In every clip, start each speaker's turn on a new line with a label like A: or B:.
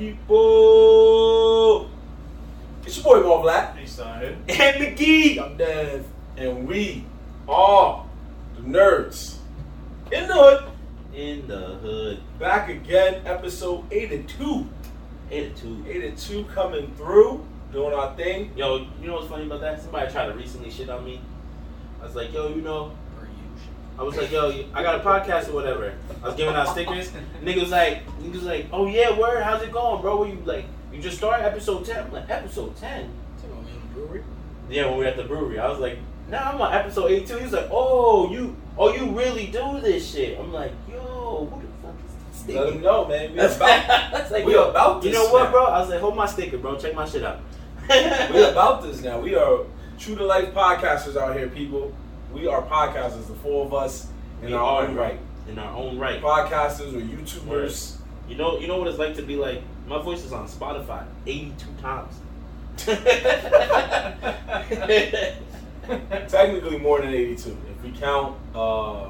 A: people? It's your boy Mo Black
B: Hey, son,
A: and McGee. I'm Dev, and we are the nerds in the hood.
C: In the hood.
A: Back again, episode 82.
C: 82.
A: 82 coming through, doing our thing.
C: Yo, you know what's funny about that? Somebody tried to recently shit on me. I was like, yo, you know, I was like, yo, I got a podcast or whatever. I was giving out stickers. Nigga was like, nigga was like, oh yeah, word, how's it going, bro? Were you like, you just started episode 10? I'm like, episode 10? Yeah, when we were at the brewery. I was like, nah, I'm on episode 82. He was like, oh, you, oh, you really do this shit. I'm like, yo, who the fuck is this
A: Let them know, man. We
C: That's
A: about,
C: That's like,
A: we
C: yo,
A: about
C: You know what,
A: now.
C: bro? I was like, hold my sticker, bro. Check my shit out.
A: we about this now. We are true to life podcasters out here, people. We are podcasters, the four of us in
C: We
A: our own right.
C: In our own right.
A: Podcasters or YouTubers.
C: You know, you know what it's like to be like. My voice is on Spotify 82 times.
A: Technically more than 82. If we count, uh,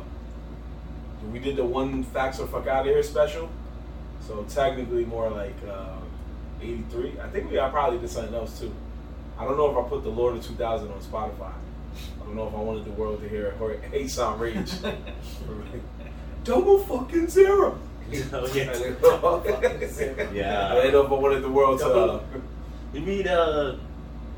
A: we did the one facts or fuck out of here special. So technically more like uh, 83. I think we I probably did something else too. I don't know if I put the Lord of 2000 on Spotify. I don't know if I wanted the world to hear it or hate sound rage. Double fucking zero.
C: Oh, yeah.
A: yeah. I don't know if I wanted the world to. Uh,
C: You mean uh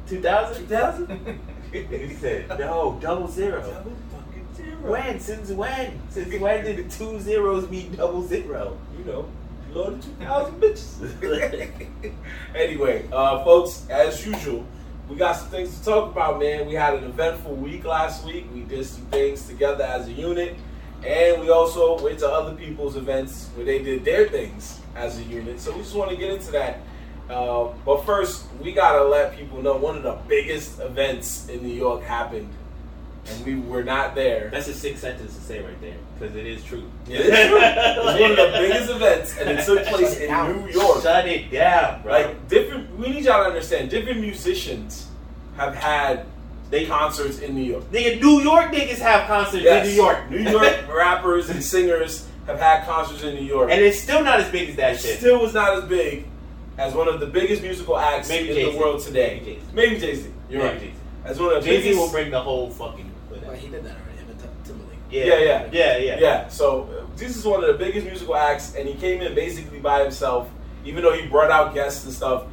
C: 2000?
A: 2000?
C: he said, no, double zero.
A: Double fucking zero.
C: When? Since when? Since when did the two zeros mean double zero?
A: you know, Lord of 2000 bitches. anyway, uh, folks, as usual, we got some things to talk about, man. We had an eventful week last week. We did some things together as a unit. And we also went to other people's events where they did their things as a unit. So we just want to get into that. Uh, but first, we got to let people know one of the biggest events in New York happened. And we were not there.
C: That's a sick sentence to say right there, because it is true.
A: It is true. It's one of the biggest events, and it took place in New York.
C: Shut it down, bro.
A: Like different, we need y'all to understand. Different musicians have had
C: They-
A: concerts in New York.
C: Nigga, New York niggas have concerts
A: Yes.
C: in New York.
A: New York rappers and singers have had concerts in New York.
C: and it's still not as big as that
A: it
C: shit.
A: still was not as big as one of the biggest musical acts
C: Maybe
A: in
C: Jay-Z.
A: the world today.
C: Maybe Jay-Z.
A: Maybe Jay Z. You're
C: Maybe
A: right.
C: Jay-Z.
A: As one of
C: Jay Z will bring the whole fucking.
D: Well, he did that already. Him and Tim- Timberlake.
C: Yeah,
A: Yeah, yeah.
C: yeah, yeah.
A: Yeah, so uh, this is one of the biggest musical acts, and he came in basically by himself, even though he brought out guests and stuff.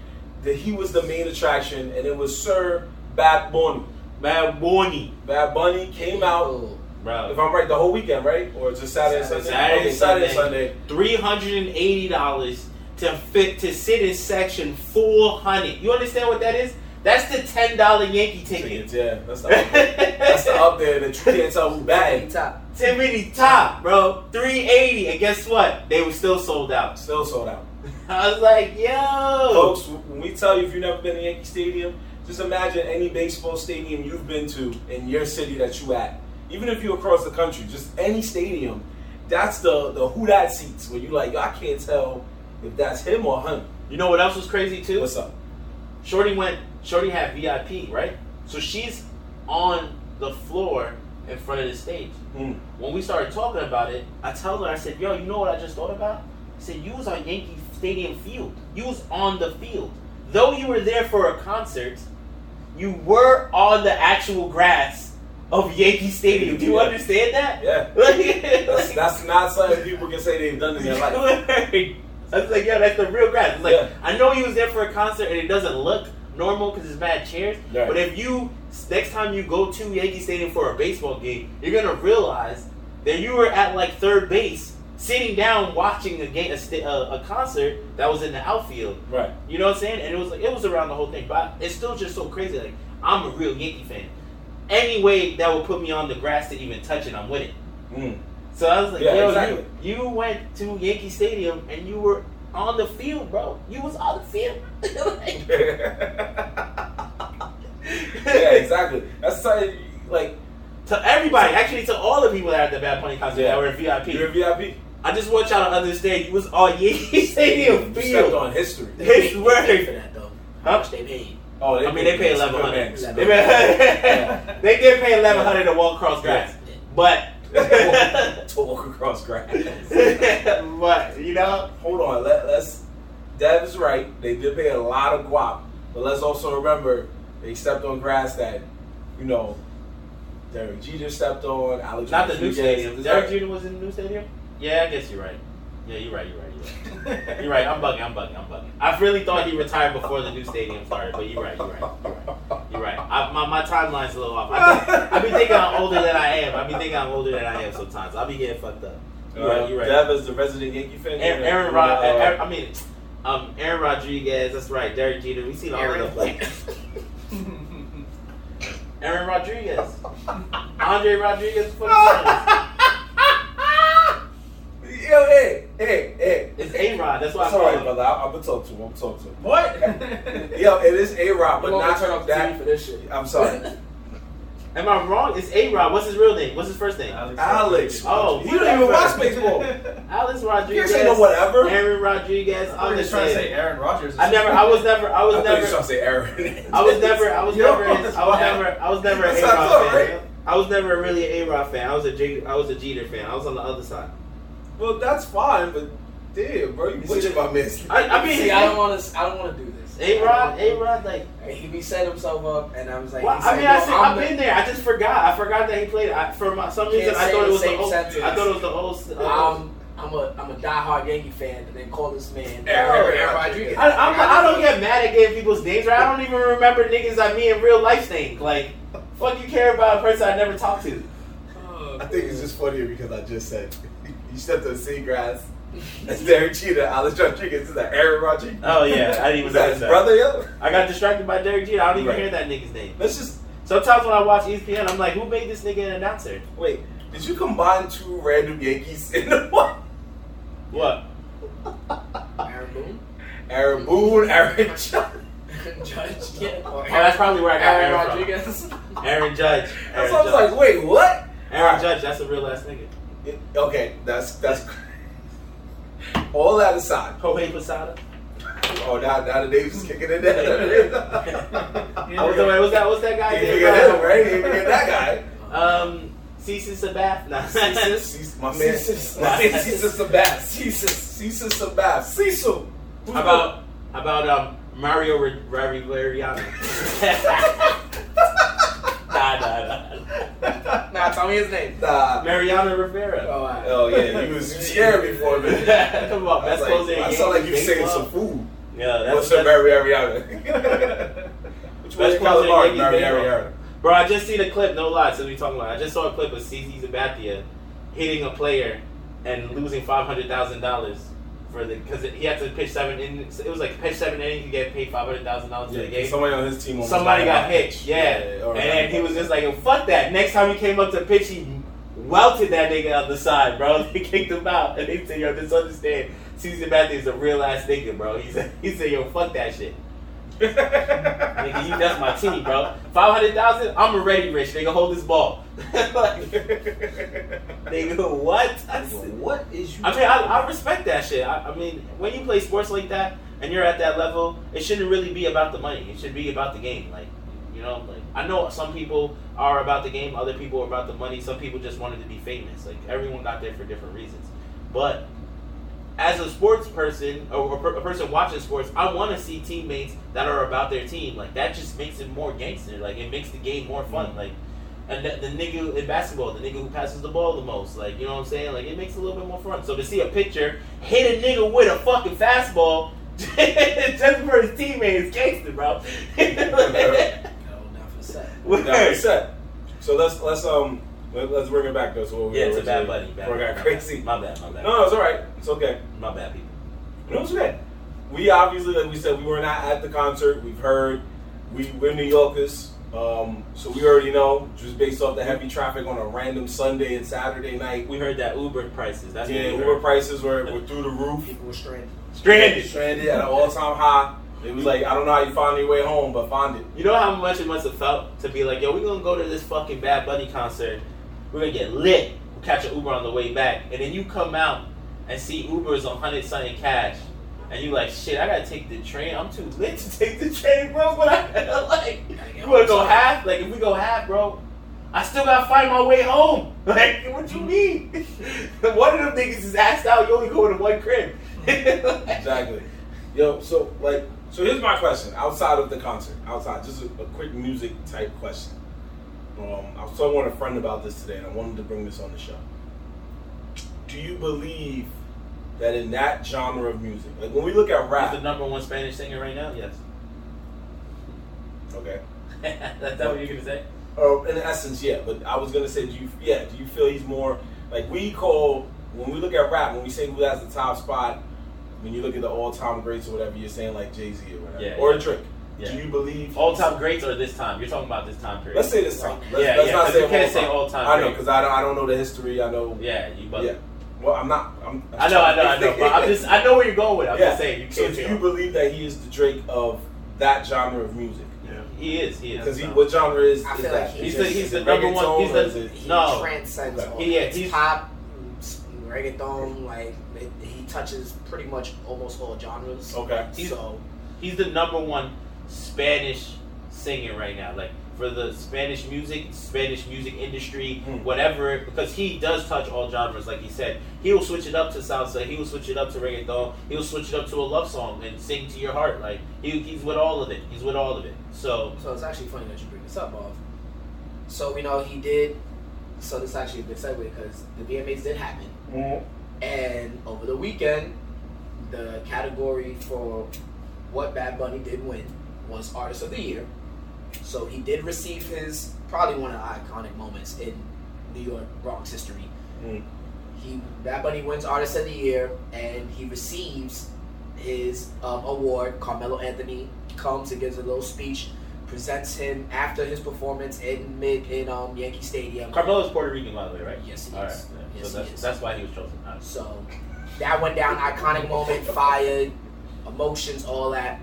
A: That he was the main attraction, and it was Sir Bad Bunny.
C: Bad Bunny,
A: Bad Bunny came out,
D: Oh,
C: bro.
A: if I'm right, the whole weekend, right? Or just Saturday,
D: Saturday,
A: Sunday?
C: Saturday,
A: okay, Saturday,
C: Sunday.
A: Sunday.
C: Three hundred and eighty dollars to fit to sit in section four hundred. You understand what that is? That's the ten dollar Yankee ticket.
A: Tickets, yeah, that's the up there. that's the up there that you can't tell who
D: batting
A: bad.
D: top.
C: Tiffany top, bro. Three eighty, and guess what? They were still sold out.
A: Still sold out.
C: I was like, yo,
A: Folks, when we tell you if you've never been to Yankee Stadium, just imagine any baseball stadium you've been to in your city that you at. Even if you're across the country, just any stadium, that's the the who that seats where you like, I can't tell if that's him or him.
C: You know what else was crazy too?
A: What's up?
C: Shorty went. Shorty had VIP, right? So she's on the floor in front of the stage.
A: Mm.
C: When we started talking about it, I told her, I said, "Yo, you know what I just thought about?" I said, "You was on Yankee Stadium field. You was on the field. Though you were there for a concert, you were on the actual grass of Yankee Stadium. Do you
A: Yeah.
C: understand that?
A: Yeah.
C: Like-
A: That's, that's not something people can say they've done in their life.
C: I was like, yo, that's the real grass. It's like,
A: Yeah.
C: I know you was there for a concert and it doesn't look normal because it's bad chairs.
A: Right.
C: But if you next time you go to Yankee Stadium for a baseball game, you're gonna realize that you were at like third base, sitting down watching a game, a, sta- a, a concert that was in the outfield.
A: Right.
C: You know what I'm saying? And it was like it was around the whole thing, but it's still just so crazy. Like I'm a real Yankee fan. Any way that would put me on the grass to even touch it, I'm with it.
A: Mm.
C: So I was like,
A: Yeah,
C: yo,
A: exactly.
C: you, you went to Yankee Stadium and you were on the field, bro. You was on the field.
A: yeah, exactly. That's something like
C: to everybody, actually to all the people that are at the Bad Bunny concert
A: Yeah.
C: that were VIP.
A: you're a VIP.
C: I just want y'all to understand you was on Yankee Stadium
A: You stepped on history.
C: His
D: They paid
C: word.
D: for that though. How much they paid?
A: Oh,
C: I mean, they pay
A: it's
C: eleven
A: good
C: hundred.
A: banks.
C: They, pay- they did pay eleven hundred to walk across grass, but
A: to walk across grass.
C: but you know,
A: Hold on, let, let's Dev is right. They did pay a lot of guap, but let's also remember they stepped on grass that, you know, Derek Jeter stepped on. Alex
C: Not the new stadium. Derek Jeter was in the new stadium. Yeah, I guess you're right. Yeah, you're right. You're right. You're right. You're right. I'm bugging. I'm bugging. I'm bugging. I really thought he retired before the new stadium started, but you're right. You're right. You're right. You're right. I, my, my timeline's a little off. I, think, I be thinking I'm older than I am. I be thinking I'm older than I am sometimes. I'll be getting fucked up. You're right. You're right.
A: Dev is the resident Yankee fan.
C: Aaron, Aaron Rod. Aaron, I mean, um, Aaron Rodriguez. That's right. Derek Jeter. We seen all of them play. Aaron Rodriguez. Andre Rodriguez. fucking
A: Yo, hey, hey, hey.
C: It's A Rod. That's why
A: It's
C: I
A: all
C: call
A: right,
C: him.
A: brother. I- I'm gonna talk to him. I'm gonna talk to him.
D: What?
A: Yo, it is A Rod, but
D: You want me
A: not
D: turn off
A: that.
D: For this shit?
A: I'm sorry,
C: Am I wrong? It's A Rod. What's his real name? What's his first name?
A: Alex. Alex.
C: Oh,
A: you don't even watch baseball.
C: Alex
A: You
C: Rodriguez.
A: can't say no whatever.
C: Aaron Rodriguez.
B: I'm
C: I'm
B: just
C: just
B: trying to say. Aaron Rodgers.
C: I never. I was never. I
A: I
C: was
A: you were
C: never.
A: trying to say Aaron.
C: I was never. I was
A: Yo,
C: never. I was never. I was never an
A: That's
C: A
A: what I
C: Rod fan.
A: right?
C: I was never really an A Rod fan. I was a J, I was a Jeter fan. I was on the other side.
A: Well, that's fine, but damn, bro, you
D: You
A: butchered
D: see
A: my miss.
C: I, I mean,
D: See, I don't want to. I don't want to do this.
C: A Rod. A Rod. Like.
D: He be set himself up, and I was like,
C: Well,
D: he
C: I
D: said,
C: mean, I
D: "Yo,
C: see,
D: I'm
C: I've
D: the-
C: been there. I just forgot. I forgot that he played. I, for my, some reason, I thought it was the
D: same
C: old.
D: sentence.
C: I thought it was the old. Uh,
D: Um, I'm a I'm a diehard Yankee fan, and then call this man
A: Aaron
D: Aaron
A: Rodriguez.
D: Rodriguez.
C: I, I'm, I don't get mad at getting people's names right. I don't even remember niggas I meet in real life names. Like, fuck you care about a person I never talked to.
A: I think it's just funnier because I just said you stepped on seagrass. That's Derek Jeter. Alex Rodriguez is that Aaron Rodriguez.
C: Oh yeah, I didn't even
A: Was that his
C: that.
A: brother? Yo,
C: I got distracted by Derek Jeter. I don't even
A: Right.
C: hear that nigga's name.
A: let's just
C: Sometimes when I watch ESPN, I'm like, who made this nigga an announcer?
A: wait. Did you combine two random Yankees in the one?
C: What?
D: Aaron Boone,
A: Aaron Boone, Aaron Judge.
D: Judge, yeah.
C: Oh, that's probably where I got
D: Aaron
C: Aaron, from.
D: Rodriguez.
C: Aaron Judge.
A: That's
C: Aaron
A: why I was like, wait, what?
C: Aaron Judge. That's a real ass nigga.
A: Okay, that's that's. All that aside.
C: Jorge Posada.
A: Oh, now, now the names kicking in there.
C: I was what's that? What's that guy? Name?
A: him, right? You forget that guy.
C: Um, Cece Sabath. Nah.
A: Ceases, my man.
D: Ceases.
A: My man Cecil Sabath. Ceases. Cecil Sabath. Cecil. Who's
C: How about about um Mario Riveriano? Nah, nah, nah.
D: Nah, tell me his name.
A: good? Nah.
C: Mariano Rivera.
D: Oh, I-
A: Oh yeah, you was scared me for a minute.
C: Come on, best
A: was
C: closer
A: like,
C: in
A: I sound like you
C: Yankees
A: saying some food.
C: Yeah, that's,
A: What's up,
C: that's
A: Mary Ariana? Which one
C: Best
A: you call
C: closer in
A: Mark?
C: Yankees
A: Mary. Ariana.
C: Bro, I just seen a clip, no lie, since we talking about it. I just saw a clip of CC Sabathia hitting a player and losing five hundred thousand dollars for the because he had to pitch seven innings. It was like pitch seven innings, you get paid five hundred thousand dollars for the
A: Yeah,
C: game.
A: somebody on his team.
C: Somebody got hit, yeah.
A: all right.
C: And he was just like, fuck that. Next time he came up to pitch, he welted that nigga on the side, bro. He kicked him out. And they said, yo, just understand, CC Sabathia is a real ass nigga, bro. He said, he said, yo, fuck that shit. Nigga, you that's my team, bro. Five hundred thousand, I'm already rich. Nigga, hold this ball. like, nigga, what? I said,
D: What is you?
C: I mean, I, I respect that shit. I, I mean, when you play sports like that and you're at that level, it shouldn't really be about the money. It should be about the game. Like, you know, like I know some people are about the game, other people are about the money. Some people just wanted to be famous. Like everyone got there for different reasons. But as a sports person or a per- a person watching sports, I want to see teammates that are about their team. Like that just makes it more gangster. Like it makes the game more fun. Like and the, the nigga in basketball, the nigga who passes the ball the most, like you know what I'm saying? Like it makes it a little bit more fun. So to see a picture hit a nigga with a fucking fastball just for his teammate is gangster, bro.
D: No, not for set.
A: Now, set. So let's let's um let, us bring it back though. So what we
C: yeah, it's a bad buddy. Bad
A: Before I got
C: my
A: crazy.
C: Bad. My bad. My bad.
A: No, no, it's all right. It's okay.
C: My bad, people.
A: No, it's okay. We obviously, like we said, we were not at the concert. We've heard. We we're New Yorkers, um, so we already know just based off the heavy traffic on a random Sunday and Saturday night.
C: We heard that Uber prices. That's
A: yeah, Uber
C: heard.
A: prices were, were through the roof.
D: People were stranded.
C: Stranded.
A: Stranded at an all-time high. It was like I don't know how you found your way home, but found it.
C: You know how much it must have felt to be like, yo, we're gonna go to this fucking Bad Bunny concert. We're gonna get lit. We'll catch an Uber on the way back, and then you come out and see Ubers on hundred something cash, and you like, shit, I gotta take the train. I'm too lit to take the train, bro. But I like, you wanna go half? Like, if we go half, bro, I still gotta find my way home. Like, what you mean? one of them niggas is asked out. You only go to one crib.
A: Exactly. Yo, so like, so here's my question. Outside of the concert, outside, just a, a quick music type question. Um, I was talking with a friend about this today, and I wanted to bring this on the show. Do you believe that in that genre of music, like when we look at
C: He's
A: rap,
C: the number one Spanish singer right now. Yes.
A: okay,
C: That's that what you're gonna say?
A: Oh, in essence, yeah. But I was gonna say, do you, yeah, do you feel he's more like we call when we look at rap when we say who has the top spot? When you look at the all-time greats or whatever, you're saying like Jay Z or whatever,
C: Yeah,
A: or
C: yeah.
A: Drake.
C: Yeah.
A: Do you believe
C: all time greats or this time? You're talking about this time period.
A: Let's say this time. Let's,
C: Yeah,
A: let's
C: yeah,
A: not
C: 'cause
A: say
C: you can't say
A: all-time.
C: all-time
A: I know because I don't, I don't know the history. I know.
C: Yeah, you. But
A: Yeah. Well, I'm not. I'm.
C: I know, I know, I know. But I'm just. I know where you're going with. it. I'm
A: yeah.
C: just saying. You
A: so
C: can't
A: do you believe that he is the Drake of that genre of music?
B: Yeah.
C: He is. He is.
A: Because he, what genre is,
D: I
A: is
D: feel
A: that?
D: like he
C: He's
D: just-
C: the. He's
A: Is
C: the number one. He's
A: or is
C: the.
A: it-
D: He
C: No.
D: transcends
A: Okay.
D: all.
C: He- yeah,
D: it's
C: he's-
D: pop, reggaeton, like it, he touches pretty much almost all genres.
A: Okay.
C: He's-
D: so
C: He's the number one Spanish singer right now. Like for the Spanish music, Spanish music industry,
A: Hmm.
C: whatever. Because he does touch all genres, like he said. He will switch it up to salsa. He will switch it up to reggaeton. He will switch it up to a love song and sing to your heart. Like he, he's with all of it. He's with all of it. So
D: So it's actually funny that you bring this up, Bob. So we know he did. So this is actually a good segue because the VMAs did happen,
A: Mhm.
D: and over the weekend, the category for what Bad Bunny did win was Artist of the Year. So he did receive his probably one of the iconic moments in New York Bronx history.
A: Mm.
D: He Bad Bunny wins Artist of the Year, and he receives his um, award. Carmelo Anthony comes and gives a little speech, presents him after his performance in mid in um, Yankee Stadium.
C: Carmelo's Puerto Rican, by the way, right?
D: Yes, he
C: All right.
D: is.
C: yeah.
D: Yes,
C: so that's,
D: is.
C: that's why he was chosen. Right.
D: So that went down, iconic moment, fire, emotions, all that.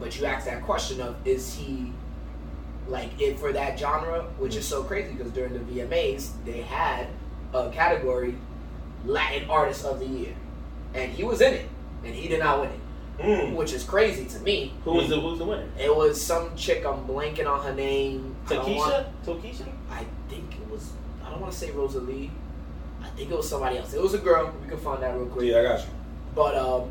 D: But you ask that question of is he like it for that genre, which is so crazy because during the VMAs they had a category Latin Artist of the Year, and he was in it, and he did not win it,
A: Mm.
D: which is crazy to me.
C: Who was the the winner?
D: It was some chick. I'm blanking on her name. Don't want-
C: Tokischa.
D: I think it was. I don't want to say Rosalía. I think it was somebody else. It was a girl. We can find that real quick.
A: Yeah, I got you.
D: But um,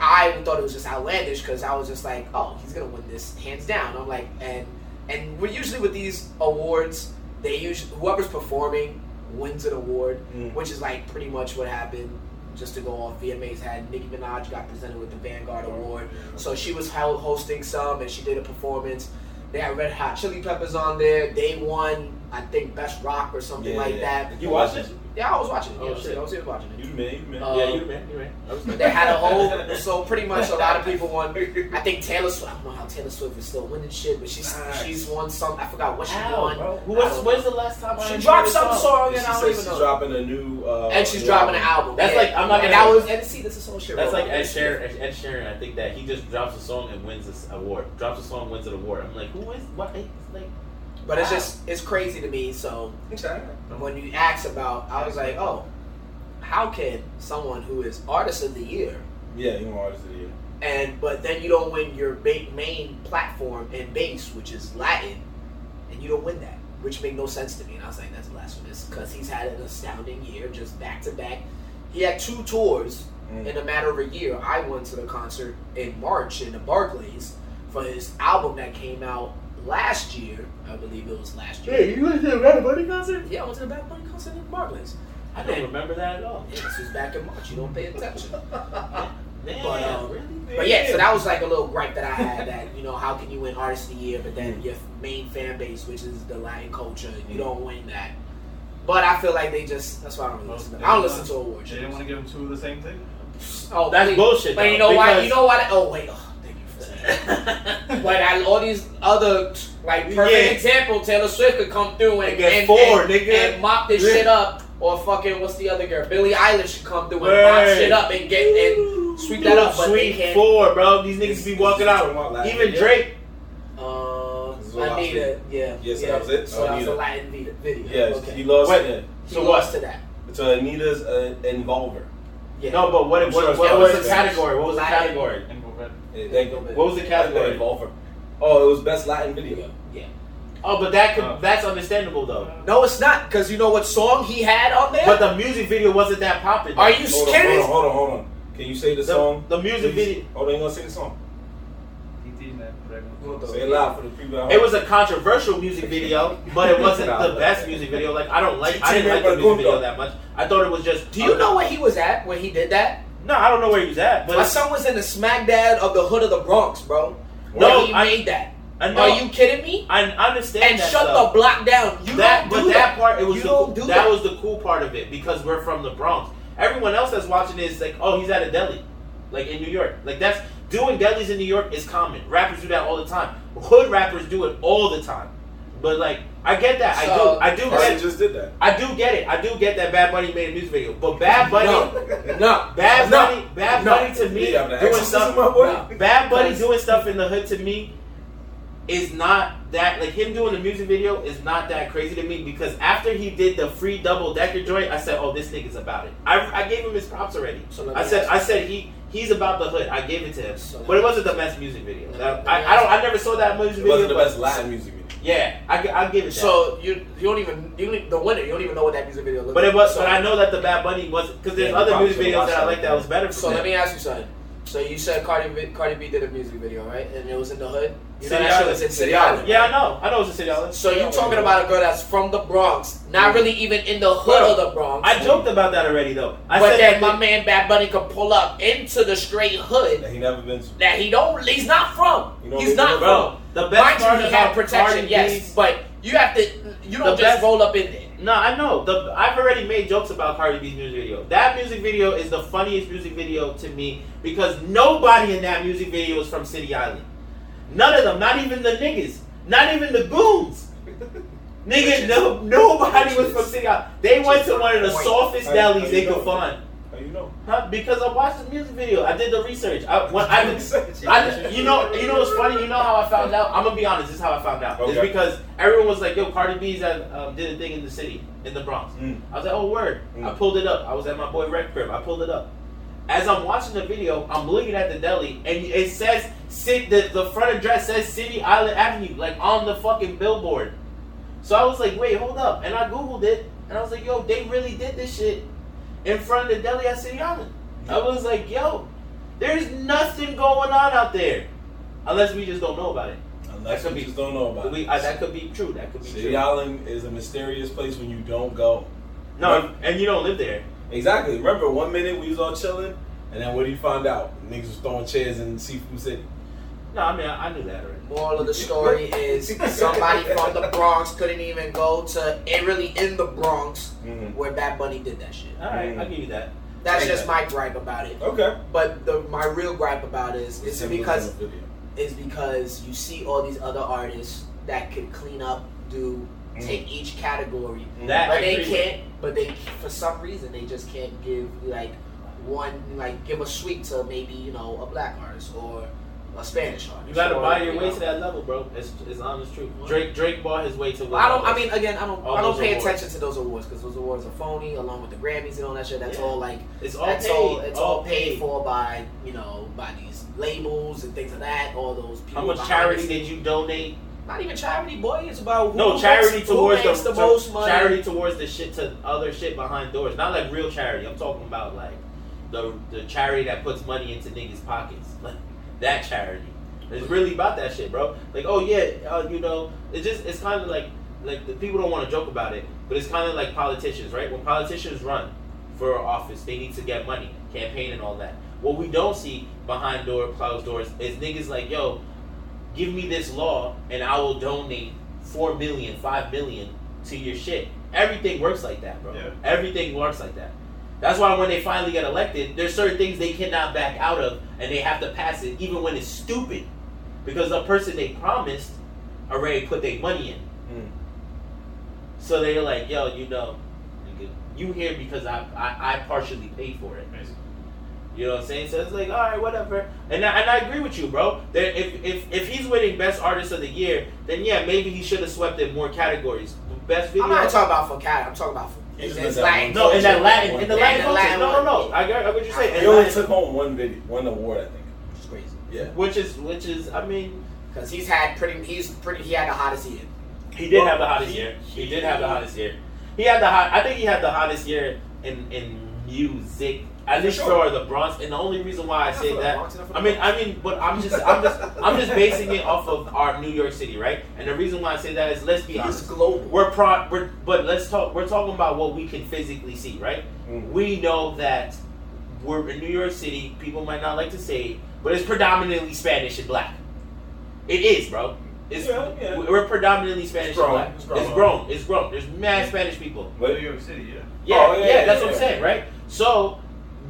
D: I thought it was just outlandish because I was just like, oh, he's gonna win this hands down. I'm like, and and we're usually with these awards, they usually whoever's performing wins an award,
A: Mm.
D: which is like pretty much what happened. Just to go off, VMAs had Nicki Minaj got presented with the Vanguard Award, so she was held hosting some and she did a performance. They had Red Hot Chili Peppers on there. They won, I think, Best Rock or something
A: Yeah,
D: like
A: yeah.
D: that.
C: You watched it?
D: Yeah, I was watching it.
C: Oh,
D: Yeah, I was-
C: shit.
D: I was here watching it.
A: You the man, you the man.
D: Uh,
C: yeah, you the man. You the man. I was
D: They had a whole, so pretty much a lot of people won. I think Taylor Swift. I don't know how Taylor Swift is still winning shit, but she's
A: Nice.
D: she's won some. I forgot what she
C: How,
D: won.
C: bro? Who was, when's the last time I
D: She
C: heard
D: dropped some song
A: she
D: and I don't
A: says
D: even
A: she's
D: know.
A: dropping a new. Uh,
D: and she's
A: new
D: dropping an album.
C: That's
D: yeah.
C: like- I'm not
D: and
C: gonna-
D: that was and see this is all shit.
C: That's like Ed Sheeran. Ed Sheeran. I think that he just drops a song and wins this award. Drops a song, wins an award. I'm like, who is what? Like,
D: But it's just it's crazy to me. So
A: Okay.
D: when you ask about, I was like, oh, how can someone who is artist of the year
A: Yeah, you want artist of the year.
D: and but then you don't win your main platform and base, which is Latin, and you don't win that, which made no sense to me. And I was like, that's blasphemous because he's had an astounding year, just back to back. He had two tours
A: Mm.
D: in a matter of a year. I went to the concert in March in the Barclays for his album that came out last year. I believe it was last year.
C: Hey, you went to the Bad Bunny concert?
D: Yeah, I went to the Bad Bunny concert in Barclays.
C: I don't remember that at all.
D: Yeah, this was back in March. You don't pay attention.
C: Damn,
D: But, um,
C: really?
D: But yeah, so that was like a little gripe that I had that, you know, how can you win Artist of the Year, but then your main fan base, which is the Latin culture, you don't win that. But I feel like they just, that's why I don't really listen to them. I don't listen to award
B: They didn't want to give them two of the same thing.
D: Oh,
C: That's bullshit,
D: But you know why? You know why? Oh, wait. Oh, But I, all these other, like, perfect
C: Yeah.
D: example, Taylor Swift could come through and,
C: And get
D: and,
C: four,
D: and,
C: nigga.
D: and mop this
C: Yeah.
D: shit up. Or fucking, what's the other girl? Billie Eilish should come through and mop
C: Right.
D: shit up and get and sweep that up. But they
C: Sweet four, bro. These niggas be walking out. Even
A: yeah.
C: Drake.
D: Uh,
A: This I
D: Anitta,
A: said.
D: yeah.
A: Yeah, so
D: yeah.
A: that was it?
D: So that was a Latin video. video.
A: Yeah,
D: okay.
A: he lost.
C: Wait.
A: Yeah.
D: He
C: So
D: lost
C: what?
D: to that.
A: So Anitta's uh, Envolver.
D: Yeah.
C: No, but what,
A: I'm
C: what,
A: sure it's
C: what, was the category? What was the
D: Latin.
C: category?
B: And we're red.
A: Yeah, thank you.
C: What was the category?
A: Envolver. Oh, it was best Latin video.
D: Yeah.
C: Oh, but that could,
B: Oh.
C: that's understandable though.
D: No, it's not because you know what song he had on there.
C: But the music video wasn't that popular.
D: Are you
A: Hold on, hold on, hold on, hold on. Can you say the,
C: The,
A: song?
C: the music
A: please?
C: video.
A: Oh, they gonna say the song.
B: TT, né?
D: What the-
A: Say it loud for the people at home.
C: It was a controversial music video, but it wasn't the best music video. Like I don't like, I didn't like the music video that much. I thought it was just.
D: Do you know where he was at when he did that?
C: No, I don't know where he was at, but
D: My son was in the smack dad of the hood of the Bronx, bro.
C: No,
D: he
C: I-
D: made that.
C: I know.
D: Are you kidding me?
C: I understand
D: And
C: that
D: shut
C: stuff.
D: the block down. You
C: that,
D: don't
C: but
D: do
C: that, part, it was
D: You
C: the,
D: don't do
C: that,
D: that.
C: was the cool part of it because we're from the Bronx. Everyone else that's watching is like, oh, he's at a deli, like in New York. Like that's doing delis in New York is common. Rappers do that all the time. Hood rappers do it all the time. But like, I get that.
D: So-
C: I do. I do get.
A: just did that.
C: I do get it. I do get that Bad Bunny made a music video. But Bad Bunny,
D: No, no,
C: Bad
D: no.
C: Bunny, Bad
D: No.
C: Bunny to me doing stuff.
D: No.
C: Bad Bunny doing stuff in the hood to me is not that like him doing the music video is not that crazy to me because after he did the free double decker joint, I said, "Oh, this nigga's about it." I, I gave him his props already.
D: So
C: I said I said he he's about the hood. I gave it to him,
D: So
C: but it wasn't the best music video. I, I don't I never saw that music
A: It
C: video.
A: wasn't the best Latin music video.
C: Yeah, I I give it that.
D: So you you don't even you don't even, the winner you don't even know what that music video looks
C: but it was
D: So,
C: but I know that the Bad Bunny was because there's
A: Yeah,
C: other music videos that I like
A: that.
C: that was better.
D: So
C: from
D: let me ask you something. So you said Cardi B, Cardi B did a music video, right? And it was in the hood. You know
C: City
D: that shit
C: Island.
D: was in
A: City
D: City
A: Island.
D: Island.
C: Yeah, I know. I know it's a city island.
D: So you talking about a girl that's from the Bronx, not mm-hmm. really even in the hood
C: Bro,
D: of the Bronx.
C: I joked about that already though. I
D: but
C: said
D: then
C: that
D: my
C: the-
D: man Bad Bunny could pull up into the straight hood
A: That he never been to.
D: that he don't. He's not from.
A: You know
D: he's
A: what
D: not
A: I?
C: Bro,
D: from.
C: The best
D: Mind
C: part
D: you, he had protection,
C: Cardi
D: yes,
C: B's-
D: but you have to. You don't
C: The
D: just
C: best-
D: roll up in there.
C: No, I know. The I've already made jokes about Cardi B's music video. That music video is the funniest music video to me because nobody in that music video is from City Island. None of them, not even the niggas, not even the goons. Nigga, no, nobody was from City Island. They went to one of the
D: Point.
C: softest
A: How- how
C: delis they could find.
A: Know?
C: Huh? Because I watched the music video. I did the research. I, when, I, I, you know, you know what's funny? You know how I found out? I'm gonna be honest. This is how I found out. It's because everyone was like, "Yo, Cardi B's at, um, did a thing in the city, in the Bronx."
A: Mm.
C: I was like, "Oh, word!"
A: Mm.
C: I pulled it up. I was at my boy Red Crib. I pulled it up. As I'm watching the video, I'm looking at the deli, and it says, "Sit." The, the front address says City Island Avenue, like on the fucking billboard. So I was like, "Wait, hold up!" And I googled it, and I was like, "Yo, they really did this shit in front of the deli at City Island." I was like, "Yo, there's nothing going on out there, unless we just don't know about it."
A: Unless
C: That could
A: we
C: be-
A: just don't know about
C: We,
A: it.
C: uh, that could be true. That could be
A: City
C: true.
A: City Island is a mysterious place when you don't go.
C: No, and you don't live there.
A: Exactly. Remember, one minute we was all chilling, and then what do you find out? Niggas was throwing chairs in Seafood City.
C: No, I mean I, I knew that already.
D: Moral of the story is somebody from the Bronx couldn't even go to and really in the Bronx
A: Mm-hmm.
D: where Bad Bunny did that shit.
C: All right,
A: Mm.
C: I'll give you that.
D: That's just
A: that.
D: my gripe about it.
A: Okay.
D: But the my real gripe about it is is
A: Symbolism
D: because is because you see all these other artists that could clean up, do
A: Mm.
D: take each category,
C: That
D: but
C: I
D: they
C: agree
D: can't. But they for some reason they just can't give like one like give a sweep to maybe you know a black artist or a Spanish artist.
C: You gotta buy your
D: you
C: way to that level, bro. It's, it's honest truth. Drake Drake bought his way to.
D: I don't. I mean, again, I don't. I don't pay
C: awards.
D: attention to those awards because those awards are phony, along with the Grammys and all that shit. That's
C: Yeah.
D: all like.
C: it's all
D: That's
C: paid.
D: all. It's all paid for by you know by these labels and things like that. All those people.
C: How much charity did you donate?
D: Not even charity, boy. It's about who
C: No,
D: makes-
C: charity
D: who
C: towards
D: makes
C: the,
D: the most money.
C: charity towards the shit to other shit behind doors. Not like real charity. I'm talking about like the the charity that puts money into niggas' pockets. Like that charity. It's really about that shit, bro. Like, oh yeah, uh, you know, it's just it's kind of like like the people don't want to joke about it, but it's kind of like politicians, right? When politicians run for office, they need to get money, campaign and all that. What we don't see behind door closed doors is niggas like, yo, give me this law and I will donate four million, five million to your shit. Everything works like that, bro.
A: Yeah.
C: Everything works like that. That's why when they finally get elected, there's certain things they cannot back out of and they have to pass it even when it's stupid. Because the person they promised already put their money in.
A: Mm.
C: So they're like, yo, you know, you here because I, I, I partially paid for it. You know what I'm saying? So it's like, all right, whatever. And I, and I agree with you, bro. That if, if if he's winning Best Artist of the Year, then yeah, maybe he should have swept in more categories. Best Video.
D: I'm not talking about for cat. I'm talking about for.
A: He just
D: it's Latin
C: no, in that. Latin, in the
D: Yeah,
C: Latin culture.
D: Latin
C: No, no, no. I got, I get what you're saying.
A: He only took home one video, one award, I think.
D: Which is crazy
A: Yeah.
C: which is, which is, I mean,
D: because he's had pretty. He's pretty. He had the hottest year.
C: he did
A: Well,
C: have the hottest
A: he-
C: year. He
A: he-
C: did have the hottest year. He had the hot. I think he had the hottest year in in music At least
D: sure.
C: for the Bronx, and the only reason why I
D: Not
C: say that,
D: Bronx, not for the
C: I mean, I mean, but I'm just, I'm just, I'm just basing it off of our New York City, right? And the reason why I say that is, let's be
D: He's
C: honest,
D: global.
C: we're pro, we're, but let's talk. We're talking about what we can physically see, right?
A: Mm.
C: We know that we're in New York City. People might not like to say it, but it's predominantly Spanish and black. It is, bro. It's
A: Yeah, yeah.
C: we're predominantly Spanish
A: It's grown.
C: and black.
A: It's
C: It's
A: grown.
C: grown. It's grown. There's mad Spanish people.
A: But
B: New York City, yeah.
C: Yeah,
A: Oh,
C: yeah,
A: yeah,
C: that's
A: yeah,
C: what I'm
A: yeah.
C: saying, right? So,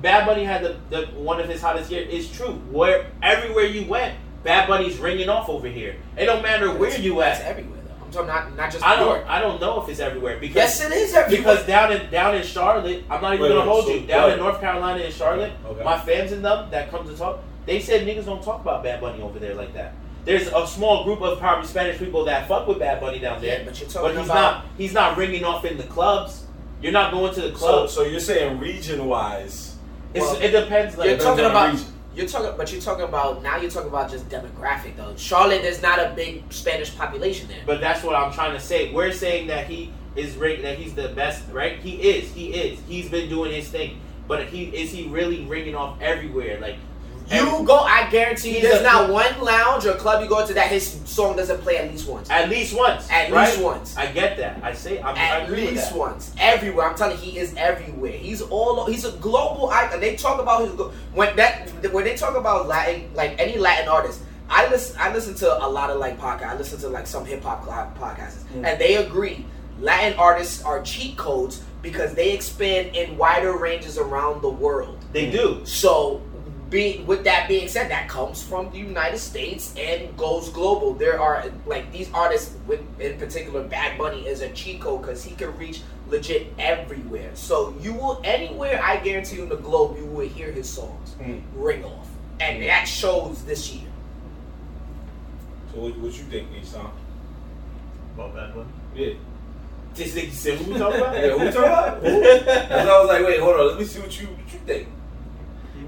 C: Bad Bunny had the, the one of his hottest years. It's true. Where everywhere you went, Bad Bunny's ringing off over here. It don't matter where you
D: It's
C: at.
D: everywhere though. I'm talking not not just
C: I
D: New York.
C: don't. I don't know if it's everywhere because
D: Yes, it is everywhere.
C: because down in down in Charlotte, I'm not even
A: Wait,
C: gonna
A: wait,
C: hold
A: so-
C: you. Down
A: right.
C: in North Carolina and Charlotte,
A: Okay.
C: my fans and them that come to talk, they said niggas don't talk about Bad Bunny over there like that. There's a small group of probably Spanish people that fuck with Bad Bunny down there,
D: Yeah, but you're
C: but
D: talking
C: he's
D: about
C: not. He's not ringing off in the clubs. You're not going to the
A: So,
C: clubs.
A: so you're saying region wise?
D: Well,
C: it depends. Like
D: you're talking about
A: region.
D: you're talking but you're talking about now you're talking about just demographic though. Charlotte there's not a big Spanish population there.
C: But that's what I'm trying to say. We're saying that he is ring- that he's the best, right? He is. He is. He's been doing his thing. But he is he really ringing off everywhere? Like
D: You go, I guarantee you, there's not one lounge or club you go to that his song doesn't play at least once.
C: at least once.
D: At
C: right?
D: least once.
C: I get that. I say I'm,
D: At least once, everywhere. I'm telling you, he is everywhere. He's all. He's a global icon. They talk about his when that when they talk about Latin, like any Latin artist. I listen. I listen to a lot of like podcasts. I listen to like some hip hop podcasts,
A: Mm.
D: and they agree Latin artists are cheat codes because they expand in wider ranges around the world.
C: They do.
D: So, be, with that being said, that comes from the United States and goes global. There are like these artists, with in particular, Bad Bunny is a chico because he can reach legit everywhere. So you will anywhere I guarantee you in the globe, you will hear his songs
A: Mm.
D: ring off, and that shows this year.
A: So what, what you think, Isan?
B: About Bad Bunny.
A: Yeah.
C: This nigga said who we talking about?
A: Yeah, who talking about? Who? Because I was like, wait, hold on. Let me see what you what you think.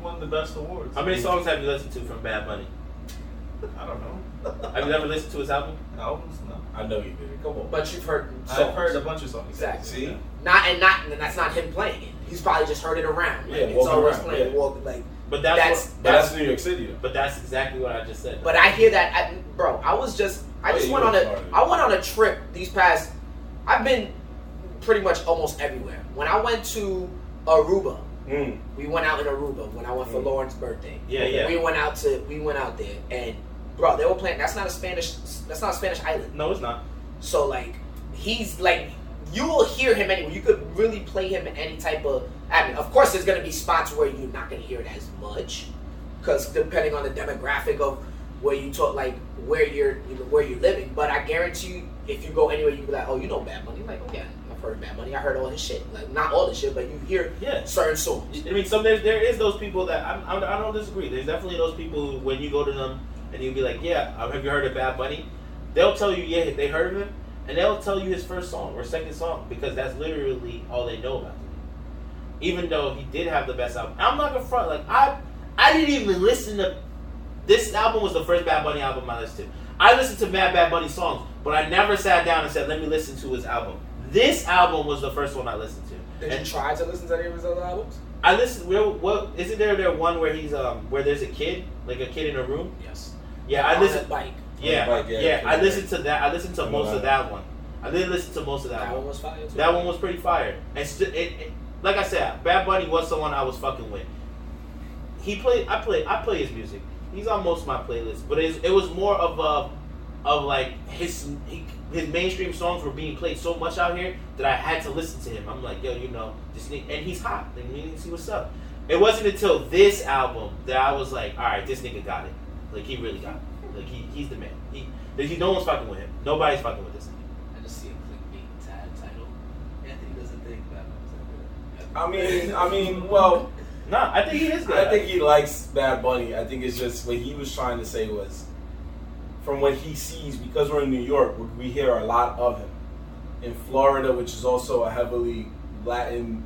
B: He won the best awards.
C: How many songs have you listened to from Bad Bunny?
B: I don't know.
C: Have you ever listened to his album?
B: Albums? No.
A: I know you did it. Come on.
D: But you've heard songs.
B: I've heard a bunch of songs.
D: Exactly.
A: See?
D: not and not and that's not him playing it. He's probably just heard it around. Like,
A: Yeah,
D: it's always
A: around,
D: playing.
A: yeah.
D: Walk, like
C: But that's,
D: That's-
C: what,
A: But that's New York City, though.
C: but that's exactly what I just said.
D: But I hear that, I, bro. I was just, I
A: Oh,
D: just
A: yeah,
D: went on
A: were
D: a,
A: Florida.
D: I went on a trip these past. I've been pretty much almost everywhere. When I went to Aruba,
A: Mm.
D: we went out in Aruba when I went for
A: Mm.
D: Lauren's birthday.
C: Yeah, yeah.
D: We went out to, we went out there, and bro, they were playing. That's not a Spanish. That's not a Spanish island.
C: no, it's not.
D: So like, he's like, you will hear him anywhere. You could really play him in any type of. I mean, of course, there's gonna be spots where you're not gonna hear it as much, because depending on the demographic of where you talk, like where you're, you know, where you're living. But I guarantee you, if you go anywhere, you be like, oh, you know Bad Bunny. Like, oh yeah, I've heard Bad Bunny. I heard all his shit. Like, not all his shit, but you hear
C: Yeah.
D: certain songs.
C: I mean, some there, there is those people that I'm, I'm, I don't disagree. There's definitely those people who, when you go to them and you be like, "Yeah, um, have you heard of Bad Bunny?" They'll tell you, "Yeah, they heard of him," and they'll tell you his first song or second song because that's literally all they know about him. Even though he did have the best album, I'm not gonna front. Like I, I didn't even listen to. This album was the first Bad Bunny album I listened to. I listened to Bad Bad Bunny songs, but I never sat down and said, "Let me listen to his album." This album was the first one I listened to.
D: Did
C: And-
D: you try to listen to any of his other albums?
C: I listened. Where, what isn't there? There one where he's um where there's a kid, like a kid in a room.
D: Yes.
C: Yeah, I
D: On
C: listened.
D: that bike.
C: Yeah,
A: Like, yeah,
C: yeah,
A: yeah.
C: I listened to that. I listened to most of
A: that.
C: that one. I didn't listen to most of that,
D: That
C: one.
D: one was fire too.
C: That one was pretty fire. And st- it, it, like I said, Bad Bunny was someone I was fucking with. He played. I play. I play his music. He's on most of my playlists, but it's, it was more of a, of like his he, his mainstream songs were being played so much out here that I had to listen to him. I'm like, yo, you know, this nigga, and he's hot. Like, we need to see what's up. It wasn't until this album that I was like, all right, this nigga got it. Like he really got it. Like he, he's the man. He, he no one's fucking with him. Nobody's fucking with this nigga.
D: I just see a clickbait tag title. Anthony doesn't think Bad Bunny's that good.
A: I mean, I mean, well,
C: Nah, I think he is good.
A: I think he likes Bad Bunny. I think it's just what he was trying to say was, from what he sees, because we're in New York, we- we hear a lot of him. In Florida, which is also a heavily Latin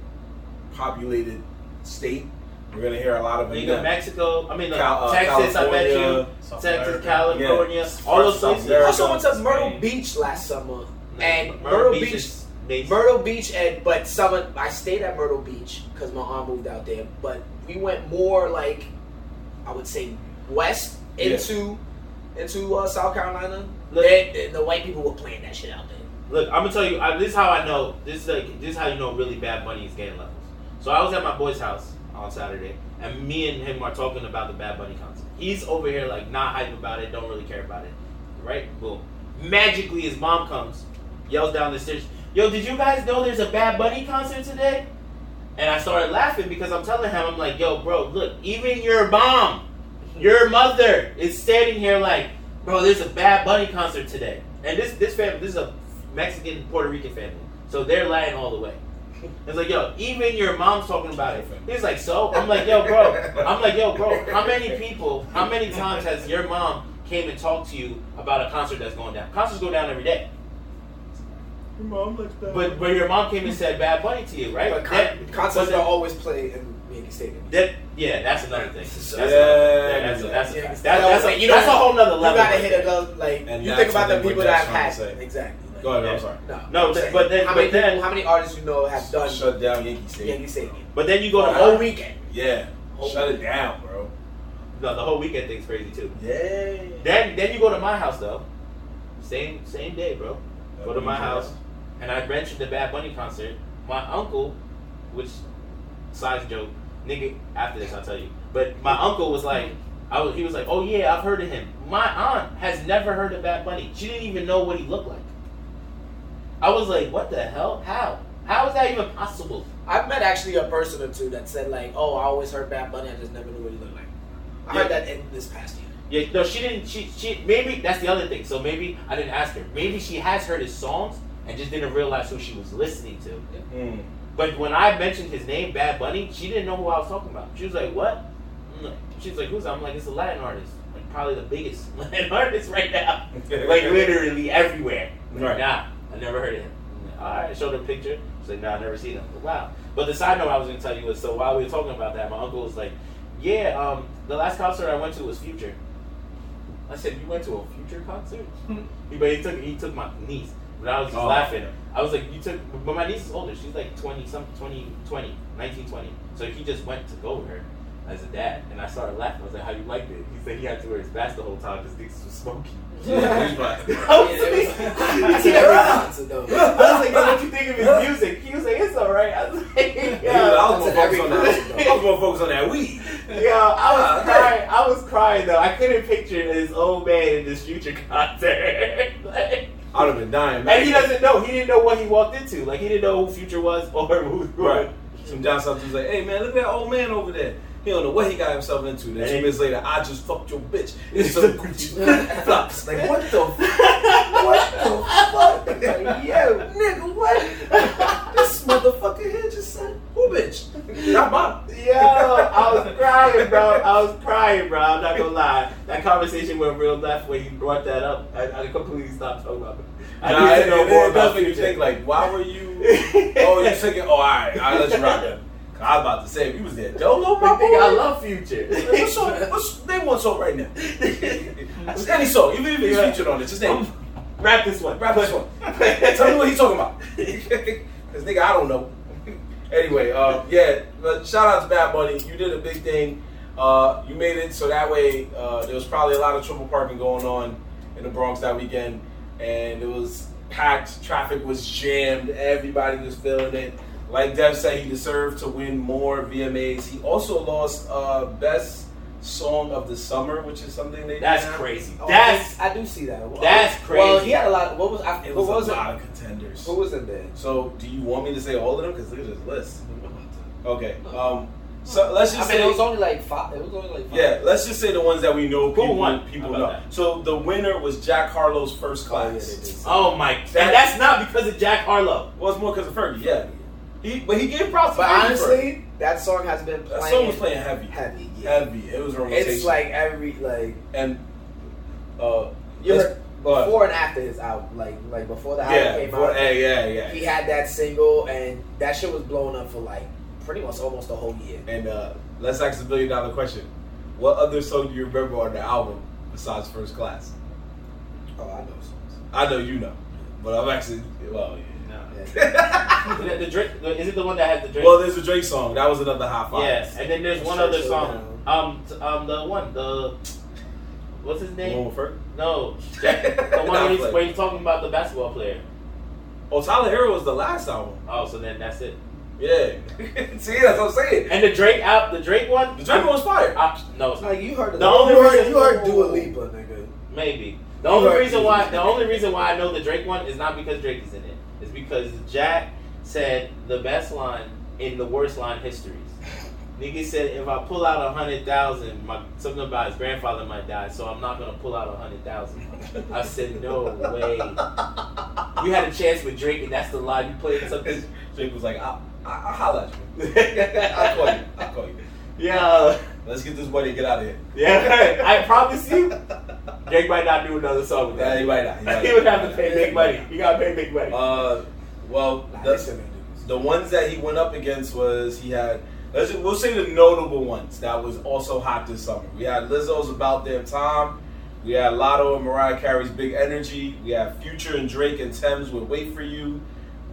A: populated state, we're gonna hear a lot of him.
C: You go. Mexico. I mean, uh,
A: Cal- uh,
C: Texas. I bet you.
A: California,
B: South
C: Texas,
B: America.
C: California,
A: Yeah.
C: all those
A: South
C: places.
A: America.
D: I also went to Myrtle
B: Spain.
D: Beach last summer,
C: No,
D: and
C: Myrtle
D: Myrtle
C: Beach
D: Beach,
C: is
D: Myrtle Beach, and but some of, I stayed at Myrtle Beach because my aunt moved out there. But we went more like I would say west
A: Yeah.
D: into into uh, South Carolina.
C: Look-
D: They- the white people were playing that shit out there.
C: Look, I'm gonna tell you. I, this is how I know. This is like this is how you know really bad Bunny is getting levels. So I was at my boy's house on Saturday, and me and him are talking about the Bad Bunny concert. He's over here like not hype about it, don't really care about it, right? Boom. Magically, his mom comes, yells down the stairs, "Yo, did you guys know there's a Bad Bunny concert today?" And I started laughing because I'm telling him, I'm like, "Yo, bro, look, even your mom, your mother is standing here like, bro, there's a Bad Bunny concert today." And this this family, this is a Mexican Puerto Rican family, so they're lying all the way. It's like, yo, even your mom's talking about it. He's like, so? I'm like, yo, bro. I'm like, yo, bro. How many people? How many times has your mom came and talked to you about a concert that's going down? Concerts go down every day.
B: Your mom likes that.
C: But but your mom came and said Bad Bunny to you, right?
D: But
C: That-
D: concerts
C: but
D: don't always play in Yankee Stadium.
C: That yeah, that's another thing. That's
A: Yeah,
C: another, yeah, that's a,
A: yeah.
C: that's a,
D: Yeah,
C: that's,
D: you
C: that's,
D: know,
C: a,
D: you know,
C: that's a whole nother level.
D: You gotta
C: right
D: hit
C: there.
D: a go like
A: And
D: you think about the people that
A: Jeff's
D: have had
A: say.
D: exactly. Like,
A: Go ahead,
C: Yeah.
A: I'm sorry.
D: No,
C: No,
D: I'm
C: but-
D: saying,
C: but then-
D: how many
C: but then-
D: people, how many artists you know have done
A: Shut down Yankee Stadium.
D: Yankee Stadium?
C: But then you go to
D: The whole weekend.
A: Yeah.
D: Whole
A: Shut it down, bro.
C: no, the whole weekend thing's crazy too.
A: Yeah.
C: Then then you go to my house though. Same same day, bro. Go to my house, and I mentioned the Bad Bunny concert. My uncle, which size joke, nigga. After this, I'll tell you. But my uncle was like, I was, he was like, oh yeah, I've heard of him. My aunt has never heard of Bad Bunny. She didn't even know what he looked like. I was like, what the hell? How? How is that even possible?
D: I've met actually a person or two that said like, "Oh, I always heard Bad Bunny. I just never knew what he looked like." I heard that in this past year.
C: Yeah, no, she didn't. She, she, maybe that's the other thing. So maybe I didn't ask her. Maybe she has heard his songs and just didn't realize who she was listening to.
A: Mm.
C: But when I mentioned his name, Bad Bunny, she didn't know who I was talking about. She was like, "What?" She's like, "Who's?" that?" I'm like, "It's a Latin artist, like probably the biggest Latin artist right now, like literally everywhere."
A: Right.
C: Nah, I never heard of him. I'm All right, showed her a picture. She's like, "Nah, I never seen him." I'm like, wow. But the side note I was gonna tell you was, so while we were talking about that, my uncle was like, "Yeah, um, the last concert I went to was Future." I said, "You went to a Future concert?" But he took he took my niece. But I was just
A: Oh,
C: laughing.
A: okay.
C: I was like, you took, but my niece is older. She's like 20, some 20, 20, 19, 20. So he just went to go with her as a dad. And I started laughing. I was like, how you liked it? He said he had to wear his mask the whole time because niggas was smoking.
A: Yeah,
C: I was
D: Yeah, it was-
C: like,
D: I see every concert though.
C: I was like, yo, what you think of his music? He was like, it's alright. I was like,
A: Yeah,
C: yo,
A: I was gonna focus on that. I was gonna focus on that weed.
C: yo, I was
A: Ah,
C: crying. I was crying though. I couldn't picture this old man in this future concert. like,
A: I'd have been dying, man.
C: And he doesn't know. He didn't know what he walked into. Like he didn't know who Future was or who.
A: Right. Some down south dude's like, hey man, look at that old man over there. He don't know what he got himself into. Then two minutes later, I just fucked your bitch. It's some Gucci flops. Like what the fuck? What the fuck? Like, Yo, nigga, what? this motherfucker here just said, who bitch? Not mine.
C: Yo, I was crying, bro. I was crying, bro. I'm not gonna lie. That conversation went real left when he brought that up. I, I completely stopped talking about it. I
A: Nah,
C: need to know more about
A: does make you
C: Future.
A: think like, why were you? Oh, you're thinking? Oh, all right, all right, let's rock it. I was about to say, if you was there, don't know my
C: thing, I love Future.
A: What's song? What's name one song right now? Any song, even if he's
C: Yeah.
A: featured on it, just name.
C: Rap this one.
A: Rap this one. Tell me what he's talking about. Cause nigga, I don't know. anyway, uh, yeah, but shout out to Bad Bunny. You did a big thing. Uh, you made it so that way uh, there was probably a lot of triple parking going on in the Bronx that weekend, and it was packed. Traffic was jammed. Everybody was feeling it. Like Dev said, he deserved to win more VMAs. He also lost uh, best song of the summer, which is something they
C: That's
A: didn't have.
C: crazy.
D: Oh,
C: That's
D: I do see that.
C: That's crazy.
D: Well, he had a lot. What was? I,
A: It
D: what
A: was,
D: was
A: a
D: it?
A: lot of contenders.
D: Who was it there?
A: So, do you want me to say all of them? Because look at this list. Okay. Um. So let's just
D: I mean,
A: say.
D: it was only like five. It was only like five.
A: yeah, let's just say the ones that we know people,
C: won?
A: people know.
C: that?
A: So the winner was Jack Harlow's first
D: Oh, yeah,
A: class.
C: oh my. And that's not because of Jack Harlow.
A: Well, it's more because of Fergie. Yeah. He, but he gave props. to
D: But
A: Fergie for it.
D: honestly, that song has been playing.
A: that song was playing heavy.
D: heavy. Yeah.
A: Heavy. It was a rotation.
D: It's like every like
A: and uh,
D: you
A: let's-
D: heard
A: go ahead.
D: before and after his album. Like like before the album
A: yeah,
D: came
A: before,
D: out,
A: yeah, yeah, yeah.
D: he had that single, and that shit was blowing up for like pretty much almost a whole year.
A: And uh, let's ask the billion dollar question: What other song do you remember on the album besides First Class?
D: Oh, I know songs.
A: I know you know, but I'm actually well, yeah.
C: No,
D: Yeah.
C: Is it the Drake? Is it the one that has the Drake?
A: well, there's a Drake song. That was another hot five.
C: yeah, and then there's one
D: Sure,
C: other song. Um, t- um, the one, the what's his
A: The
C: name?
A: one with Ferg?
C: No, Jack, the one
A: Nah,
C: where he's, where he's talking about the basketball player.
A: Oh, Tyler Herro was the last album.
C: Oh, so then that's it.
A: Yeah. See, that's what I'm saying.
C: And the Drake out, the Drake one.
A: The Drake one was fire.
C: Uh, no, it's not.
D: Like you heard
C: The only
D: you heard,
C: reason-
D: you heard Dua Lipa, nigga.
C: Maybe. The
D: You
C: only reason
D: me.
C: why the only reason why I know the Drake one is not because Drake is in it. It's because Jack said the best line in the worst line histories. Nigga said if I pull out a hundred thousand, my something about his grandfather might die, so I'm not gonna pull out a hundred thousand. I said no way. You had a chance with Drake, and that's the line you played. Something.
A: Drake was like, I'll, I'll, I'll holler at you. I'll call you. I'll call you.
C: Yeah,
A: Let's get this money and get out of here.
C: yeah. I promise you, Drake might not do another song with
A: Yeah, he might not. He might
C: He
A: not.
C: would have to pay big money. You gotta pay big money.
A: Uh, well,
D: Nah,
A: the,
D: they still gonna do this.
A: the ones that he went up against was he had. Let's we'll say the notable ones that was also hot this summer. We had Lizzo's "About Damn Time." We had Latto and Mariah Carey's "Big Energy." We had Future and Drake and Tems with "Wait for You."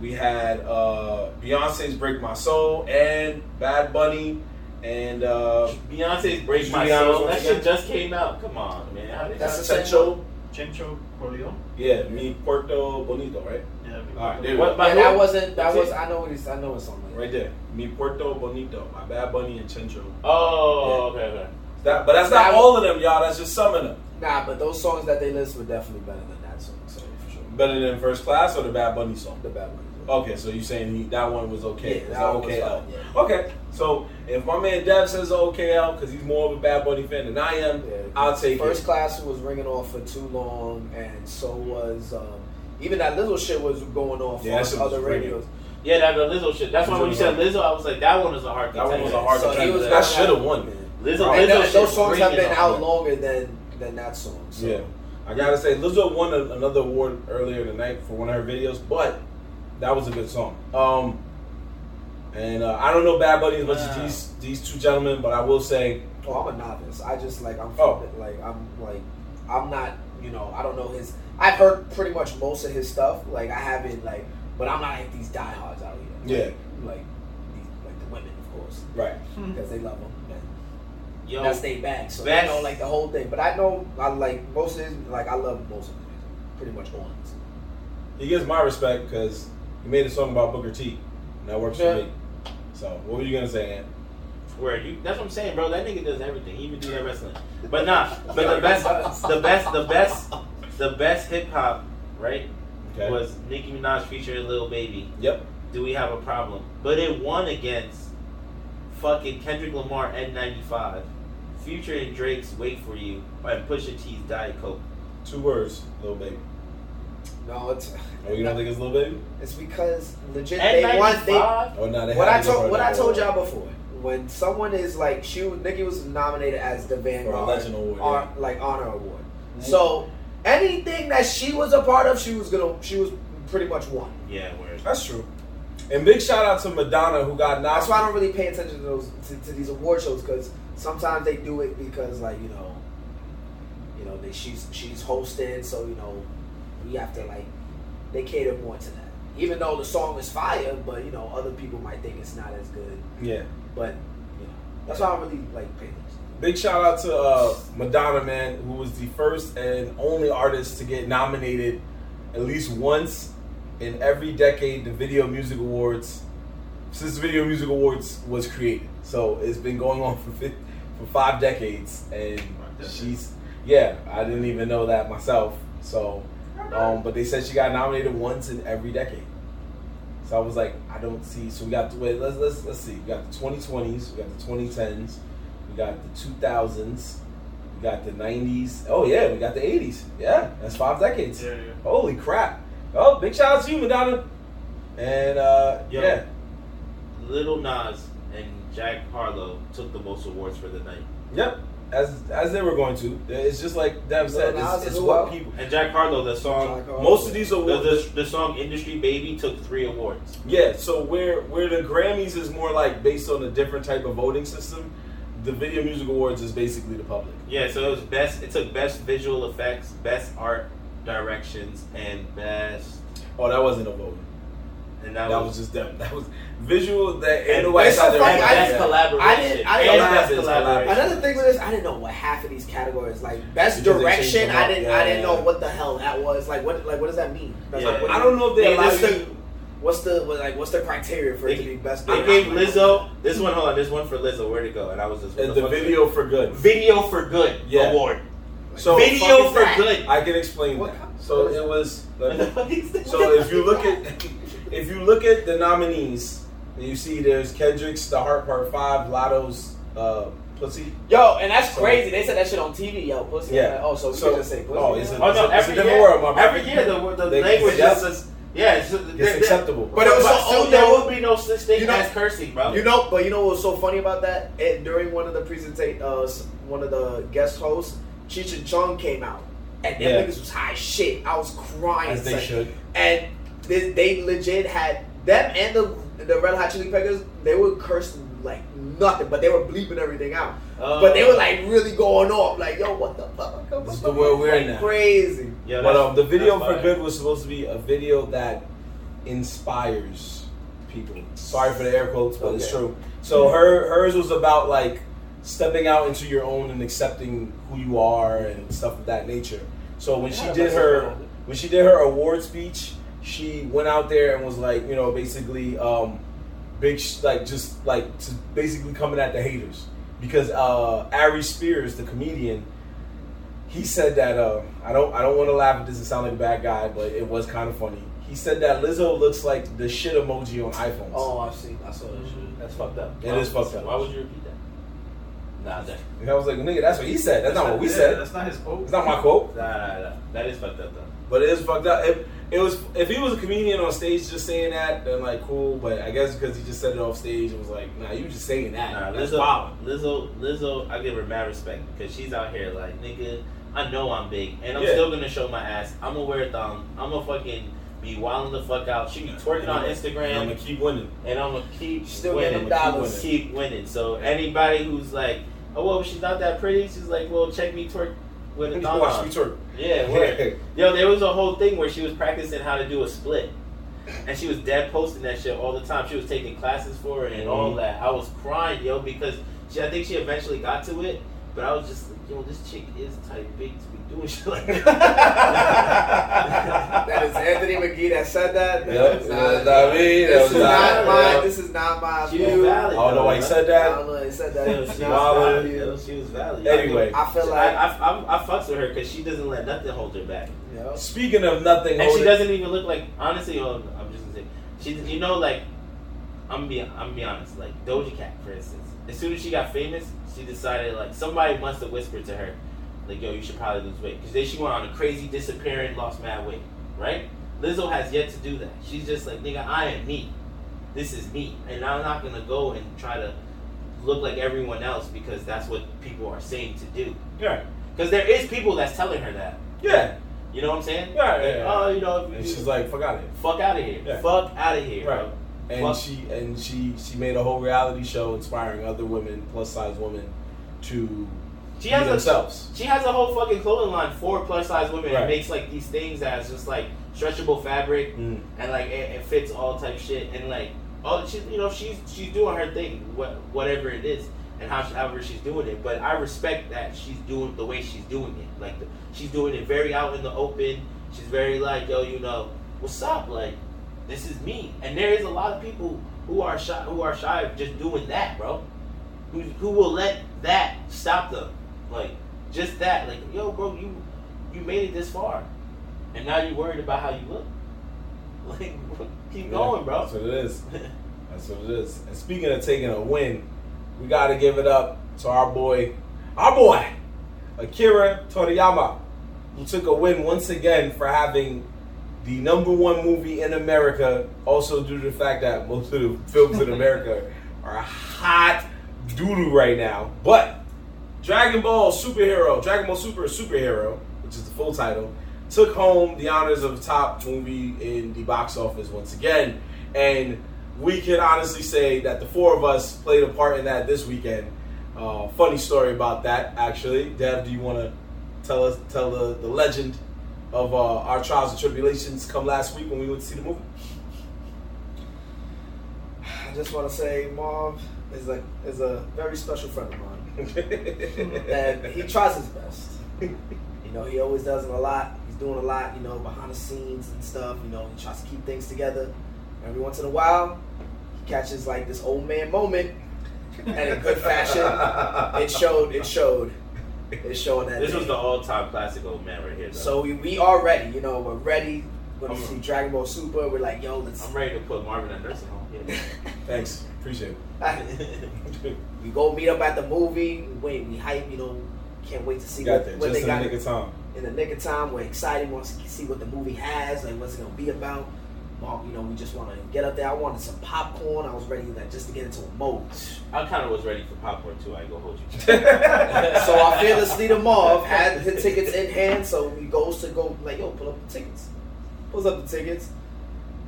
A: We had uh, Beyonce's "Break My Soul" and Bad Bunny and uh,
C: Beyonce's "Break My Soul." That shit
A: again.
C: just came out. Come on, man. How did
D: That's
C: that-
D: the same
A: Chencho.
B: Chencho Corleone.
A: Yeah, me Porto Bonito, right?
B: Yeah.
A: All right, there we
C: What-
D: Yeah, that wasn't. That
C: That's
D: was.
C: it?
D: I know what he's. I know what song. it is.
A: Right there. Mi Porto Bonito by Bad Bunny and Chencho.
C: Oh, okay, okay.
A: That, but that's not
D: That-
A: all of them, y'all. That's just some of them.
D: Nah, but those songs that they list were definitely better than that song. So for sure,
A: Better than First Class or the Bad Bunny song?
D: the bad one.
A: Okay, so you saying he, that one was okay?
D: Yeah,
A: It's
D: that one was
A: OKL.
D: fine, yeah.
A: Okay, so if my man Dev says OKL because he's more of a Bad Bunny fan than I am,
D: Yeah,
A: I'll take
D: First
A: it.
D: class was ringing off for too long, and so was um, even that little shit was going off
A: Yeah,
D: on
A: shit was
D: other
A: ringing.
D: radios.
C: Yeah, that the Lizzo shit. That's why when you said Lizzo, I was like, that one was a hard.
A: That one was a hard
D: So he
A: contender.
D: was
A: That
D: going
A: should have
D: out-
A: won.
C: Lizzo,
D: And
C: Lizzo
D: that- those songs have been out longer than than that song. So.
A: Yeah, I gotta say Lizzo won a, another award earlier tonight for one of her videos, but that was a good song. Um, and uh, I don't know Bad Bunny as much as these these two gentlemen, but I will say
D: Oh, I'm a novice. I just like I'm
A: Oh.
D: like I'm like I'm not you know I don't know his. I've heard pretty much most of his stuff. Like I haven't like, but I'm not like these diehards out here.
A: Yeah.
D: Like, like these like the women, of course,
A: right.
D: because they love him. And
C: Yo,
D: that's their bag. So
C: best-
D: they know like the whole thing. But I know I like most of his. Like I love most of his. Pretty much all of his.
A: He gets my respect because he made a song about Booker T, and that works
D: Yeah.
A: for me. So what were you gonna say, Ant?
C: where you? That's what I'm saying, bro. That nigga does everything. He even do that wrestling. But nah. But the best, the best, the best, the best hip hop, right?
A: Okay.
C: Was Nicki Minaj featuring Lil Baby.
A: Yep.
C: Do we have a problem? But it won against fucking Kendrick Lamar N95, Future and Drake's Wait for You, and Pusha T's Diet Coke.
A: Two words, little baby.
D: No, it's
A: Oh, you don't think it's a little baby?
D: it's because legit they want they.
A: Oh no, they
D: What I told what I told y'all before, when someone is like she was Nicki was nominated as the Vanguard
A: Legend Award,
D: hon- like honor award. So anything that she was a part of, she was gonna she was pretty much won.
C: Yeah, word.
A: That's true. And big shout out to Madonna who got knocked.
D: That's why I don't really pay attention to those to, to these award shows because sometimes they do it because like you know, you know they, she's she's hosting, so you know we have to like they cater more to that. Even though the song is fire, but you know other people might think it's not as good.
A: Yeah.
D: But you know that's why I really like pay attention.
A: Big shout out to uh, Madonna, man, who was the first and only artist to get nominated at least once in every decade the Video Music Awards since the Video Music Awards was created. So it's been going on for fif- for five decades, and she's yeah, I didn't even know that myself. So, um, but they said she got nominated once in every decade. So I was like, I don't see. So we got wait, let's let's let's see. We got the 2020s, we got the 2010s, we got the 2000s, we got the 90s. Oh yeah, we got the 80s. Yeah, that's five decades.
B: Yeah, yeah.
A: Holy crap! Oh, big shout out to you, Madonna. And uh,
C: Yo.
A: yeah,
C: Lil Nas and Jack Harlow took the most awards for the night.
A: yep. As as they were going to, it's just like Dev said. It's, it's what people.
C: And Jack Harlow, the song,
D: Harlow.
A: Most of these
C: the,
A: awards,
C: the, the song Industry Baby took three awards.
A: Yeah, so where where the Grammys is more like based on a different type of voting system, the Video Music Awards is basically the public.
C: Yeah, so it was best. It took best visual effects, best art directions, and best.
A: Oh, that wasn't a vote.
C: And that,
A: That
C: was,
A: was just them. That was visual. That ain't
C: and
A: nobody
D: it's
A: out
D: so
A: there.
D: funny,
A: like
D: I
C: best
A: that.
C: collaboration.
D: I didn't- I didn't
A: know
C: best
A: that.
C: collaboration.
D: Another thing with this, I didn't know what half of these categories like best
A: Because
D: direction. I didn't.
A: yeah,
D: I didn't know what the hell that was. Like what? Like what does that mean? That's
C: Yeah.
D: like, what
A: I don't know if they
C: They-
A: allow
D: What's
A: you.
D: the what's the what, like what's the criteria for it to be best?
C: They
D: direction?
C: gave Lizzo this one. Hold on, this one for Lizzo. Where'd it go? And I was just
A: And
C: the
A: the video for good.
C: video for good
A: Yeah.
C: award.
A: So
C: video for good.
A: I can explain that. So it was.
C: What the fuck is that?
A: So if you look at if you look at the nominees, you see there's Kendrick's The Heart Part Five, Latto's uh, Pussy.
D: Yo, and that's
A: So-
D: crazy. They said that shit on TV. Yo, pussy.
A: Yeah.
D: Oh, so we
A: So-
D: can just say pussy.
A: oh, it's a-
C: Oh no!
A: It's a
C: Every
A: different
C: year,
A: world, my brother.
C: every year the, the
A: They-
C: language is just yeah. It's,
A: It's
C: they're-
A: acceptable.
D: But it was
C: but
D: so-
C: soon
D: oh,
C: there
D: no.
C: will be no such thing
D: You know-
C: as cursing, bro.
D: You know, but you know what's so funny about that? It, during one of the presentation, uh, one of the guest hosts, Cheech and Chong came out, and them
A: Yeah.
D: niggas was high shit. I was crying.
A: As they
D: son.
A: should.
D: And they, they legit had them and the the Red Hot Chili Peppers. They would curse like nothing, but they were bleeping everything out.
C: Oh.
D: but they were like really going off, like yo, what the fuck? What
A: This is
D: the
A: the world we're in
D: Like,
A: now.
D: Crazy.
C: Yeah,
A: But um, the video for
C: fire.
A: good was supposed to be a video that inspires people. Sorry for the air quotes, but it's true. So her hers was about like stepping out into your own and accepting who you are and stuff of that nature. So when she did her when she did her award speech, she went out there and was like, you know, basically um big sh- like just like to basically coming at the haters because uh Aries Spears, the comedian, he said that uh, I don't I don't want to laugh at this and sound like a bad guy, but it was kind of funny. He said that Lizzo looks like the shit emoji on iPhones.
D: Oh, I've seen. I saw that shit.
C: That's fucked up.
A: It is fucked up.
C: Why would you repeat that? Nah, that,
A: And I was like, nigga, that's what he said. That's not what we
B: yeah,
A: said.
B: That's not his quote.
A: It's not my quote,
C: nah, nah, nah. That is fucked up though.
A: but it is fucked up. It, it was if he was a comedian on stage just saying that, then like cool. But I guess because he just said it off stage, it was like, nah, you just saying that.
C: Nah,
A: That's
C: Lizzo,
A: wild.
C: Lizzo, Lizzo, I give her mad respect because she's out here like, nigga, I know I'm big and I'm
A: Yeah.
C: still gonna show my ass. I'm gonna wear a thong. I'm gonna fucking be wilding the fuck out. She be twerking on
A: And I'm gonna keep winning.
C: and I'm gonna keep
D: Still
C: winning.
D: dollars.
C: Keep winning. So anybody who's like, oh well, she's not that pretty. She's like, well, check me twerk with a thong
A: Watch
C: on. Yeah, word. Yo, there was a whole thing where she was practicing how to do a split. And she was dead posting that shit all the time. She was taking classes for it and all
A: Mhm.
C: that. I was crying, yo, because she I think she eventually got to it, but I was just like, yo, this chick is type big to be doing shit like that.
D: That is Anthony McGee that said that. That
A: Yep,
D: is
A: that was not me, that
D: This is
A: not-
D: not my.
A: yep.
D: This is not my
C: She was
D: view.
C: valid.
A: I don't know why he said
D: I
A: that.
D: don't know. He said that.
C: Yo,
D: It's
C: she,
A: was
D: my
A: valid.
C: yo, she was valid.
A: Anyway.
D: I feel like.
C: I, I, I fucks with her because she doesn't let nothing hold her back.
D: Yo.
A: Speaking of nothing,
C: And she doesn't even look like honestly. Oh, I'm just gonna say she. You know, like I'm gonna be. I'm gonna be honest. Like Doja Cat, for instance. As soon as she got famous, she decided like somebody must have whispered to her, like, "Yo, you should probably lose weight." Because then she went on a crazy disappearing, lost mad weight. Right? Lizzo has yet to do that. She's just like, "Nigga, I am me. This is me," and I'm not gonna go and try to look like everyone else because that's what people are saying to do.
A: yeah,
C: Because there is people that's telling her that.
A: yeah,
C: You know what I'm saying?
A: Yeah,
C: Like,
A: yeah.
C: Oh, you know,
A: and she's like, fuck out of here.
C: fuck out of here.
A: Yeah.
C: Fuck out of here.
A: Right.
C: Bro.
A: and
C: Fuck.
A: she and she she made a whole reality show inspiring other women, plus size women, to
C: She has a she has a whole fucking clothing line for plus size women.
A: Right.
C: It makes like these things that's just like stretchable fabric
A: Mm.
C: and like it, it fits all type shit and like all she you know she's she's doing her thing what whatever it is and how however she's doing it. But I respect that she's doing the way she's doing it. Like the, she's doing it very out in the open. She's very like yo you know what's up like this is me and there is a lot of people who are shy who are shy of just doing that bro who, who will let that stop them like just that like yo bro you you made it this far and now you're worried about how you look like keep
A: Yeah,
C: going bro
A: That's what it is. That's what it is. And speaking of taking a win, we got to give it up to our boy, our boy, Akira Toriyama, who took a win once again for having the number one movie in America. Also, due to the fact that most of the films in America are hot doodoo right now. But Dragon Ball Superhero, Dragon Ball Super Superhero, which is the full title, took home the honors of top movie in the box office once again. And we can honestly say that the four of us played a part in that this weekend. Uh, funny story about that, actually. Dev, do you want to tell us tell the, the legend of uh, our trials and tribulations come last week when we went to see the movie?
D: I just want to say, Marv is a is a very special friend of mine, and he tries his best. You know, he always does a lot. He's doing a lot, you know, behind the scenes and stuff. You know, he tries to keep things together. Every once in a while, he catches like this old man moment, and in good fashion, it showed. It showed. It showed that.
C: This
D: day.
C: was the all-time classic old man right here. Though.
D: So we, we are ready. You know, we're ready. We're gonna
C: I'm-
D: see Dragon Ball Super. We're like, yo, let's.
C: I'm ready to put Marvin in nursing home. Yeah.
A: Thanks, appreciate it.
D: we go meet up at the movie. We wait, we hype. You know, can't wait to see
A: got
D: what,
A: there
D: what
A: just
D: they
A: in the nick of time.
D: in the nick of time. We're excited. Want to see what the movie has. Like, what's it gonna be about. Mark, you know, we just want to get up there. I wanted some popcorn. I was ready like just to get into a mode.
C: I kind of was ready for popcorn too. I go hold you.
D: so our fearless leader Marv had the tickets in hand, so he goes to go like, yo, pull up the tickets. Pulls up the tickets,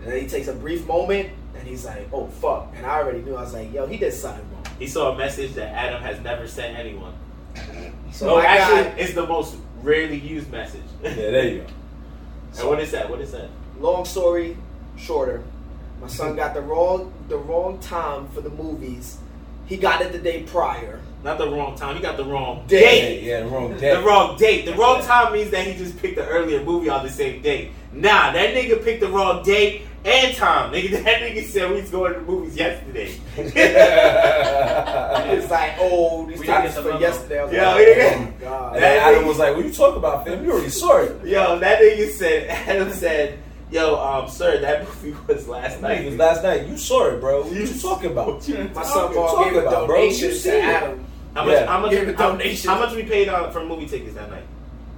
D: and then he takes a brief moment, and he's like, oh fuck. And I already knew. I was like, yo, he did something wrong.
C: He saw a message that Atom has never sent anyone.
D: So
C: no, actually,
D: guy,
C: it's the most rarely used message.
A: Yeah, there you go.
C: and what is that? What is that?
D: long story shorter, my son got the wrong the wrong time for the movies. He got it the day prior.
C: Not the wrong time. He got the wrong
D: Day.
C: date.
A: Yeah, yeah, the wrong date.
C: The wrong date. The wrong time means that he just picked the earlier movie on the same date. Nah, that nigga picked the wrong date and time. Nigga, that nigga said we was going to the movies yesterday.
D: It's like, oh, these
C: We
D: tickets
C: didn't get the
D: for yesterday. I was
C: Yeah,
D: like,
C: we
D: oh
C: get-
D: my god.
A: And then Atom was like, "What you talking about, fam? You already saw it."
C: Yo, that nigga said, Atom said, yo, um, sir, that movie was last
A: Night. It was last night. You saw it, bro. What you talking about?
D: My
A: What
D: son
A: you
D: Mark
A: talking
D: a
A: about, bro? You
D: to. Atom.
C: How much,
A: Yeah.
C: how much, how,
D: donation.
C: how much we paid on for movie tickets that night?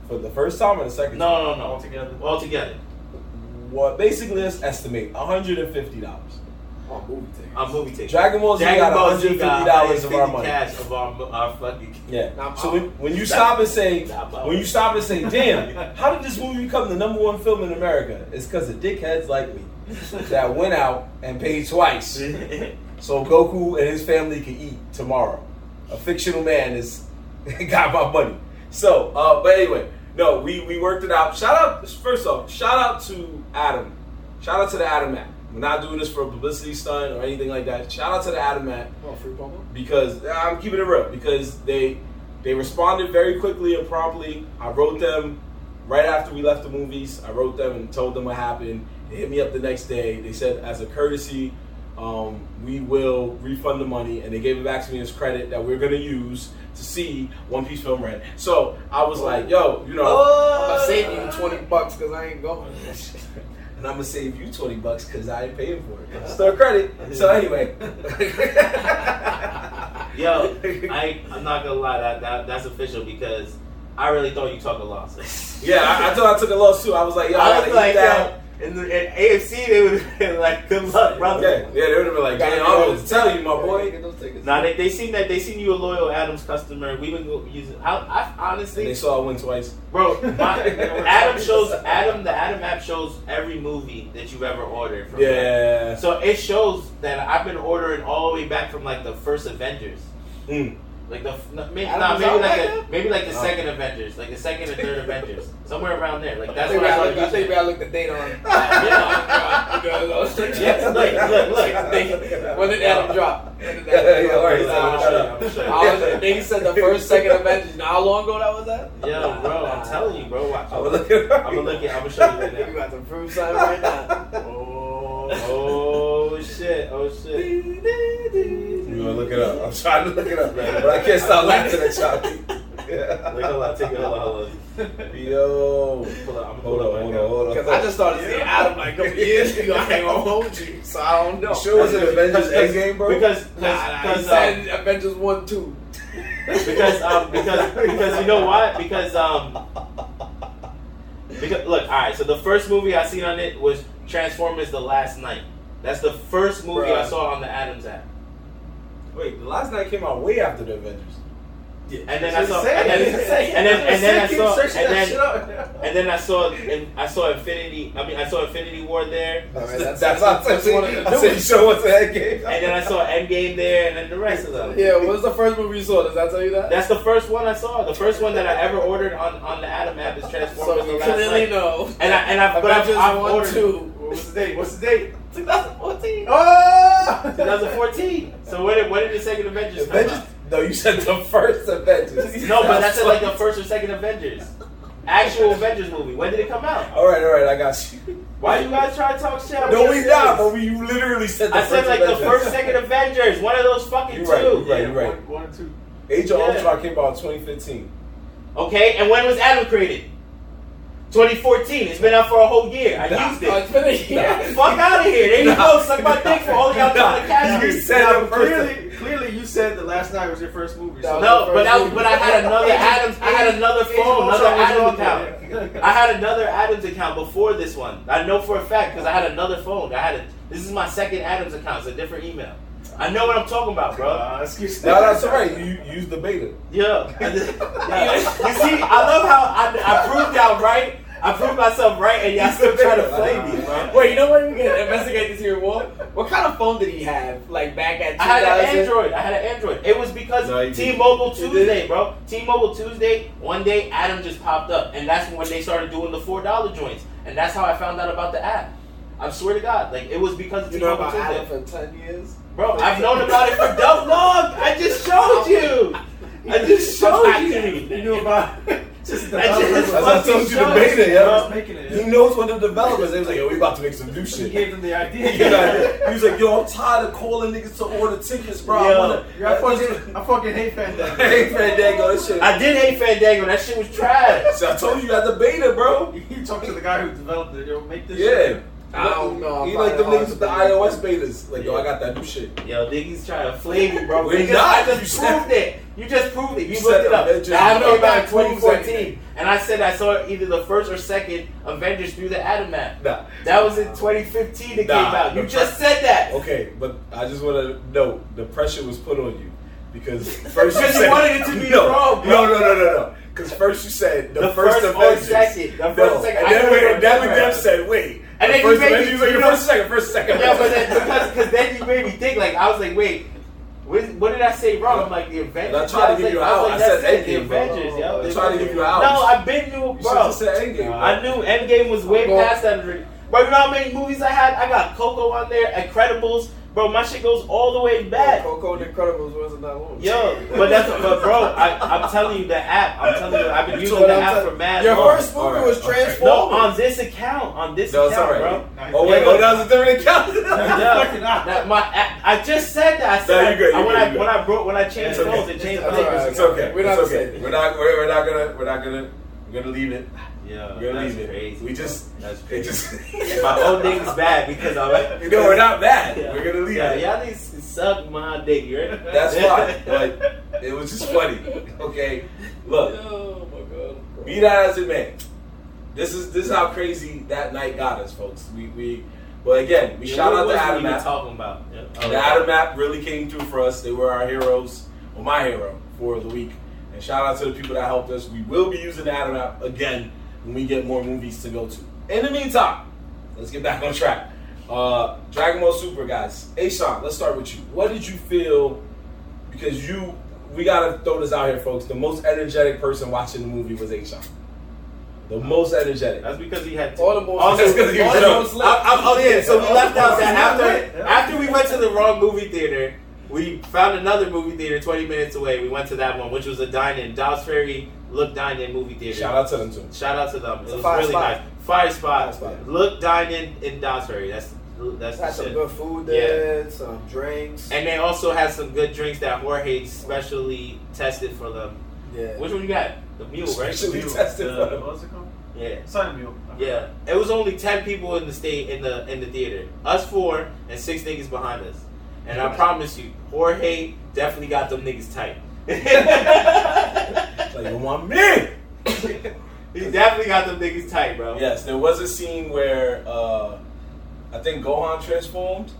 A: For the first time or the second? time?
C: No, no, no.
B: Altogether.
C: All together.
A: What? Basically, let's estimate one hundred and fifty dollars.
D: On movie tickets.
C: On movie tickets.
A: Dragon Ball Z
C: Dragon
A: got
C: Ball
A: one hundred
C: Z
A: and
C: got
A: fifty dollars of our money.
C: cash of our, our fucking.
A: Yeah.
D: Now,
A: So when, when you stop and say, when you stop and say, damn, how did this movie become the number one film in America? It's because of dickheads like me that went out and paid twice, so Goku and his family can eat tomorrow. A fictional man is got my money. So, uh, but anyway, no, we we worked it out. Shout out first off, shout out to Atom. Shout out to the Atom app. We're not doing this for a publicity stunt or anything like that. Shout out to the Atom app
D: Oh, free promo?
A: because I'm keeping it real because they they responded very quickly and promptly. I wrote them right after we left the movies. I wrote them and told them what happened. They hit me up the next day. They said as a courtesy, um, we will refund the money, and they gave it back to me as credit that we're gonna use to see One Piece film red. So I was like, yo, you know.
D: I'm gonna save you 20 bucks because I ain't going.
A: And I'm gonna save you twenty bucks because I ain't paying for it. Still credit. So anyway,
C: Yo, I, I'm not gonna lie, that, that that's official because I really thought you took a loss.
A: yeah, I, I thought I took a loss too. I was like, yo, I,
C: I was like,
A: that.
C: yo, in, the, in AMC they would have been like, good luck, brother.
A: Yeah, yeah, they would have been like, damn, I was to tell you, my boy.
D: Now.
C: Nah, they, they seen that they seen you a loyal Atoms customer. We would go using. I, I
A: And
C: honestly,
A: they saw I win twice.
C: bro, my, Atom shows Atom the Atom app shows every movie that you've ever ordered. From them.
A: Yeah.
C: So it shows that I've been ordering all the way back from like the first Avengers.
A: Mm.
C: Like the no, maybe,
D: Atom
C: nah, maybe
D: out
C: like the, maybe like the
A: Oh.
C: second Avengers, like the second and third Avengers, somewhere around there. Like that's
D: think
C: what
D: I
C: I
D: looked, I
C: started
D: think
C: using.
D: I looked the date on.
C: Yeah, look, look, look.
D: When did Atom drop? When did
A: Yeah,
D: Atom
A: yeah,
D: drop?
A: alright,
C: I'm gonna show you. I'm gonna show you.
D: Was, they said the first, second Avengers. You know how long ago that was that?
C: Yo, bro, I'm telling you, bro. Watch.
A: I
C: I'm gonna
A: look at
C: I'm gonna look at. I'm gonna show you right now.
D: You got to prove something right now.
C: Oh, oh shit, oh shit.
A: You wanna look it up? I'm trying to look it up, man, but I can't stop laughing at y'all. Yeah.
C: Wait, hold on, take it, hold on, hold on.
A: Yo.
C: Pull up,
A: Hold on, hold on, hold on.
D: Because I just started seeing Atom like a couple years ago. I ain't gonna hold you, so I don't know.
A: You sure was an Avengers Endgame, bro?
C: Because,
D: Nah, nah, he
C: because,
D: said Avengers 1 2.
C: because um because because you know what? Because um because look, all right. So the first movie I seen on it was Transformers: The Last Knight. That's the first movie I saw on the Atoms app.
A: Wait, the last knight came out way after the Avengers.
C: And then I saw and then and then and then I saw and then and then I saw and I saw Infinity. I mean, I saw Infinity War there,
D: Alright, that's,
A: That's,
D: that's,
A: that's,
D: that's one of the
A: I said, you what's the Endgame?
C: and then I saw Endgame there, and then the rest of them.
D: Yeah, what was the first movie you saw? Does that tell you that?
C: That's the first one I saw. The first one that I ever ordered on, on the Atom app is Transformers:
D: so you clearly
C: Knight.
D: know.
C: And I and I but I've, I've ordered.
D: 2.
C: What's the date? What's the date?
D: 2014.
C: Oh! Ah! 2014. So when did, when did the second Avengers come
A: Avengers?
C: out?
A: No, you said the first Avengers.
C: No, but that's like the first or second Avengers. Actual Avengers movie. When did it come out?
A: All right, all right, I got you.
C: Why you guys try to talk shit?
A: No, we not. But we you literally said the
C: I said
A: first
C: like the first, second Avengers. One of those fucking
A: You're
C: two.
A: right, you're right, you're right.
B: One, one and two.
A: Age of
C: Yeah.
A: Ultron came out in 2015.
C: Okay, and when was Atom created? 2014. It's been out for a whole year. I
A: Nah.
C: used it.
D: it's been a year.
C: Fuck out of here. There you go. Suck my dick for all y'all trying to catch
A: You
C: me.
A: said first.
B: clearly, clearly, you said the last knight was your first movie.
D: Was
C: No,
D: the
C: but that was, but I had another Atoms. I had another phone, another Atoms account. I had another Atoms account before this one. I know for a fact because I had another phone. I had a. This is my second Atoms account. It's a different email. I know what I'm talking about, bro.
B: Uh, excuse
A: No, that's all right. You use the beta.
C: Yeah. yeah. You see, I love how I, I proved y'all right. I proved myself right, and y'all still trying to play me, bro.
D: Wait, you know what? We can investigate this here What? What kind of phone did he have? Like back at 2000?
C: I had an Android. I had an Android. It was because
A: No.
C: T-Mobile
D: You did?
C: Tuesday, bro. T-Mobile Tuesday. One day, Atom just popped up, and that's when they started doing the four dollar joints, and that's how I found out about the app. I swear to God, like it was because of
D: You know
C: T-Mobile
D: about
C: Tuesday,
D: Atom for 10 years?
C: Bro. I've known about it for dumb long. I just showed you. I just showed you.
B: You knew about just the
C: I just
A: As I told you the
C: showed
A: beta,
C: you,
A: yeah.
C: bro.
B: making it.
A: He knows when the developers. They was like, yo, we about to make some new shit.
B: He gave them the idea.
A: You know, he was like, yo, I'm tired of calling niggas to order tickets, bro. I wanna.
B: Yeah, I fucking, I fucking hate Fandango.
A: Hey, Fandango, this shit.
C: I did hate Fandango. That shit was trash.
A: So I told you you had the beta, bro.
B: You talk to the guy who developed it. Yo, make this.
A: Yeah.
B: Shit.
D: I don't know.
A: He like
D: I
A: them niggas with the iOS betas. Like, yo, I got that new shit.
C: Yo, niggas trying to flame you, bro.
A: We're
C: Because
A: not.
C: I
A: You
C: just
A: said-
C: proved it. You just proved it. You,
A: You
C: looked it up.
A: Avengers.
C: Now, I know
D: You
C: about 2014, and I said I saw either the first or second Avengers through the Atom app.
A: Nah.
C: That was in 2015 it
A: Nah,
C: came out. You
A: the
C: just
A: pre-
C: said that.
A: Okay, but I just want to know the pressure was put on you because first you
C: Because you wanted it to be
A: no,
C: wrong, bro.
A: No, no, no, no, no. Because first you said the,
C: The
A: first,
C: first or
A: Avengers.
C: second. The first
A: no.
C: second.
A: And then
C: know
A: wait,
C: what
A: and then
C: you're
A: said, wait.
C: And
A: the
C: then you
A: first
C: made me-
A: Avengers, like,
C: you know-
A: first second, first second.
C: Yeah, but then, because because then you made me think. Like I was like, wait. What, what did I say wrong? I'm like the Avengers.
A: And I tried to give
C: like,
A: you an
C: I
A: out.
C: like,
A: I said
C: it, the
A: Endgame, bro.
C: Avengers, yo.
A: I
C: The
A: tried to give you an out.
C: No, I've been new,
A: You
C: bro.
A: have said Endgame. bro.
C: I knew Endgame was way past that already. Bro, you know how many movies I had? I got Coco on there, Incredibles. Bro, my shit goes all the way back.
D: Oh, Coco and Incredibles wasn't that long.
C: Yo, but that's but bro, I, I'm telling you the app. I'm telling you, I've been using
A: told
C: the
A: me
C: app
D: I'm
C: for mad
D: Your
C: long.
D: first movie
A: Alright,
D: was
A: alright.
D: Transformers.
C: No, on this account, on this
A: No, it's
C: account,
A: alright.
C: bro.
A: Oh, wait,
C: Yeah,
A: oh, that was a different account?
C: Yeah,
B: Fucking
C: that my I, I just said that. I said
A: No, you good,
C: I,
A: you
C: when
A: good,
C: I
A: good.
C: when I broke when I changed
A: It's okay.
C: phones, it changed
D: It's
C: my
D: alright.
A: It's okay.
D: We're not
A: it's okay. We're not. We're, we're not gonna. We're not gonna. We're gonna leave it.
C: Yeah, that's crazy.
A: We just.
C: that's crazy.
A: just.
C: my old nigga's bad because I'm.
A: You know, we're not bad.
C: Yeah.
A: We're gonna leave
C: yeah,
A: it.
C: Y'all niggas suck my dick, you right?
A: That's fine. But it was just funny. Okay. Look.
D: Oh my god.
A: Be that as it may, this is this is how crazy that night got us, folks. We we, but again, we
C: Yeah,
A: shout out to
C: Atom
A: App.
C: talking about? Yeah. Oh,
A: The Atom App really came through for us. They were our heroes, or my hero for the week. And shout out to the people that helped us. We will be using the Atom App again when we get more movies to go to. In the meantime, let's get back on track. Uh, Dragon Ball Super, guys. Ashawn, let's start with you. What did you feel? Because you, we gotta throw this out here, folks. The most energetic person watching the movie was Ashawn. The most energetic.
C: That's because he had.
D: All the most-
C: Also,
A: That's 'cause he was
C: also- I- I- oh yeah, so we left out that
B: Yeah.
C: after after we went to the wrong movie theater, we found another movie theater 20 minutes away. We went to that one, which was a dine-in, Dobbs Ferry Look Dine-In movie theater.
A: Shout out to them too.
C: Shout out to them.
D: It's
C: it was
D: fire
C: really
D: spot.
C: nice. Fire spot.
A: Fire spot.
C: Look Dine-In in Dobbs Ferry. That's that's
D: Had some
C: shit.
D: good food there, some drinks.
C: And they also had some good drinks that Jorge specially tested for them.
D: yeah.
C: Which one you got? The mule, right?
A: Specially
C: The mule.
A: tested
C: The-
A: for them.
B: What's it called?
C: Yeah.
B: Sun Mule.
C: Yeah, it was only ten people in the state in the in the theater. Us four and six niggas behind us. And I promise you, Jorge definitely got them niggas tight.
A: Like, you want me?
C: he definitely got them niggas tight, bro.
A: Yes, there was a scene where uh, I think Gohan transformed,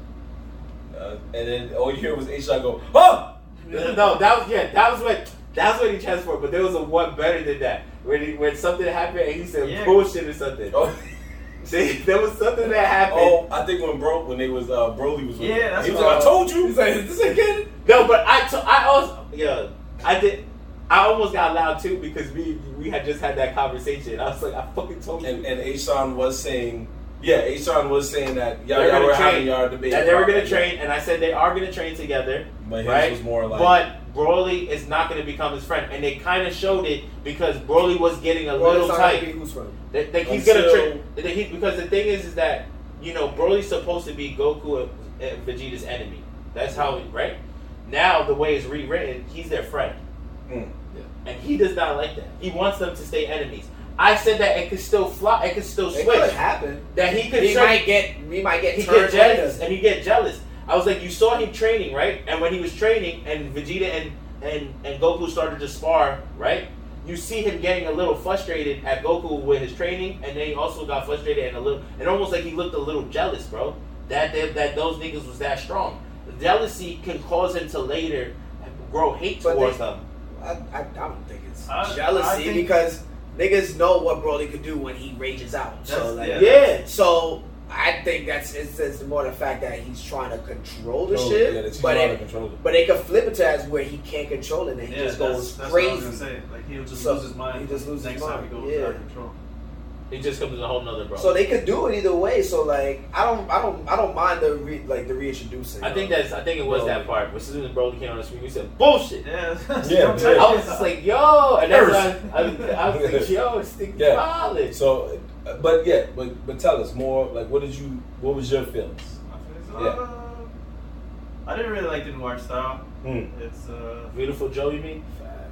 A: uh, and then all you hear was H go, "Oh!"
C: No, that was yeah, that was what that's what he transformed. But there was a one better than that, where he, when something happened and he said
B: Yeah.
C: bullshit or something.
A: Oh,
C: See, there was something that happened.
A: oh, I think when bro when they was uh, Broly was with
B: Yeah, that's
A: he was
B: what
A: like,
B: I-
A: "I told you."
D: He's like, is this again?
C: No, but I to, I also yeah I did. I almost got loud too because we we had just had that conversation. I was like, I fucking told you.
A: And and Ashawn was saying Yeah, Ashawn was saying that y'all,
C: They're
A: y'all were
C: train.
A: having y'all debate.
C: that they were gonna train, and I said they are gonna train together.
A: But his
C: right?
A: was more like.
C: But Broly is not gonna become his friend, and they kind of showed it because Broly was getting a
D: Well,
C: little
D: it's not gonna
C: tight.
D: who's friend.
C: That, that he's gonna
A: Until-
C: train that he, because the thing is, is that you know Broly's supposed to be Goku and, and Vegeta's enemy. That's how, he, right? Now the way it's rewritten, he's their friend,
A: Mm.
C: and he does not like that. He wants them to stay enemies. I said that it could still fly, it could still
D: It
C: switch.
D: could happen.
C: That he could
D: He
C: turn-
D: might get. He might get
C: he get jealous and he get jealous. I was like, you saw him training, right? And when he was training, and Vegeta and and and Goku started to spar, right? You see him getting a little frustrated at Goku with his training, and then he also got frustrated and a little, and almost like he looked a little jealous, bro. That that, that those niggas was that strong. Jealousy can cause him to later grow hate
D: But
C: towards
D: they-
C: them.
D: I, I, I don't think it's
B: I-
D: jealousy
B: think-
D: because niggas know what Broly could do when he rages out. So like,
B: That's-
C: Yeah,
D: so I think that's it's, it's more the fact that he's trying to control the
A: Oh,
D: shit,
A: yeah, that
D: but it,
A: control it.
D: but they could flip it to as where he can't control it and he
B: Yeah,
D: just
B: that's,
D: goes
B: that's What I was
D: crazy.
B: gonna say. Like he'll just
D: So,
B: lose his mind.
D: he just loses
B: next
D: his
B: time he goes
D: yeah.
B: out of control.
C: he just comes in a whole nother bro.
D: So they could do it either way. So like, I don't, I don't, I don't mind the re, like the reintroducing.
C: I think
D: of-
C: that's I think it was
D: Broly.
C: that part. As soon as Broly came on the screen, we said bullshit.
B: Yeah.
A: Yeah, yeah.
C: I was just like, yo, and that's
A: Curse.
C: I, I, I was like, yo, it's the
A: Yeah.
C: college.
A: So, but yeah, but but tell us more. Like, what did you? What was your feelings? Yeah.
B: Uh, I didn't really like the noir style.
A: Hmm.
B: It's uh,
C: Beautiful Joe, you mean?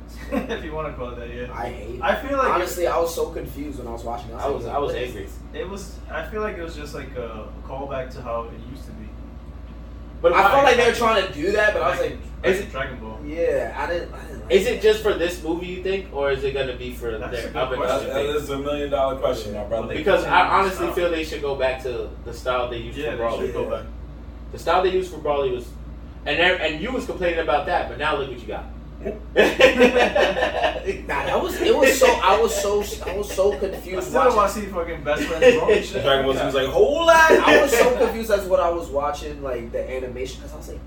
B: if you want to call it that, yeah.
D: I hate.
B: I feel like
D: honestly, I was so confused when I was watching.
C: I was
D: like,
C: I was angry.
B: it was. I feel like it was just like a callback to how it used to be.
C: But
D: I felt
C: why-
D: like they were trying to do that, but I was like,
C: Is
B: like
C: it-
B: Dragon Ball?
D: yeah, I didn't. I didn't like
C: is it just for this movie, you think, or is it gonna be for
B: That's a
C: their
B: good
C: other
B: question.
A: That is a million dollar question, my brother.
C: Because I honestly
B: Style.
C: feel they should go back to the style they used
B: Yeah,
C: for
B: they
C: Broly.
B: should go back.
C: The style they used for Broly was, and there- and you was complaining about that, but now look what you got.
D: Nah, that was it. Was so I was so I was so
B: I
D: confused
B: still don't want to see fucking best friends bro. and.
A: Dragon Ball Z was like, hold on.
D: I was so confused as what I was watching, like the animation, because I was like,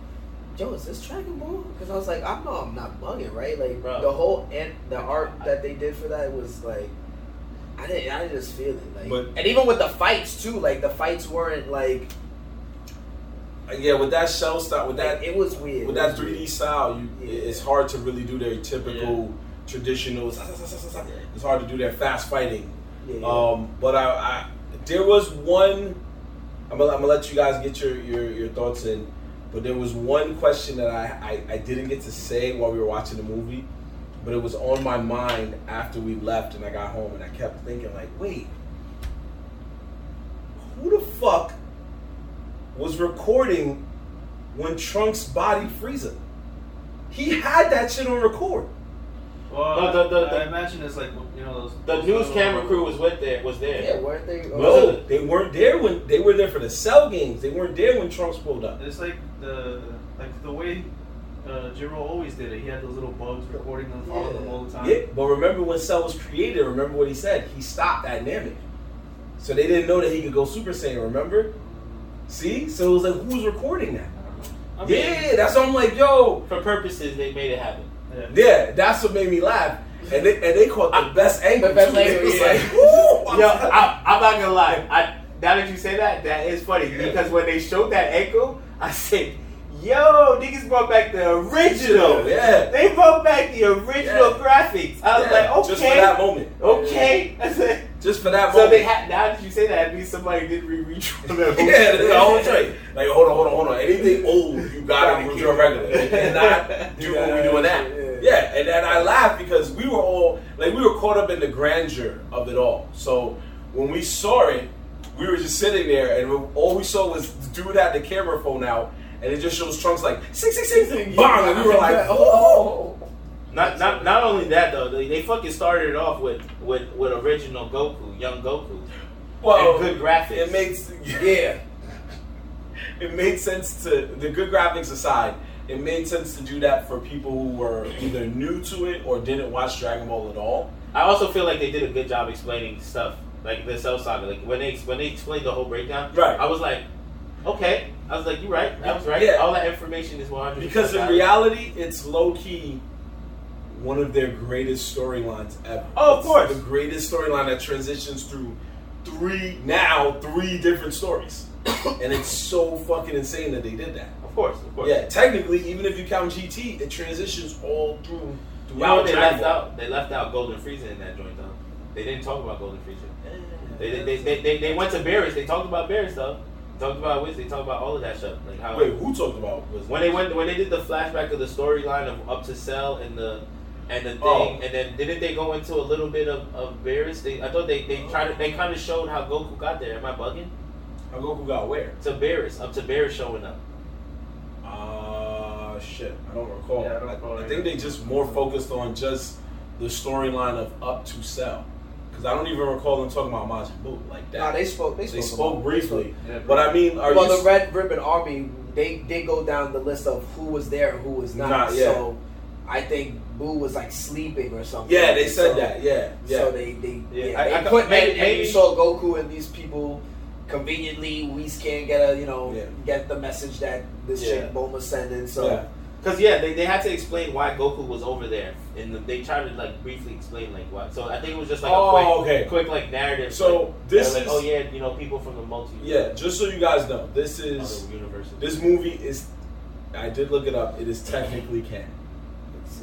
D: "Yo, is this Dragon Ball?" Because I was like, "I know I'm not bugging, right?" Like
C: Bro.
D: the whole and the art that they did for that was like, I didn't, I didn't just feel it, like,
A: But-
D: and even with the fights too, like the fights weren't like,
A: yeah, with that shell style, with
D: like
A: that
D: it was weird.
A: with that 3D style, you
D: Yeah.
A: it's hard to really do their typical traditional. It's hard to do their fast fighting.
D: Yeah, yeah.
A: Um, but I, I there was one. I'm gonna, I'm gonna let you guys get your, your, your thoughts in. But there was one question that I, I, I didn't get to say while we were watching the movie, but it was on my mind after we left and I got home and I kept thinking like, wait, who the fuck was recording when Trunks bodied Frieza? He had that shit on record.
B: Well,
C: No, the- the-
B: I imagine it's like you know those.
C: the
B: those
C: news
B: little-
C: camera crew was with there. Was there?
D: yeah, weren't they?
A: No, they weren't there when they were there for the cell games. They weren't there when Trunks pulled up.
B: It's like the like the way uh, Gero always did it. He had those little bugs recording them, following them all the time.
A: Yeah, but remember when Cell was created? Remember what he said? He stopped at Namek, so they didn't know that he could go Super Saiyan. Remember? See, so it was like, who's recording that?
C: I mean,
A: yeah, that's why I'm like, yo,
C: For purposes, they made it happen.
B: Yeah.
A: yeah, that's what made me laugh. And they and they caught the best angle.
D: The best angle, yeah.
A: like!
C: Yo, I, I'm not gonna lie. I, now that you say that, that is funny because when they showed that ankle, I said, "Yo, niggas brought back the original.
A: Yeah.
C: They brought back the original
A: Yeah.
C: graphics." I was
A: Yeah,
C: like, "Okay,
A: just for that moment.
C: okay." I said,
A: Just for that
C: so
A: moment.
C: they had. Now that you say that, it means somebody did re-reach on that.
A: yeah, the whole trait. Like, hold on, hold on, hold on. Anything old, you gotta do it regular. You cannot do what we doing now.
D: Yeah.
A: Yeah, and then I laughed because we were all like we were caught up in the grandeur of it all. So when we saw it, we were just sitting there, and all we saw was the dude had the camera phone out, and it just shows Trunks like six six six, bang, and we were like, oh.
C: Not, not, not only that though, they, they fucking started it off with, with, with original Goku, young Goku,
A: Well,
C: and good graphics.
A: it makes
D: Yeah.
A: it made sense to the good graphics aside. It made sense to do that for people who were either new to it or didn't watch Dragon Ball at all.
C: I also feel like they did a good job explaining stuff like the Cell Saga. Like when they when they explained the whole breakdown,
A: Right.
C: I was like, okay. I was like, you're right. That was right.
A: Yeah.
C: All that information is 100.
A: Because in reality, it's low key one of their greatest storylines ever.
C: Oh, of
A: It's
C: course.
A: the greatest storyline that transitions through three now three different stories, and it's so fucking insane that they did that.
C: Of course, of course.
A: Yeah, technically, even if you count GT, it transitions all through
C: You know what they left out? They left out Golden Frieza in that joint though. They didn't talk about Golden Frieza. They they, they, they, they, they went to Beerus. They talked about Beerus though. They talked about Whis. They talked about all of that stuff. Like how
A: Wait, who talked about was
C: when they went when they did the flashback of the storyline of up to Cell and the and the thing,
A: Oh.
C: and then didn't they go into a little bit of of Beerus? They I thought they they tried to they kind of showed how Goku got there. Am I bugging?
A: How Goku got where?
C: To Beerus, up to Beerus showing up.
A: Uh shit, I don't recall.
B: Yeah, I don't recall
A: I,
B: either.
A: think they just more focused on just the storyline of up to Cell, because I don't even recall them talking about Majin Buu like that.
D: Nah, they spoke. They spoke,
A: They spoke
D: about-
A: briefly,
B: Yeah,
A: but I mean, are
D: well,
A: you?
D: the Red Ribbon Army, they did go down the list of who was there and who was not.
A: Not, yeah.
D: So I think Buu was like sleeping or something.
A: yeah, they said
D: So-
A: that. Yeah, yeah.
D: So they they
C: Yeah,
D: yeah,
C: I-
D: they
C: I-
D: put
C: maybe-
D: and, and you
C: maybe-
D: saw Goku and these people conveniently we can't get a you know
A: Yeah.
D: get the message that this
C: Yeah.
D: chick Bulma's sending. So.
C: Cause yeah, they, they had to explain why Goku was over there, and they tried to like briefly explain like what. So I think it was just like
A: Oh,
C: a quick, oh,
A: okay.
C: quick like narrative.
A: So,
C: like,
A: this
C: like,
A: is-
C: oh yeah, you know, people from the multi
A: Yeah, just so you guys know, this is
C: other universes.
A: this movie is. I did look it up. It is technically canon.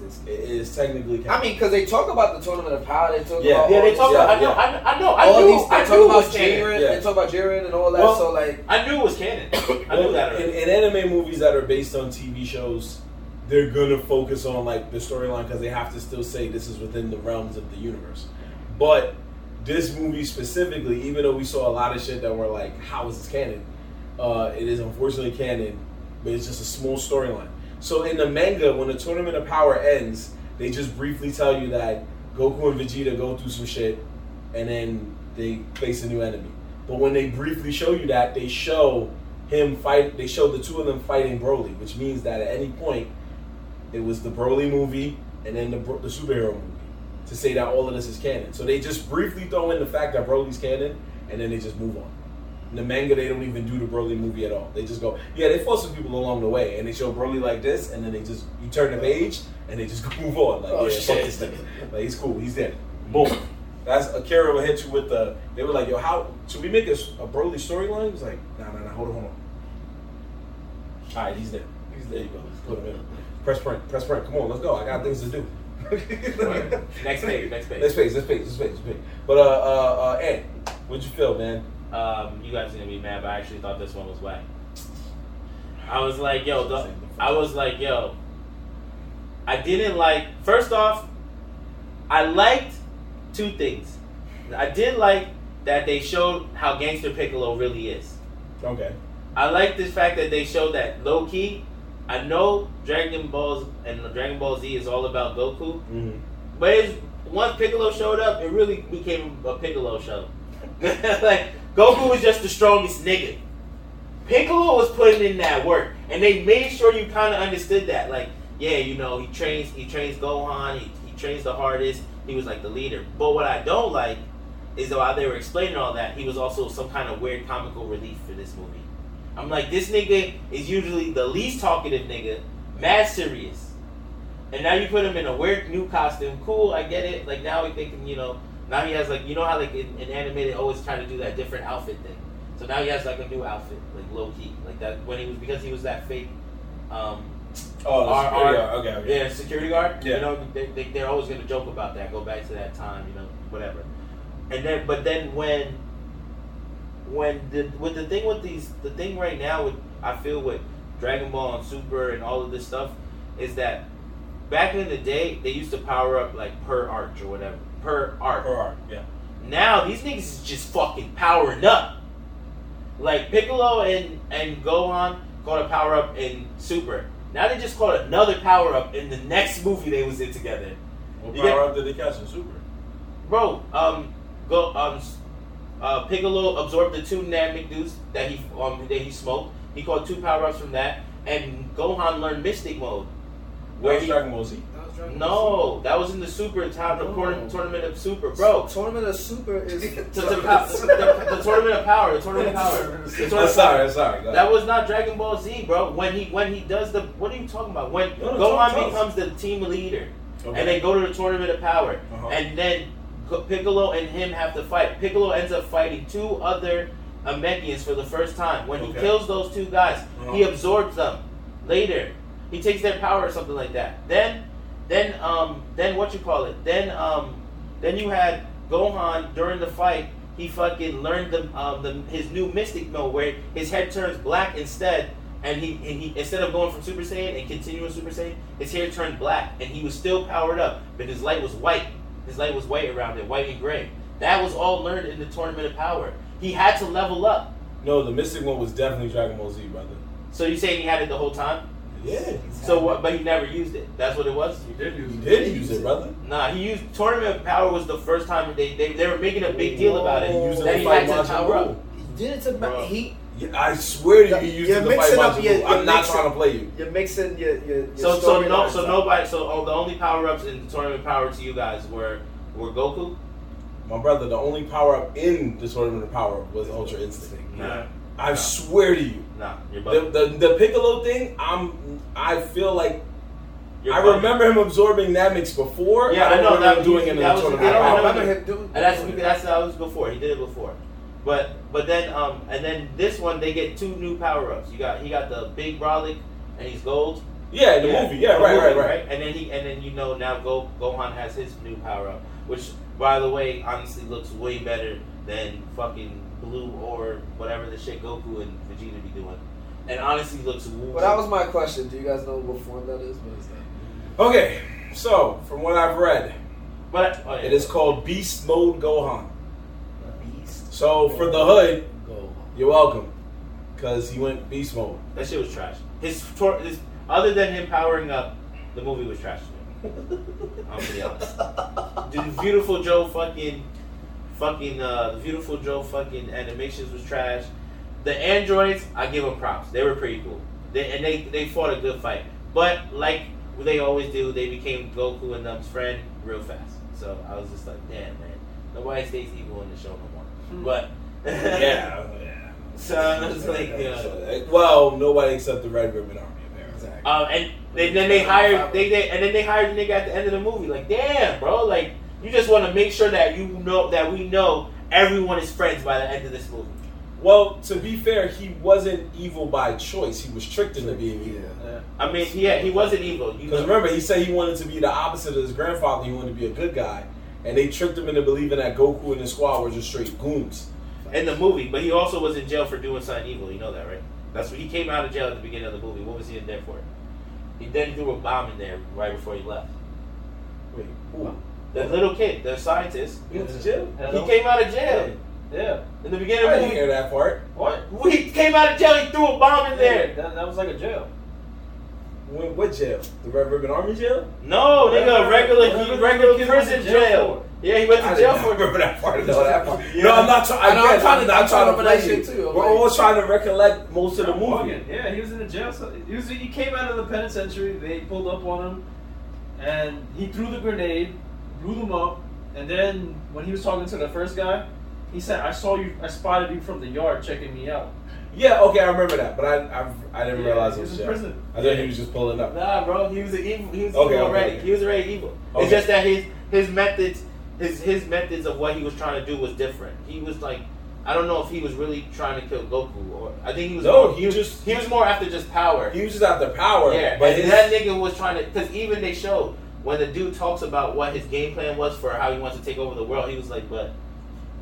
A: It's, it's, technically canon.
D: I mean, because they talk about the tournament of power. They talk
A: Yeah.
D: about
C: yeah,
D: all
C: they talk
A: yeah,
C: about. I know. I, I know, I
D: all
C: knew,
D: these. They
C: I
D: talk
C: knew
D: about. Jiren.
A: Yeah.
D: They talk about Jiren and all that.
A: Well-
D: so like,
C: I knew it was canon. I knew
A: Well,
C: that.
A: in, in anime movies that are based on TV shows, they're gonna focus on like the storyline because they have to still say this is within the realms of the universe. But this movie specifically, even though we saw a lot of shit that were like, "How is this canon?" Uh, it is unfortunately canon, but it's just a small storyline. So in the manga, when the Tournament of Power ends, they just briefly tell you that Goku and Vegeta go through some shit, and then they face a new enemy. But when they briefly show you that, they show him fight. They show the two of them fighting Broly, which means that at any point, it was the Broly movie and then the the superhero movie to say that all of this is canon. So they just briefly throw in the fact that Broly's canon, and then they just move on. The manga, they don't even do the Broly movie at all. They just go, yeah, they fought some people along the way, and they show Broly like this, and then they just you turn the page, and they just move on. Like,
D: Oh,
A: yeah, fuck this nigga. Like he's cool, he's dead. Boom. That's Akira will hit you with the. They were like, yo, how should we make a, a Broly storyline? He was like, nah, nah, nah, hold on, hold on. All right, he's dead. He's there. You go. Put him in. Press print. Press print. Come on, let's go. I got things to do.
C: Next page, next page.
A: Next page. Next page. Next page. Next page. But uh, uh, uh, Ed, what'd you feel, man?
C: Um, you guys are gonna be mad, but I actually thought this one was whack. I was like, yo, the, I was like, yo, I didn't like. First off, I liked two things. I did like that they showed how Gangster Piccolo really is.
A: Okay.
C: I like the fact that they showed that low key. I know Dragon Balls and Dragon Ball Z is all about Goku,
A: Mm-hmm.
C: but it's, once Piccolo showed up, it really became a Piccolo show. like Goku was just the strongest nigga. Piccolo was putting in that work, and they made sure you kind of understood that. Like, yeah, you know, he trains, he trains Gohan, he, he trains the hardest. He was like the leader. But what I don't like is while they were explaining all that, he was also some kind of weird comical relief for this movie. I'm like, this nigga is usually the least talkative nigga, mad serious. And now you put him in a weird new costume. Cool, I get it. Like now we thinking, you know, now he has like, you know how like in, in anime they always try to do that different outfit thing. So now he has like a new outfit, like low key, like that when he was because he was that fake. Um,
A: Oh, the
C: Our-
A: security
C: our-
A: guard. okay. Okay.
C: yeah, security guard.
A: Yeah.
C: You know, they, they, they're always gonna joke about that. Go back to that time, you know, whatever. And then, but then when, when the with the thing with these, the thing right now with I feel with Dragon Ball and Super and all of this stuff is that back in the day they used to power up like per arch or whatever per arc.
A: Per arc, yeah.
C: Now these niggas is just fucking powering up. Like Piccolo and and Gohan called a power up in Super. Now they just called another power up in the next movie they was in together.
A: What
C: You
A: power
C: get-
A: up did they catch in Super?
C: Bro, um, go um, uh, Piccolo absorbed the two Namek dudes that he um that he smoked. He called two power ups from that, and Gohan learned Mystic Mode.
A: Where
C: Where he,
A: Dragon Ball Z?
D: That was Dragon
C: no, that was in the Super time, the
D: No.
C: tournament, tournament of Super, bro.
D: Tournament of Super is
C: The, the, the, the tournament of power, the tournament of power. The
A: I'm sorry, I'm sorry.
C: That was not Dragon Ball Z, bro. When he when he does the what are you talking about? When
A: No,
C: Gohan
A: tell
C: becomes the team leader,
A: Okay.
C: and they go to the tournament of power,
A: Uh-huh.
C: and then Piccolo and him have to fight. Piccolo ends up fighting two other Namekians for the first time. When he kills those two guys, he
A: Uh-huh.
C: absorbs them. Later, he takes their power or something like that. Then, then, um, then what you call it? Then, um, then you had Gohan during the fight. He fucking learned the, um, the his new Mystic mode where his head turns black instead, and he and he instead of going from Super Saiyan and continuing Super Saiyan, his hair turned black, and he was still powered up, but his light was white. His light was white around it, white and gray. That was all learned in the Tournament of Power. He had to level up.
A: No, the Mystic one was definitely Dragon Ball Z, brother.
C: So you saying he had it the whole time?
A: Yeah.
C: So what? But he never used it. That's what it was.
B: He did use
A: He
B: it.
A: did use it, brother.
C: Nah, he used Tournament of Power was the first time they they, they were making a big deal about it.
A: He used it
C: that
A: to
C: he
A: fight
C: had to
A: Majin
C: power up.
A: Buu.
D: He did it to
C: Bro.
D: he.
A: Yeah, I swear to you, he used
D: You're
A: it to fight
D: mixing up
A: Majin
D: your-
A: Buu.
D: you're
A: I'm not
D: mixing-
A: trying to play you.
D: You're mixing your your. your
C: So so no
D: storylines
C: so
D: up.
C: nobody so oh, the only power ups in Tournament of Power to you guys were were Goku.
A: My brother, the only power up in the Tournament of Power was Ultra Instinct.
C: Nah,
A: I swear to you.
C: Nah, you're
A: The, the the Piccolo thing, I'm I feel like
C: You're
A: I remember him absorbing that mix before.
C: Yeah,
A: I
C: I know, that-
A: doing it in the Tournament
D: I don't remember him doing.
C: And that's that's that was before. He did it before. But but then um and then this one they get two new power ups. You got he got the big Brolic and he's gold.
A: Yeah, in the movie. Yeah,
C: the
A: right,
C: movie,
A: right, right.
C: And then he and then you know now Go Gohan has his new power up, which by the way honestly looks way better than fucking Blue or whatever the shit Goku and Vegeta be doing. And honestly looks.
D: Well, that was my question. Do you guys know what form that is? What is that?
A: Okay, so from what I've read,
C: But oh, yeah.
A: it is called Beast Mode Gohan.
D: Beast.
A: So for the hood,
D: Go.
A: you're welcome, because he went Beast Mode.
C: That shit was trash. His, tor- his other than him powering up, the movie was trash. I'm gonna be honest. The beautiful Joe fucking, fucking, uh, the beautiful Joe fucking animations was trash. The androids, I give them props. They were pretty cool. They and they they fought a good fight. But like they always do, they became Goku and them's friend real fast. So I was just like, damn man, nobody stays evil in the show no more. But
A: Yeah, yeah.
C: so I was like, yeah.
A: Well, nobody except the Red Ribbon Army.
D: Exactly.
C: Um, and they, then they hired they, they and then they hired the nigga at the end of the movie. Like, damn, bro, like you just want to make sure that you know that we know everyone is friends by the end of this movie.
A: Well, to be fair, he wasn't evil by choice. He was tricked into being evil.
B: Yeah.
C: I mean, he had, he wasn't evil.
A: Because remember, he said he wanted to be the opposite of his grandfather. He wanted to be a good guy, and they tricked him into believing that Goku and his squad were just straight goons.
C: in the movie, but he also was in jail for doing something evil. You know that, right? That's what he came out of jail at the beginning of the movie. What was he in there for? He then threw a bomb in there right before he left.
A: Wait, who?
C: The little kid, the scientist,
A: He went to jail?
B: Yeah,
C: he came out of jail
B: Yeah.
C: in the beginning of the
A: didn't hear that part.
B: What?
C: He came out of jail. He threw a bomb in there.
B: That, that was like a jail.
A: When, what jail? The Red Ribbon Army jail?
C: No, nigga,
B: Whatever-
C: regular,
B: whatever
C: he regular
B: kid
C: prison
B: jail
C: jail. Yeah, he went
A: I
C: to jail for
A: not remember that part.
D: know that part.
A: No, I'm not trying.
D: I know, I'm
A: Again,
D: trying
A: I'm
D: to-
A: not
D: I'm
A: trying
D: trying
A: to
D: to
A: play
D: that shit too. I'm
A: We're
D: like-
A: all trying to recollect most of the movie.
B: Fucking- Yeah, he was in the jail. So he, was, he came out of the penitentiary. They pulled up on him, and he threw the grenade, blew them up, and then when he was talking to the first guy, he said, "I saw you. I spotted you from the yard checking me out."
A: Yeah, okay, I remember that, but I I, I didn't
B: Yeah,
A: realize
B: he
A: it was
B: in prison.
A: I thought he was just pulling up.
C: Nah, bro, he was an evil. He was
A: Okay,
C: evil already.
A: okay.
C: He was already evil.
A: Okay.
C: It's just that his his methods, his his methods of what he was trying to do was different. He was like, I don't know if he was really trying to kill Goku, or I think he was.
A: No,
C: more,
A: he
C: was
A: just-
C: he was more after just power.
A: He was just after power.
C: yeah,
A: but his,
C: that nigga was trying to, because even they showed when the dude talks about what his game plan was for how he wants to take over the world, he was like, but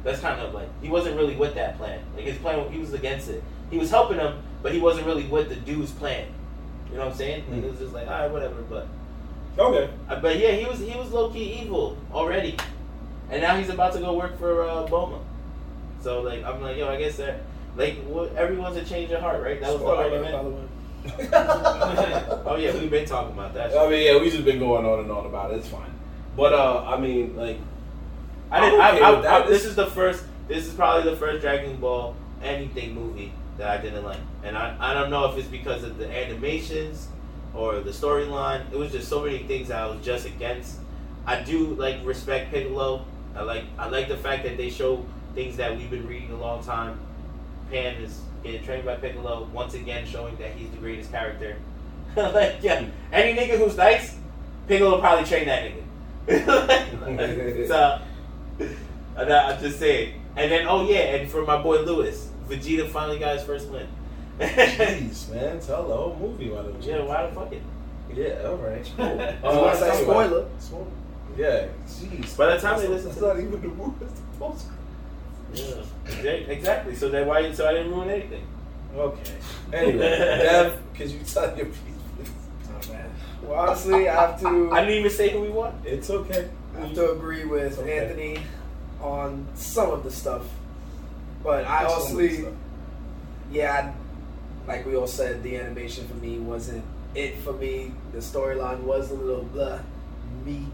C: that's kind of like he wasn't really with that plan. Like his plan, he was against it. He was helping him, but he wasn't really with the dude's plan. You know what I'm saying? Like, it was just like, all right, whatever. But
A: okay.
C: uh, but yeah, he was he was low key evil already, and now he's about to go work for uh, Bulma. So like I'm like, yo, I guess that like what, everyone's a change of heart, right? That was the
A: Spoiler alert,
C: argument.
A: By the way.
C: oh yeah, we've been talking about that.
A: I mean, yeah, we just been going on and on about it. It's fine. But uh, I mean, like,
C: I didn't.
A: Okay
C: I, I. I, this is the first. This is probably the first Dragon Ball anything movie that I didn't like, and I, I don't know if it's because of the animations or the storyline. It was just so many things that I was just against. I do like respect Piccolo. I like I like the fact that they show things that we've been reading a long time. Pan is getting trained by Piccolo once again, showing that he's the greatest character. like yeah, any nigga who's nice, Piccolo probably train that nigga. so And I, I'm just saying. And then, oh yeah, and for my boy Lewis, Vegeta finally got his first win.
A: Jeez, man, tell the whole movie why don't
C: yeah, why the fuck it?
A: Yeah, all right. Cool.
D: I
A: Uh,
D: was gonna say spoiler.
A: Spoiler. Yeah, jeez.
C: By the time they
A: That's-
C: listen
A: that's
C: to
A: not even the movie. It's the post.
C: Yeah, exactly. So that why? So I didn't ruin anything.
A: Okay. Anyway, Dev, could you tell your please?
D: Oh, man. Well, honestly, I have to.
C: I didn't even say who we won.
A: It's okay.
D: I have to agree with
A: okay.
D: Anthony on some of the stuff, but I honestly, yeah, I- like we all said, the animation for me wasn't it for me. The storyline was a little blah, meek,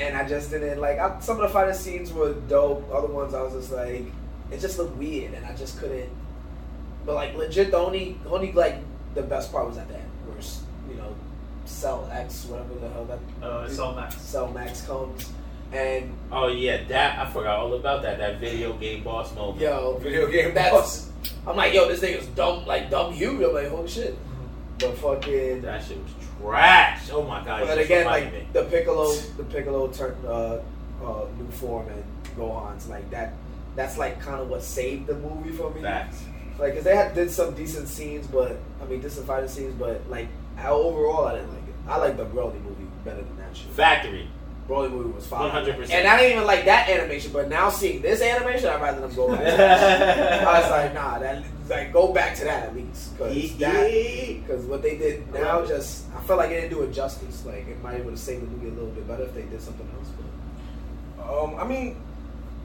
D: and I just didn't like. I, some of the fighting scenes were dope. Other ones, I was just like, it just looked weird, and I just couldn't. But like legit, the only only like the best part was at the end, where you know, Cell X, whatever the hell that
B: Uh, Cell Max.
D: Cell Max comes, and
C: Oh yeah, that I forgot all about that. That video game boss moment.
D: yo,
A: Video game
D: that's.
A: boss.
D: I'm like, yo, this nigga's dumb, like dumb huge. I'm like, holy shit. But fucking.
C: That shit was trash. Oh my god.
D: But again, like
C: me.
D: the Piccolo, the Piccolo turn, uh, uh, new form and Gohan's like that. That's like kind of what saved the movie for me.
C: Facts.
D: Like, cause they had did some decent scenes, but I mean, decent fighting scenes, but like overall, I didn't like it. I like the Broly movie better than that shit.
C: Factory.
D: Broly movie was fine.
C: 100%.
D: And I didn't even like that animation, but now seeing this animation, I'd rather them go back. I was like, nah, that like go back to that at least, cause that, because what they did now just, I felt like it didn't do it justice. Like it might have saved the movie a little bit better if they did something else. But
A: Um, I mean,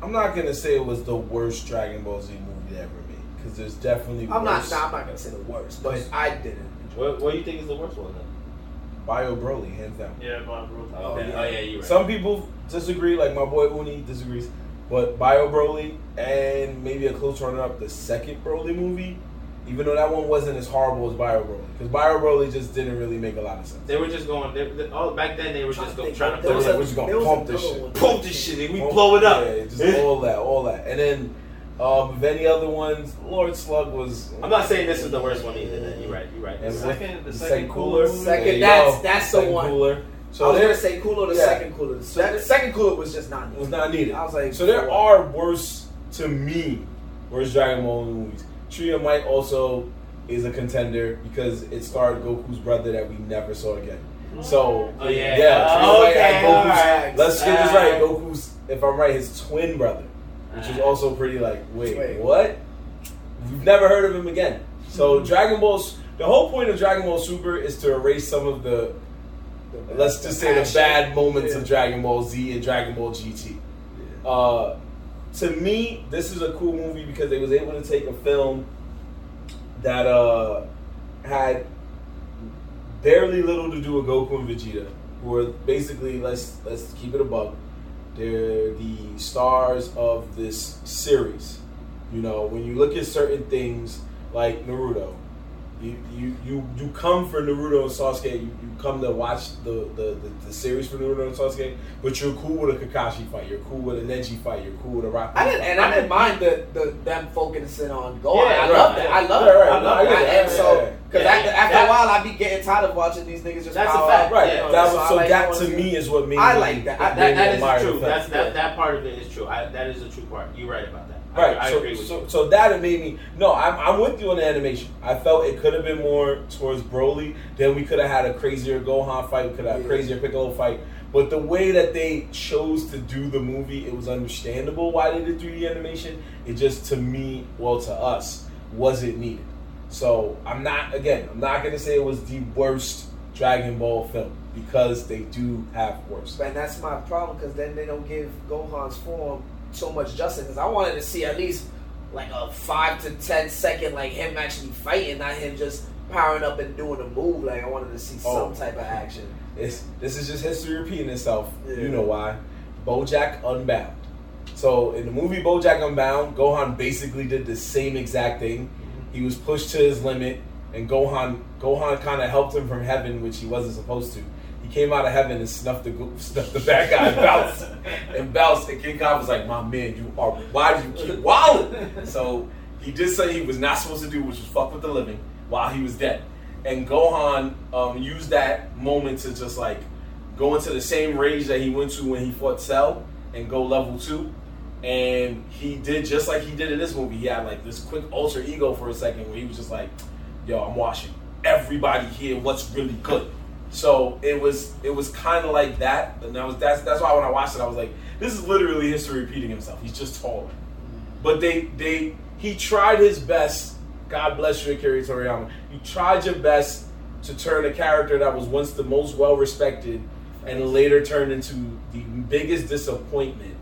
A: I'm not gonna say it was the worst Dragon Ball Z movie ever made because there's definitely
D: I'm not, nah, I'm not gonna say the worst, but I didn't.
C: What, what do you think is the worst one then?
A: Bio Broly, hands down.
B: Yeah, Bob Road.
C: Oh, okay.
D: yeah.
C: oh yeah, you're right.
A: Some people disagree, like my boy Uni disagrees, but Bio Broly and maybe a close runner up, the second Broly movie, even though that one wasn't as horrible as Bio Broly, because Bio Broly just didn't really make a lot of sense.
C: they were just going. They, they, oh, back then they were just going,
D: think
C: trying to
A: They
C: put it.
A: like, we're just gonna pump this shit.
C: Pump this shit and we
A: Pump-
C: blow it up.
A: Yeah, just all that, all that, and then um, if any other ones, Lord Slug was.
C: I'm not saying this is the worst one either. Then you're right. You're right.
A: And
B: The second- the
A: the
B: second
A: second
B: cooler
A: cooler.
D: Second, that's- that's the
A: Second
D: one.
A: Cooler.
D: I was
A: there
D: gonna say cooler, the
A: yeah.
D: second cooler.
A: So
D: that
A: there-
D: second cooler was just not. needed.
A: was not needed.
D: I was like,
A: So there
D: for
A: are worse to me, worse Dragon Ball movies. Tree of Might also is a contender because it starred Goku's brother that we never saw again. Mm. So
C: Oh, yeah.
A: yeah, Tree of
C: Okay,
A: had Goku's.
C: alright.
A: Let's get this right.
C: Uh,
A: Goku's, if I'm right, his twin brother, which is
C: uh,
A: also pretty like, wait,
D: Wait.
A: what? We've never heard of him again. So
C: Mm-hmm.
A: Dragon Ball's the whole point of Dragon Ball Super is to erase some of the
D: the-
A: let's just say the bad moments
D: Yeah.
A: of Dragon Ball Z and Dragon Ball GT. Uh, to me, this is a cool movie because they was able to take a film that uh, had barely little to do with Goku and Vegeta, who are basically let's let's keep it above. They're the stars of this series. You know, when you look at certain things like Naruto, you you you, you come for Naruto and Sasuke. You, you come to watch the, the, the, the series for Naruto and Sasuke, but you're cool with a Kakashi fight. You're cool with a Neji fight. You're cool with a Rock.
D: I didn't,
A: fight.
D: and I didn't mind the, the them focusing on Gohan.
C: Yeah,
D: I
C: right,
D: love that. I love
A: Right,
D: it.
A: right.
D: I love
A: No, I
D: that.
A: it.
D: And so, because
C: yeah.
D: after, after
C: That-
D: a while, I be getting tired of watching these niggas just
C: That's a fact.
D: up.
A: Right.
C: Yeah,
A: that
D: so
A: was,
D: I
A: so
D: like
A: that to
D: to-
A: me is what made
D: I like that.
A: what
D: I-
C: That,
A: me
C: that
A: admire
C: is
A: the
C: true. That's that, that part of it is true. I, that is a true part. You're right about that. I-
A: Right.
C: I,
A: so,
C: agree with
A: so,
C: you.
A: so that it made me. No, I'm, I'm with you on the animation. I felt it could have been more towards Broly. Then we could have had a crazier Gohan fight. We could have had a crazier Piccolo fight. But the way that they chose to do the movie, it was understandable why they did 3D animation. It just, to me, well, to us, wasn't needed. So I'm not, again, I'm not going to say it was the worst Dragon Ball film because they do have worse.
D: And that's my problem because then they don't give Gohan's form so much justice. Because I wanted to see at least like a five to ten second like him actually fighting, not him just powering up and doing a move. Like I wanted to see
A: Oh.
D: some type of action.
A: It's, this is just history repeating itself.
D: Yeah.
A: You know why. BoJack Unbound. So in the movie BoJack Unbound, Gohan basically did the same exact thing. Mm-hmm. He was pushed to his limit, and Gohan Gohan kind of helped him from heaven, which he wasn't supposed to. He came out of heaven and snuffed the snuffed the bad guy and bounced and bounced. And King Kong was like, "My man, you are why did you keep wilding?" So he did something he was not supposed to do, which was fuck with the living while he was dead. And Gohan um, used that moment to just like go into the same rage that he went to when he fought Cell and go level two. And he did just like he did in this movie. He had like this quick alter ego for a second where he was just like, "Yo, I'm watching everybody here. What's really good." So it was it was kind of like that, and that was that's that's why when I watched it, I was like, "This is literally history repeating himself. He's just taller." But they they he tried his best. God bless you, Akira Toriyama. You tried your best to turn a character that was once the most well respected and later turned into the biggest disappointment.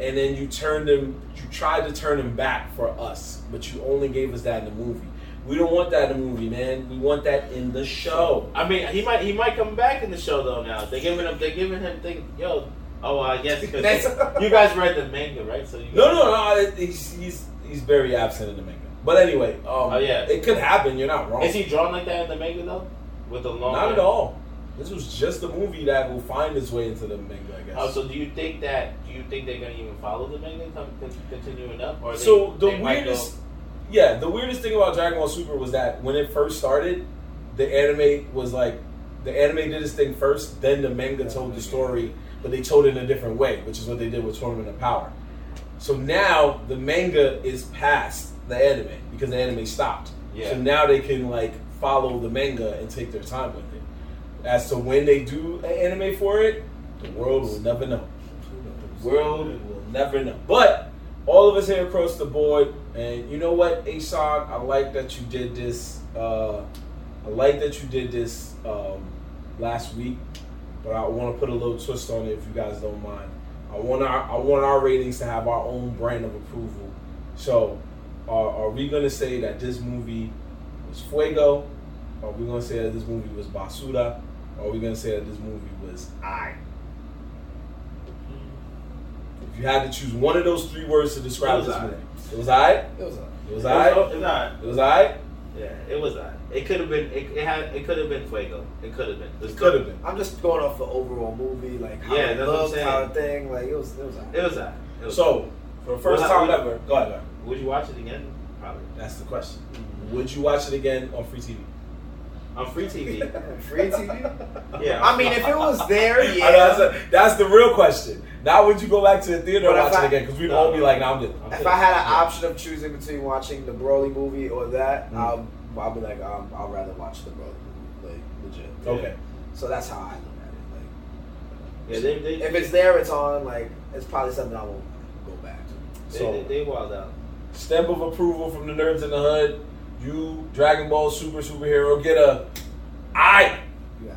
A: And then you turned him, you tried to turn him back for us, but you only gave us that in the movie. We don't want that in the movie, man. We want that in the show.
C: I mean, he might he might come back in the show though. Now they're giving him they're giving him thing. Yo, oh, I guess because you guys read the manga, right? So you
A: No, no, no. He's he's, he's very absent in the manga. But anyway, um,
C: Oh, yeah.
A: it could happen. You're not wrong.
C: Is he drawn like that in the manga though? With the long.
A: Not at all. This was just a movie that will find its way into the manga, I guess.
C: Oh, so do you think that? Do you think they're gonna even follow the manga, come, continuing up, or they,
A: So the
C: might go-
A: weirdest, yeah, the weirdest thing about Dragon Ball Super was that when it first started, the anime was like the anime did its thing first, then the manga told the story, but they told it in a different way, which is what they did with Tournament of Power. So now the manga is past the anime because the anime stopped.
C: Yeah.
A: So now they can like follow the manga and take their time with it. As to when they do an anime for it, the world will never know. The world will never know. But all of us here across the board, and you know what, Ashawn, I like that you did this. Uh, I like that you did this um, last week, but I want to put a little twist on it if you guys don't mind. I want our I want our ratings to have our own brand of approval. So, are, are we gonna say that this movie was Fuego? Are we gonna say that this movie was Basura? Or are we gonna say that this movie was I? If you had to choose one of those three words to describe
C: It was
A: this
C: I.
A: movie, it was I.
D: It was a,
A: It was
C: It
A: I.
C: it was alright.
A: It was I.
C: Yeah, it was alright. It could have been. It, it had. It could have been Fuego. It could have been.
A: It could have been.
E: I'm just going off the overall movie, like how
C: Yeah,
E: it
C: that's what I'm
E: looked,
C: saying.
E: how the thing, like it was, it was.
C: It was alright. It was
A: So, for the first
C: Well,
A: time
C: I-
A: ever, go ahead. go ahead.
C: Would you watch it again? Probably.
A: That's the question. Would you watch it again on free TV?
C: On free TV.
E: free TV.
C: yeah.
E: I mean, if it was there,
A: I
E: yeah.
A: that's, a- that's the real question. Now, would you go back to the theater and watch
E: if
A: it
E: I-
A: again? Because we'd
C: No.
A: all be like, "Nah, I'm good."
E: If I had an option of choosing between watching the Broly movie or that,
A: Mm.
E: I'll, I'll be like, um, I'd rather watch the Broly movie, like legit.
A: Okay.
E: So that's how I look
C: yeah, they they,
E: at it. Like, if it's there, it's on. Like, it's probably something I won't go back to.
C: they,
A: So-
C: they, they wild out.
A: Stamp of approval from the nerds in the hood. You, Dragon Ball Super Superhero, get a I.
E: Yeah.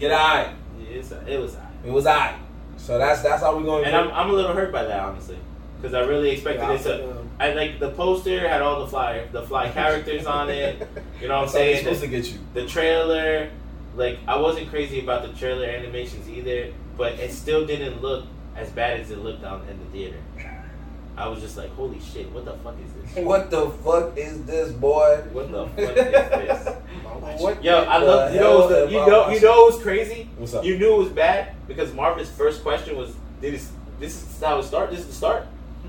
A: Get I.
C: Yeah, it was alright.
A: It was I. So that's that's how we're going.
C: And I'm, I'm a little hurt by that honestly, because I really expected
E: Yeah,
C: it to.
E: I'll- um,
C: I like the poster had all the fly the fly characters on it. You know what I'm
A: that's how they're
C: saying?
A: supposed to get you.
C: the trailer, like I wasn't crazy about the trailer animations either, but it still didn't look as bad as it looked on in the theater. I was just like, holy shit, what the fuck is this?
A: What the fuck is this, boy?
C: What the fuck is this?
A: What
C: Yo, I love you know the, you know you know what was crazy?
A: What's up?
C: You knew it was bad because Marvin's first question was, "Did this this is how it start? This is the start."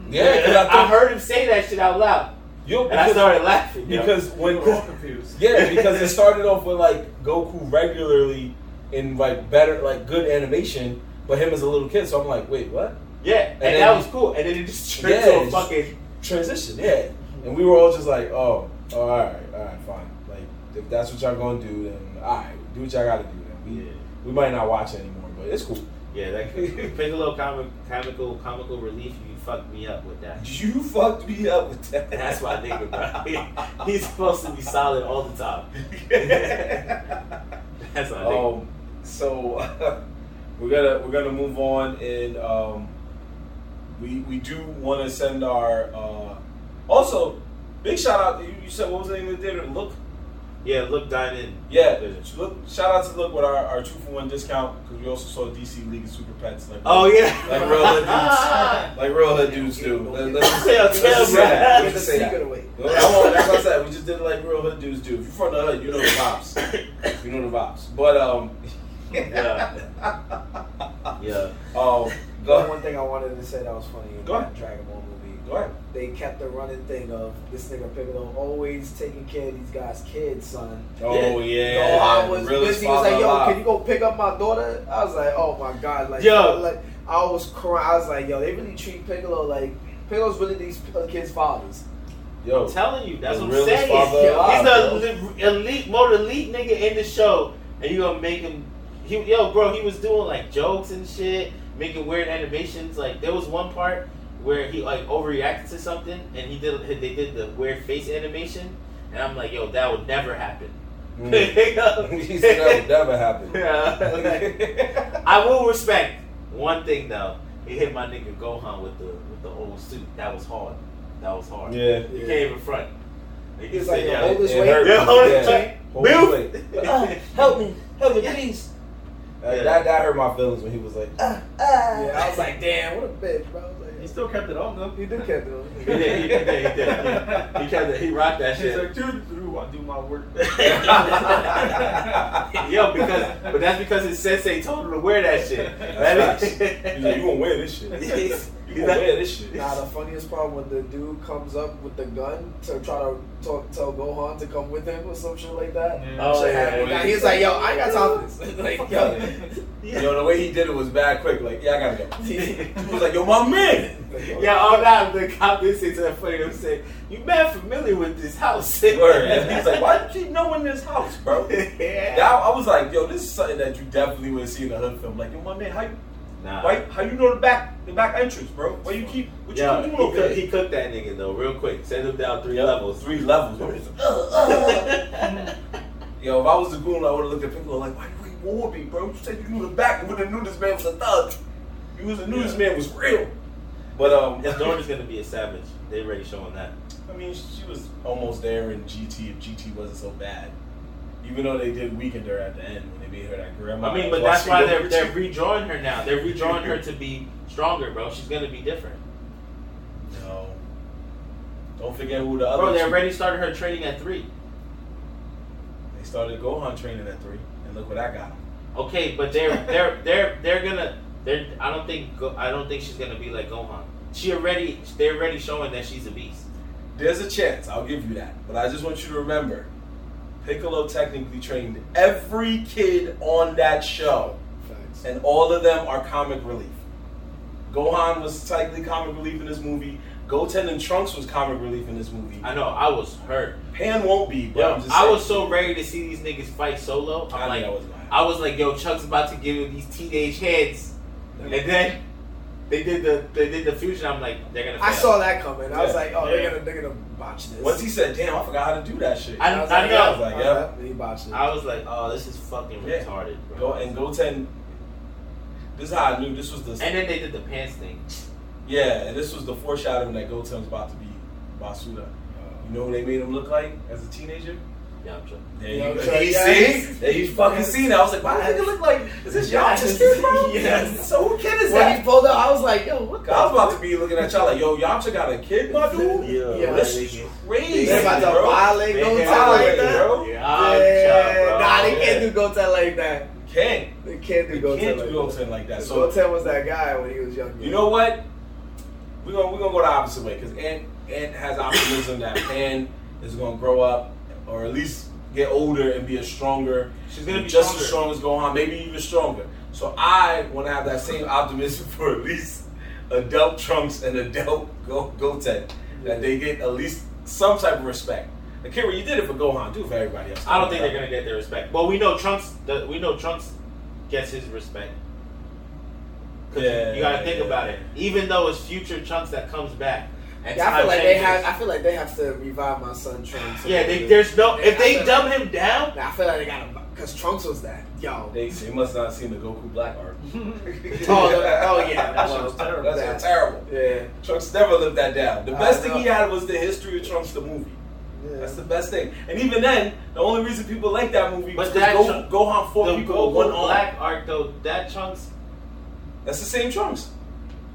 A: Yeah, 'cause I,
C: I,
A: thought,
C: heard him say that shit out loud,
A: yo,
C: and I started laughing. yo.
A: because when
B: We all confused.
A: yeah, because it started off with like Goku regularly in like better like good animation, but him as a little kid. So I'm like, wait, what?
C: Yeah, and,
A: then
C: that was cool. And then it just turned
A: Yeah,
C: to a fucking
A: transition, yeah. And we were all just like, oh, oh all right, all right, fine. Like, if that's what y'all gonna do, then all right, do what y'all gotta do. Then we
C: Yeah.
A: we might not watch anymore, but it's cool.
C: yeah. That Piccolo comic comical comical relief. You fucked me up with that.
A: You fucked me up with that.
C: That's my nigga, bro. He's supposed to be solid all the time. That's my nigga.
A: Um, so we're gonna we're gonna move on, and um, we we do want to send our uh, also big shout out. You, you said what was the name of the theater? Look,
C: Yeah, look, dine in.
A: yeah. Look, shout out to Look with our, our two for one discount because we also saw DC League of Super Pets. Like
C: Oh yeah,
A: like real hood dudes, like real hood dudes do. Let- Let's just,
C: Tell-
A: let's
C: tell
A: just say
C: bro.
A: that.
E: Give
A: Let's
E: the
A: just say that.
E: secret away.
A: Well, I won't- That's what I said. We just did it like real hood dudes do. If you're from the hood, you know the vibes. You know the vibes. But um,
C: yeah, yeah.
A: um,
E: The
A: go
E: one thing I wanted to say that was funny in
A: Go
E: that
A: ahead.
E: Dragon Ball movie.
A: Go ahead.
E: They kept the running thing of this nigga Piccolo always taking care of these guys' kids, son.
A: Oh yeah.
E: Gohan was
A: Realest
E: busy. He was like, "Yo, can you go pick up my daughter?" I was like, "Oh my god!" Like,
C: Yo.
E: like I was crying. I was like, yo, they really treat Piccolo like Piccolo's really these uh, kids' fathers.
A: Yo,
C: I'm telling you, that's what I'm saying.
A: father
C: He's
A: alive,
C: the elite, more elite nigga in the show, and you gonna make him. He, yo, bro, he was doing like jokes and shit, making weird animations. Like there was one part where he like overreacted to something, and he did. They did the weird face animation, and I'm like, yo, that would never happen.
A: Mm. he said that would never happen.
C: Yeah, like, I will respect one thing though. He hit my nigga Gohan with the with the old suit. That was hard. That was hard.
A: yeah.
C: You can't even front. Like,
E: He's
C: you
E: like,
C: yeah,
E: hold this
A: it
E: weight.
A: hurt.
C: Yeah, hold it
A: Yeah.
C: tight.
A: Hold weight.
E: Ah, help me, help me, please.
A: Uh, that, that hurt my feelings when he was like, ah, ah.
E: Yeah, I was like, damn, what a bitch, bro. I was
B: He still kept it on though.
E: he did kept it
C: He did. He did. He did. He, he kept it. He rocked that
B: He's
C: shit.
B: like, dude, dude, I do my work.
C: Yo, because but that's because his sensei told him to wear that shit.
A: That's
C: That
A: facts. He's like, you gonna wear this shit.
C: He's-
A: You
C: he's
A: gonna wear this shit.
E: Nah, the funniest part when the dude comes up with the gun to try to talk, tell Gohan to come with him or some shit like that.
B: Yeah.
C: Oh,
E: Shit
C: yeah,
E: happened.
C: yeah.
E: He was like, yo, I ain't got time for this. like, yo.
A: Yo, the way he did it was bad quick. Like, yeah, I gotta go. He was like, yo, my man.
C: Yeah, oh, all that the cop did say to that funny. Them say, "You man familiar with this house?"
A: Word. And he's like, why did you know knowing this house, bro?
C: yeah.
A: Yeah, I, I was like, yo, this is something that you definitely would see in a hood film. Like, yo, my man, how you,
C: Nah.
A: why, how you know the back, the back entrance, bro? Why you keep, what you
C: Yeah,
A: keep
C: he,
A: doing over
C: cook, he cooked that nigga though, real quick. Send him down three
A: Yep,
C: levels.
A: Three levels. bro. He's like. Yo, if I was the goon, I would have looked at Piccolo like, why you ain't warn me, bro? You said you knew the back. You would have knew this man was a thug. You was a knew this man was real. But um,
C: His daughter's gonna be a savage. They already showing that.
A: I mean, she was almost there in GT if GT wasn't so bad. Even though they did weaken her at the end when they made her that grandma.
C: I mean, but that's why they're they're redrawing her now. They're redrawing her to be stronger, bro. She's gonna be different.
A: No. Don't forget who the other.
C: Bro, they already started her training at three.
A: They started Gohan training at three, and look what I got.
C: Okay, but they're they're they're they're gonna they're I don't think I don't think she's gonna be like Gohan. She already they're already showing that she's a beast.
A: There's a chance, I'll give you that. But I just want you to remember, Piccolo technically trained every kid on that show,
E: Facts.
A: and all of them are comic relief. Gohan was technically comic relief in this movie. Goten and Trunks was comic relief in this movie.
C: I know I was hurt.
A: Pan won't be, but
C: Yo,
A: I'm just
C: I
A: saying.
C: was so ready to see these niggas fight solo. I'm
A: I
C: like,
A: was.
C: I was like, yo, Chuck's about to give him these teenage heads, and then they did the they did the fusion. I'm like, they're gonna. Fail.
E: I saw that coming. I was like, oh,
C: Yeah.
E: they're gonna they're gonna botch this.
A: Once he said, "Damn, I forgot how to do that shit."
C: I-
E: was
C: I
E: like,
C: know.
E: yeah,
A: I was like,
E: oh,
A: yeah.
E: yeah, he botched it.
C: I was like, oh, this is fucking
A: Yeah.
C: retarded, bro.
A: Go and Goten. This is how I knew this was the
C: And then they did the pants thing.
A: yeah, and this was the foreshadowing that Goten was about to be Basura. Oh. You know who they made him look like as a teenager?
C: Yamcha.
A: There
E: Yo,
A: you go.
E: so
A: He
E: yes.
A: see? There you fucking seen that. I was like, why does he look like? Is this
E: Yes.
A: Yamcha's kid, bro?
E: Yes.
A: So who kid is
E: when
A: that?
E: he pulled up, I was like, yo, what the
A: I was about to be looking at y'all like, yo, Yamcha got a kid, my dude.
E: Yeah,
A: this
C: they
A: is
C: get-
A: crazy,
E: They about to
A: bro.
E: violate
C: They
E: Goten like that?
A: bro.
C: Yamcha,
E: Yeah,
C: bro.
E: nah, they can't do Goten like that.
A: Can't.
E: They can't do
A: They
E: Goten
A: can't
E: like
A: do
E: that.
A: Goten like that.
E: 'Cause
A: So
E: Goten was that guy when he was young.
A: You know what? We're gonna we're gonna go the opposite way because Ant Ant has optimism that Pan is gonna grow up or at least get older and be a stronger.
C: She's gonna be
A: just
C: stronger.
A: as strong as Gohan, maybe even stronger. So I want to have that same optimism for at least adult Trunks and adult Go Goten that they get at least some type of respect. Akira, you did it for Gohan, do it for everybody else.
C: I don't think they're gonna get their respect. Well, we know Trunks. The, we know Trunks gets his respect. 'Cause
A: Yeah,
C: you gotta think
A: yeah.
C: about it. Even though it's future Trunks that comes back,
E: Yeah, I feel like they have. I feel like they have to revive my son Trunks.
C: yeah, they, there's no. If they dumb him down,
E: I feel like they got him because Trunks was that. Yo.
A: They, they must not have seen the Goku Black arc.
E: Oh, oh, yeah,
A: that
E: that
A: shit was
E: was
A: terrible.
E: that.
A: That's terrible.
E: Yeah.
A: Trunks never lived that down. The
E: I
A: best thing he had was the history of Trunks the movie.
E: yeah.
A: That's the best thing. And even then, the only reason people like that movie
C: But
A: was
C: that
A: Go,
C: Trunks-
A: Gohan fought
C: the
A: people with one
C: Goku
A: arm.
C: Black arc though, that Trunks.
A: That's the same Trunks.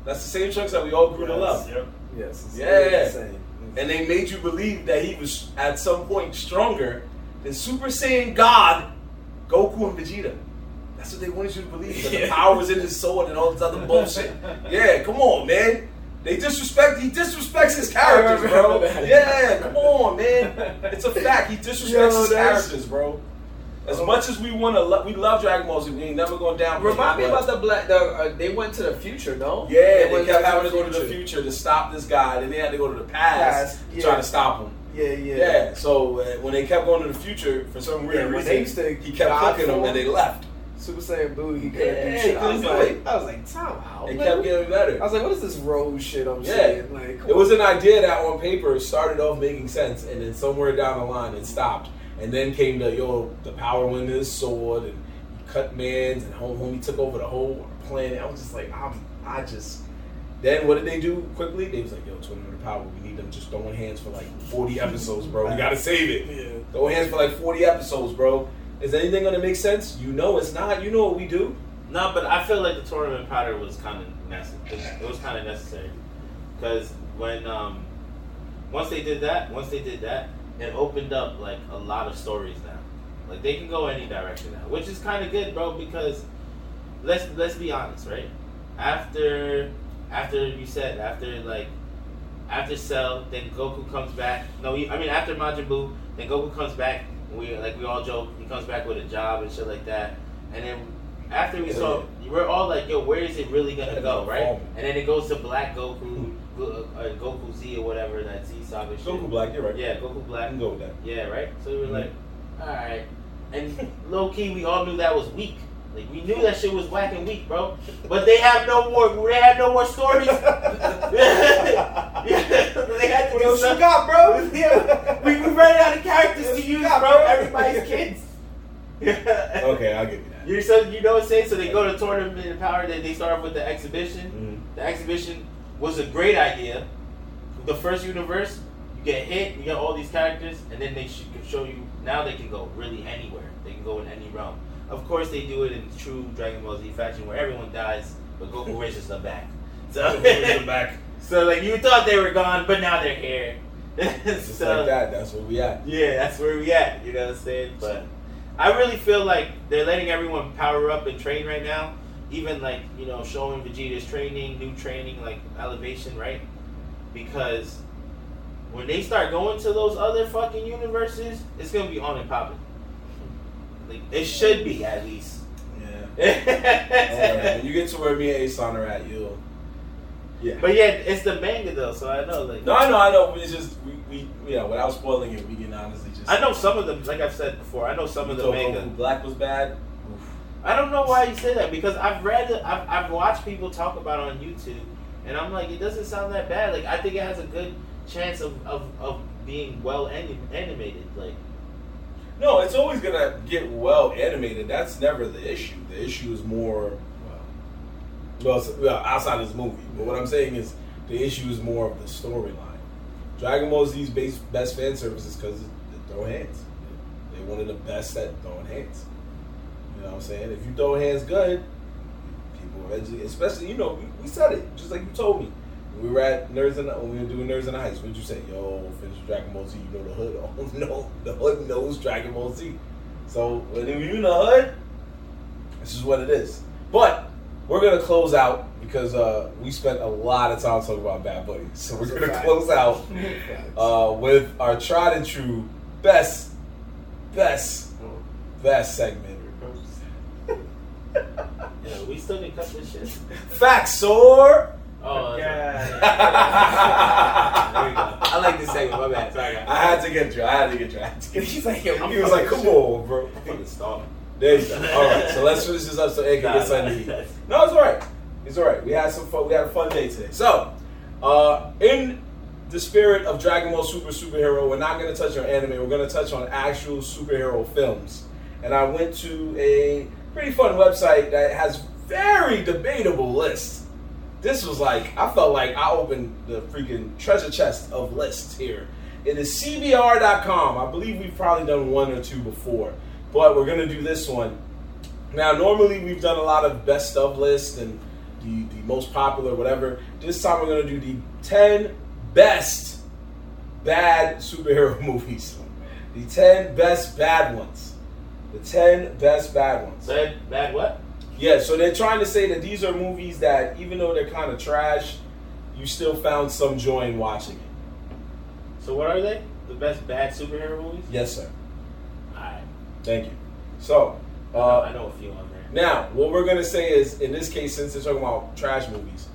A: That's the same Trunks that we all grew to love.
E: Yes. it's
A: Yeah.
E: insane.
A: And they made you believe that he was at some point stronger than Super Saiyan God, Goku and Vegeta. That's what they wanted you to believe. That the
E: Yeah.
A: power was in his sword and all this other bullshit. Yeah, come on, man. They disrespect. He disrespects his characters, bro. Yeah, come on, man. It's a fact. He disrespects
E: Yo,
A: his characters, bro. As much as we want to, lo- we love Dragon Ball Z. We ain't never going down.
E: Remind me about the black. The, uh, they went to the future, no?
A: Yeah, they,
E: went
A: kept having to go to the future to stop this guy. Then they had to go to the past, to try to stop him.
E: Yeah, yeah.
A: Yeah. So uh, when they kept going to the future, for some weird
E: Yeah,
A: reason,
E: they to
A: he kept cooking them and they left.
E: Super Saiyan Blue, he couldn't
A: Yeah,
E: do shit. I was like. I was like, time out.
A: It
E: man.
A: kept getting better.
E: I was like, what is this rose shit I'm
A: Yeah.
E: saying? Like,
A: It was
E: on.
A: an idea that on paper started off making sense, and then somewhere down the line it stopped. And then came the yo, the power went in his sword, and he cut mans, and home homie took over the whole planet. I was just like, I'm, I just. Then what did they do quickly? They was like, yo, Tournament of Power, we need them just throwing hands for like 40 episodes, bro. We gotta save it.
E: Yeah.
A: Throwing hands for like 40 episodes, bro. Is anything gonna make sense? You know it's not. You know what we do.
C: No, but I feel like the Tournament of Power was kind of necessary. It was kind of necessary because when um, once they did that, once they did that, it opened up like a lot of stories now. Like they can go any direction now, which is kind of good, bro. Because let's let's be honest, right? After after you said after like after Cell, then Goku comes back. No, I mean after Majin Buu, then Goku comes back. We like we all joke. He comes back with a job and shit like that. And then after we
A: Yeah,
C: saw, we're all like, "Yo, where is it really gonna go?" Right? And then it goes to Black Goku, Go, uh, Goku Z or whatever that Z saga shit.
A: Goku Black, you're right.
C: Yeah, Goku Black.
A: can go with that.
C: Yeah, right. So we were
A: Mhm.
C: like, all right. And low key, we all knew that was weak. Like we knew that shit was whack and weak, bro. But they have no more. They have no more stories. yeah, they had to
E: What else you got, bro?
C: Yeah, we, we ran out of characters
E: What
C: to
E: you
C: use,
E: got,
C: bro. Everybody's kids. Yeah.
A: Okay, I'll give you that.
C: You so you know what I'm saying? So they go to tournament of power. Then they start off with the exhibition.
A: Mhm.
C: The exhibition was a great idea. The first universe, you get hit, you get all these characters, and then they can show you. Now they can go really anywhere. They can go in any realm. Of course, they do it in true Dragon Ball Z fashion, where everyone dies, but Goku raises them back. So,
A: Goku back.
C: so like you thought they were gone, but now they're here.
A: Just
C: so,
A: like that. That's where we at.
C: yeah, that's where we at. You know what I'm saying? But I really feel like they're letting everyone power up and train right now. Even like you know showing Vegeta's training, new training, like elevation, right? Because when they start going to those other fucking universes, it's gonna be on and popping. Like it should be at least.
A: Yeah. When you get to where me and Ashawn are at, you'll. Yeah.
C: But yeah, it's the manga though, so I know like
A: No, I know, I know. It's just we, we, you know, without spoiling it, we can honestly just.
C: I know some of them. Like I've said before, I know some of the manga.
A: Goku Black was bad.
C: I don't know why you say that because I've read, I've, I've watched people talk about on YouTube, and I'm like, it doesn't sound that bad. Like I think it has a good chance of, of, of being well anim- animated. Like
A: No, it's always gonna get well animated. That's never the issue. The issue is more, well, well, outside this movie. But what I'm saying is, the issue is more of the storyline. Dragon Ball Z's base, best fan service is because they throw hands. They're one of the best at throwing hands. You know what I'm saying? If you throw hands good, people especially you know, we, we said it just like you told me. When we were at Nerds the, when we were doing Nerds in the Heights. What'd you say? Yo, finish Dragon Ball Z. You know the hood. Oh no, the hood knows Dragon Ball Z. So when you're in the hood, this is what it is. But we're gonna close out because uh, we spent a lot of time talking about Bad Bunny. So we're gonna close out uh, with our tried and true best, best, best segment.
C: Yeah, we still didn't cut this shit.
A: Facts or
C: Oh,
B: Yeah.
C: there we go. I like this segment. My bad. Sorry, guys.
A: I had to get you. I had to get you. I had to get you.
E: He's like, yo,
C: I'm
A: He was like, "Come on, bro."
C: I'm fucking stalling.
A: There you go. All right, so let's finish this up so Ed can
C: Nah,
A: get something to eat.
C: nah.
A: No, it's all right. It's all right. We had some fun. We had a fun day today. So, uh, in the spirit of Dragon Ball Super Superhero, we're not going to touch on anime. We're going to touch on actual superhero films. And I went to a pretty fun website that has very debatable lists. This was like I felt like I opened the freaking treasure chest of lists here. It is CBR.com. I believe we've probably done one or two before, but we're gonna do this one. Now, normally we've done a lot of best of lists and the, the most popular, whatever. This time we're gonna do the 10 best bad superhero movies. The 10 best bad ones. The 10 best bad ones.
C: Bad, bad what?
A: Yeah, so they're trying to say that these are movies that, even though they're kind of trash, you still found some joy in watching it.
C: So what are they? The best bad superhero movies?
A: Yes, sir.
C: Alright.
A: Thank you. So, uh,
C: I know a few on there.
A: Now, what we're gonna say is, in this case, since they're talking about trash movies,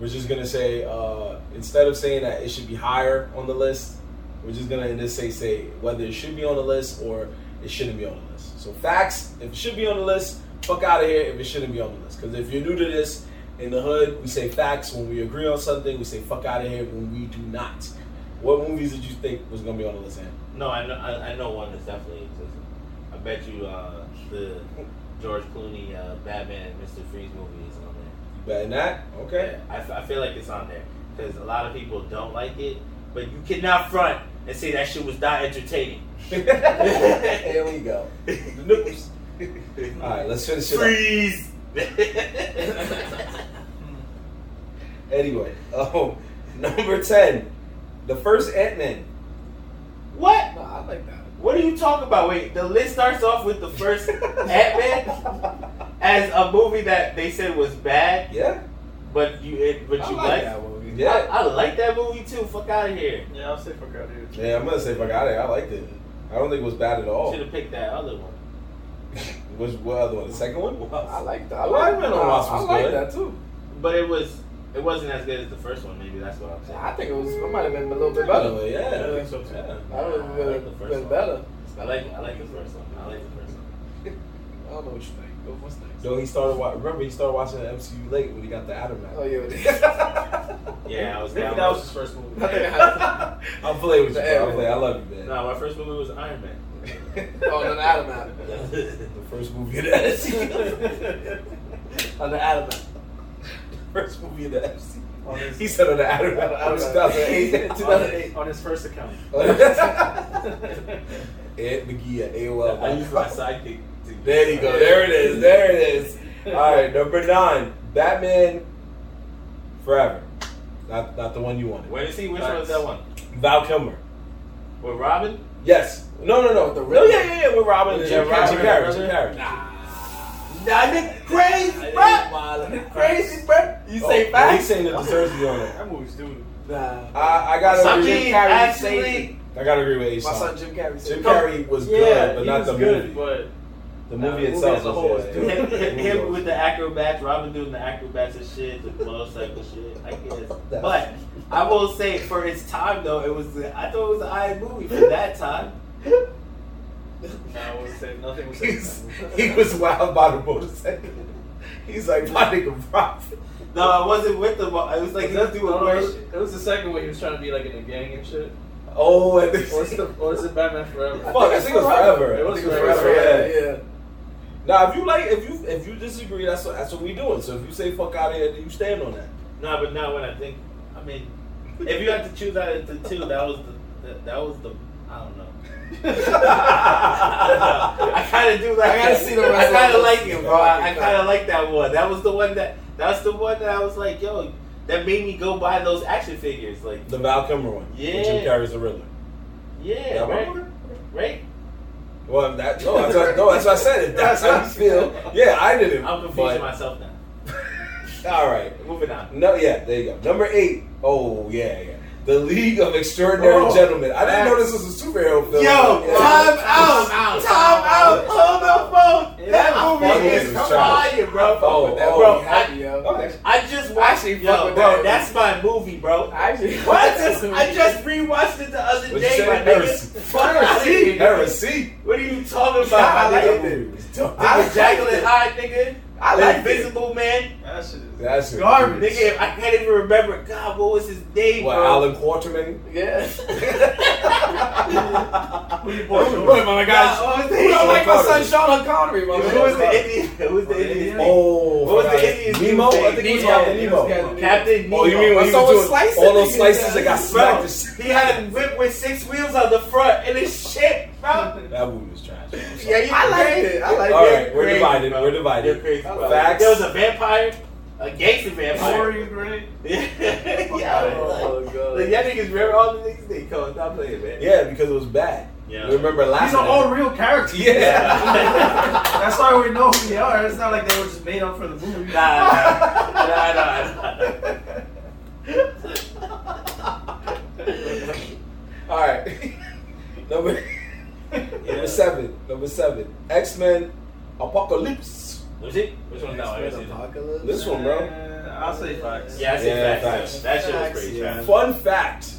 A: we're just gonna say uh, instead of saying that it should be higher on the list, we're just gonna in this say say whether it should be on the list or it shouldn't be on the list. So facts, if it should be on the list, fuck out of here. If it shouldn't be on the list, because if you're new to this, in the hood, we say facts when we agree on something. We say fuck out of here when we do not. What movies did you think was gonna be on the list? Ann?
C: No, I know, I, I know one that's definitely exists. I bet you uh, the George Clooney uh, Batman Mr. Freeze movie is on there.
A: You betting that? Okay.
C: Yeah, I, f- I feel like it's on there because a lot of people don't like it, but you cannot front and say that shit was not entertaining.
A: there we go. The. All right, let's finish it. up.
C: Freeze.
A: Anyway, oh, number ten, the first Ant Man.
C: what?
E: No, I like that.
C: What are you talking about? Wait, the list starts off with the first Ant Man as a movie that they said was bad,
A: Yeah,
C: but you it, but
E: I
C: you
E: like
C: like.
E: that movie.
C: I,
A: yeah,
C: I like that movie too. Fuck out of here.
B: Yeah, I'll say fuck out of here.
A: yeah. I'm gonna say fuck out got it, I liked it. I don't think it was bad at all.
C: Should have picked that other one.
A: Which what other one? The second one?
E: I like that. I
A: Well,
E: like,
A: I mean,
E: nah, I
A: was
E: like
A: good.
E: that too.
C: But it was it wasn't as good as the first one. Maybe that's what I'm saying.
E: I think it was. It might have been a little bit better.
A: Anyway, yeah,
B: I think so, too.
A: Yeah.
E: I would
C: I
E: have
C: like the first
E: been
C: one.
E: better.
C: I like I like the first one. I like the first one.
E: I don't know what you think. Go what's next?
A: No, he started. Wa- remember, he started watching the MCU late when he got the Adam
E: Oh yeah.
C: Yeah, I was
B: Maybe
C: down.
B: that was his first movie.
E: I think I had
A: I'm playing with you.
E: The
A: Bro. I'm
E: Ant-Man.
A: playing. I love you, man.
C: No, my first movie was Iron Man.
E: oh, an Adam Man.
A: The first movie in the MCU.
E: On the Adam Man.
A: first movie in the MCU.
B: His-
A: He said on the Adam Man.
E: Adam
A: 2008.
B: on,
E: 2008.
B: on his first account.
A: Ed McGee at AOL.
C: I used my sidekick. To,
A: There you go. There it is. There it is. All right, number nine, Batman Forever. Not not the one you wanted.
C: Where is he? Which one was that one?
A: Val Kilmer.
C: With Robin?
A: Yes. No, no, no.
E: The
A: no,
E: Riddler.
A: yeah, yeah, yeah. With Robin.
E: With
A: Jim
E: Jim
A: Carrey. Jim
E: Carrey.
A: Carrey. Jim Carrey.
C: Nah, nigga crazy, bro. Crazy, bro.
E: You
A: Oh,
E: say
A: well, He's saying it deserves to be on there.
B: That movie's dude.
E: Nah.
A: I, I gotta
C: I
A: agree.
C: mean,
E: Carrey
C: actually,
A: I gotta agree with Ace.
E: My son Jim Carrey.
A: Jim. Carrey was
B: yeah,
A: good, but not the
B: good,
A: movie.
B: but
A: The
B: Nah,
A: movie
B: the movie
A: itself
B: as a whole
A: was
B: was
A: yeah, yeah.
C: him, him, him with the acrobats, Robin doing the acrobats and shit, the motorcycle shit. I guess, but I will say for its time though, it was. I thought it was an eye movie for that time.
B: nah, I would say nothing was
A: He's, he was wild by the motorcycle. He's like, my nigga rock.
C: No, I wasn't with them. It was like he was doing
B: No, no,
C: weird
B: it was-
C: shit.
B: It was the second one he was trying to be like in a gang and shit.
A: Oh, and
B: Or is it, or is it Batman Forever?
A: Fuck, I think it was forever.
B: It was
A: I think
B: forever,
A: yeah.
E: yeah.
A: Now, if you like, if you if you disagree, that's what that's what we doing. So if you say fuck out of here, you stand on that.
C: No, but now when I think, I mean, if you had to choose out of the two, that was the that, that was the I don't know. I kind of do like.
E: I gotta see the rest
C: I kind
E: of
C: of like
E: list.
C: it, bro. I, I kind of like that one. That was the one that That's the one that I was like, yo, that made me go buy those action figures. Like,
A: The Val Kilmer one. With Jim
C: Yeah.
A: Carrey's the Riddler.
C: yeah, right,
A: one?
C: right.
A: Well, that no, that's what, no, that's what I said. If that's how you feel, yeah, I didn't.
C: I'm confusing
A: but-
C: myself now.
A: All right.
C: Moving on.
A: No, yeah, there you go. Number eight. Oh, yeah, yeah. The League of Extraordinary
B: Oh,
A: Gentlemen. I didn't know this was a superhero film.
C: Yo,
A: Yeah.
C: time out,
E: Time
C: time
E: out.
C: out, hold the phone. That
B: I
C: movie is
A: it, it's trash.
C: fire, bro.
A: Oh,
E: That
A: oh.
C: bro,
E: movie happy, yo.
A: Okay.
C: I just watched
E: actually
C: it, yo, bro.
E: that.
C: That's my movie, bro.
E: I actually.
C: What? I just, rewatched it the other
A: What'd you
C: day,
A: say?
C: my
A: Heresy.
C: nigga. Fuck.
A: Heresy.
C: What are you talking
A: Yeah, I like
C: my
A: that
C: nigga?
A: movie. It.
E: I
C: Nigga, Jekyll and Hyde, nigga.
E: I like
C: Invisible Man.
B: That shit is
A: That's
B: garbage.
C: Nigga, I can't even remember. God, what was his name,
A: What,
C: bro?
A: Allan Quatermain?
E: Yeah.
B: Who you boy?
E: Look, my
C: God,
E: guys.
C: what was the
E: Who don't like my son Sean Connery, my
C: Who was the Indian? Who was the oh, Indian?
A: Oh,
C: What was the
A: forgot.
C: Indian
A: Nemo? I think it was
C: name?
A: Captain
E: Yeah,
A: Nemo.
E: Captain
C: Captain Nemo.
A: Oh, you mean when he was
E: was
A: doing
E: slicing
A: all those slices that got
C: Bro,
A: smacked?
C: he had a whip with six wheels on the front and it's shit, bro.
A: That movie was trash. man. I'm sorry.
C: Yeah, you
E: I liked it. I liked it.
A: right, we're divided. We're divided.
C: You're crazy, bro.
A: Facts.
C: There was a vampire, a gangster vampire.
B: Dorian Gray.
C: yeah,
E: Oh,
C: like,
E: God.
C: like, y'all niggas remember all the niggas they called. Stop playing, man.
A: Yeah, because it was bad.
C: Yeah.
A: You remember last
B: These are all real characters.
A: Yeah.
B: That's why we know who they are. It's not like they were just made up for the movie.
C: Nah, nah, nah, nah.
A: All right. Number, number seven. Number seven. X Men Apocalypse.
C: Was it? Which one? No, I didn't
D: X-Men
C: that.
D: Apocalypse.
A: This one, bro.
B: Uh, I'll say facts.
C: Yeah, I see
A: Yeah,
C: facts.
A: facts.
C: That shit was
D: Facts,
C: pretty
D: yeah.
C: trash.
A: Fun fact: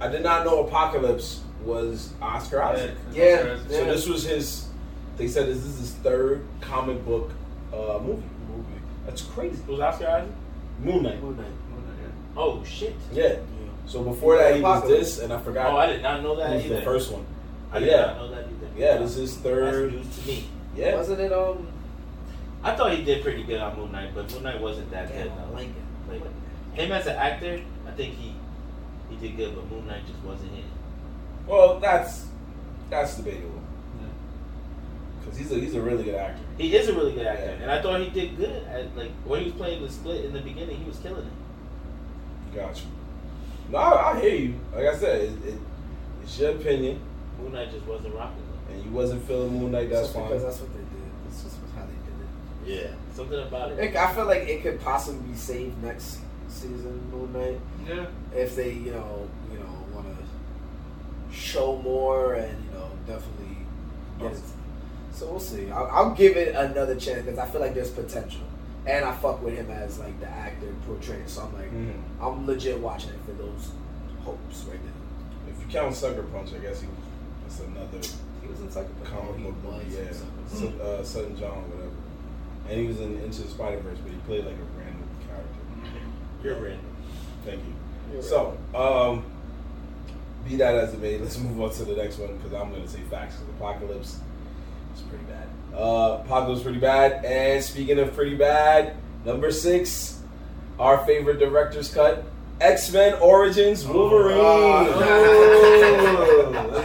A: I did not know Apocalypse was Oscar Isaac.
D: Yeah.
A: So this was his. They said this is his third comic book uh, movie.
D: movie.
A: That's crazy.
C: It Was Oscar Isaac?
A: Moon Knight.
D: Moon Knight.
C: Oh shit!
A: Yeah. So before that, he was
D: Apocalypse.
A: this, and I forgot.
C: Oh, I did not know that
A: It
C: either.
A: the first one.
C: I did
A: Yeah.
C: not know that either.
A: Yeah, this is
C: That's
A: third.
C: news to me.
A: Yeah.
D: Wasn't it um?
C: I thought he did pretty good on Moon Knight, but Moon Knight wasn't that good.
D: Damn, I
C: though.
D: like.
C: Like him as an actor, I think he he did good, but Moon Knight just wasn't him.
A: Well, that's that's debatable. Because he's a he's a really good actor.
C: He is a really good actor,
A: Yeah.
C: and I thought he did good. At, like when he was playing the split in the beginning, he was killing it.
A: Gotcha. No, I, I hear you. Like I said, it, it, it's your opinion,
C: Moon Knight just wasn't rocking
A: and you wasn't feeling Moon Knight. That's
D: Just
A: fine.
D: Because that's what they did.
C: Yeah, something about it.
D: it. I feel like it could possibly be saved next season, Moon Knight,
B: Yeah.
D: if they, you know, you know, want to show more and you know, definitely get it. So we'll see. I'll, I'll give it another chance because I feel like there's potential, and I fuck with him as like the actor portraying. So I'm like,
A: Mhm.
D: I'm legit watching it for those hopes right there.
A: If you count Sucker Punch, I guess he that's another
D: He was in Sucker Punch.
A: comic book movie. Yeah,
D: Sucker Punch.
A: Su- uh, Sutton John, whatever. And he was in Into the Spider Verse, but he played like a random character.
C: You're random.
A: Thank you.
D: You're
A: So, um, be that as it may, let's move on to the next one because I'm going to say facts. facts. 'cause Apocalypse is pretty bad. Uh, Apocalypse pretty bad. And speaking of pretty bad, number six, our favorite director's cut, X Men Origins Wolverine.
D: Oh.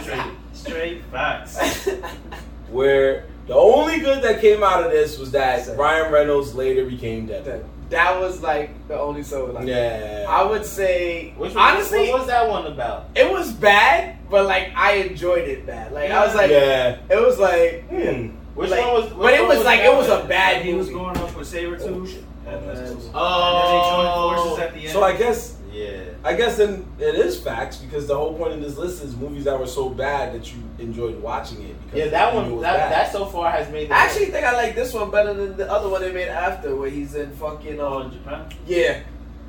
B: Straight, straight facts.
A: Where the only good that came out of this was that Ryan Reynolds later became
D: that,
A: Deadpool.
D: that was like the only so like
A: Yeah.
D: I would say
C: Which one,
D: honestly
C: what was that one about?
D: it was bad, but like I enjoyed it bad. Like I was like
A: yeah.
D: it was like
A: Hmm.
C: Which
D: like-
C: one was?
D: but it
C: one
D: was like it was a bad
B: he was
D: movie.
B: going up with
A: Oh,
B: Sabretooth.
A: shit.
B: And
A: Oh, that's
B: then,
A: close.
B: and then they joined
C: Oh.
B: forces at the end.
A: So I guess
C: Yeah.
A: I guess then it is facts because the whole point of this list is movies that were so bad that you enjoyed watching it. Because
C: Yeah, that
A: you knew it
C: one. That, that so far has made.
D: I actually think I like this one better than the other one they made after where he's in fucking
B: Oh, in
D: um
B: Japan?
D: yeah.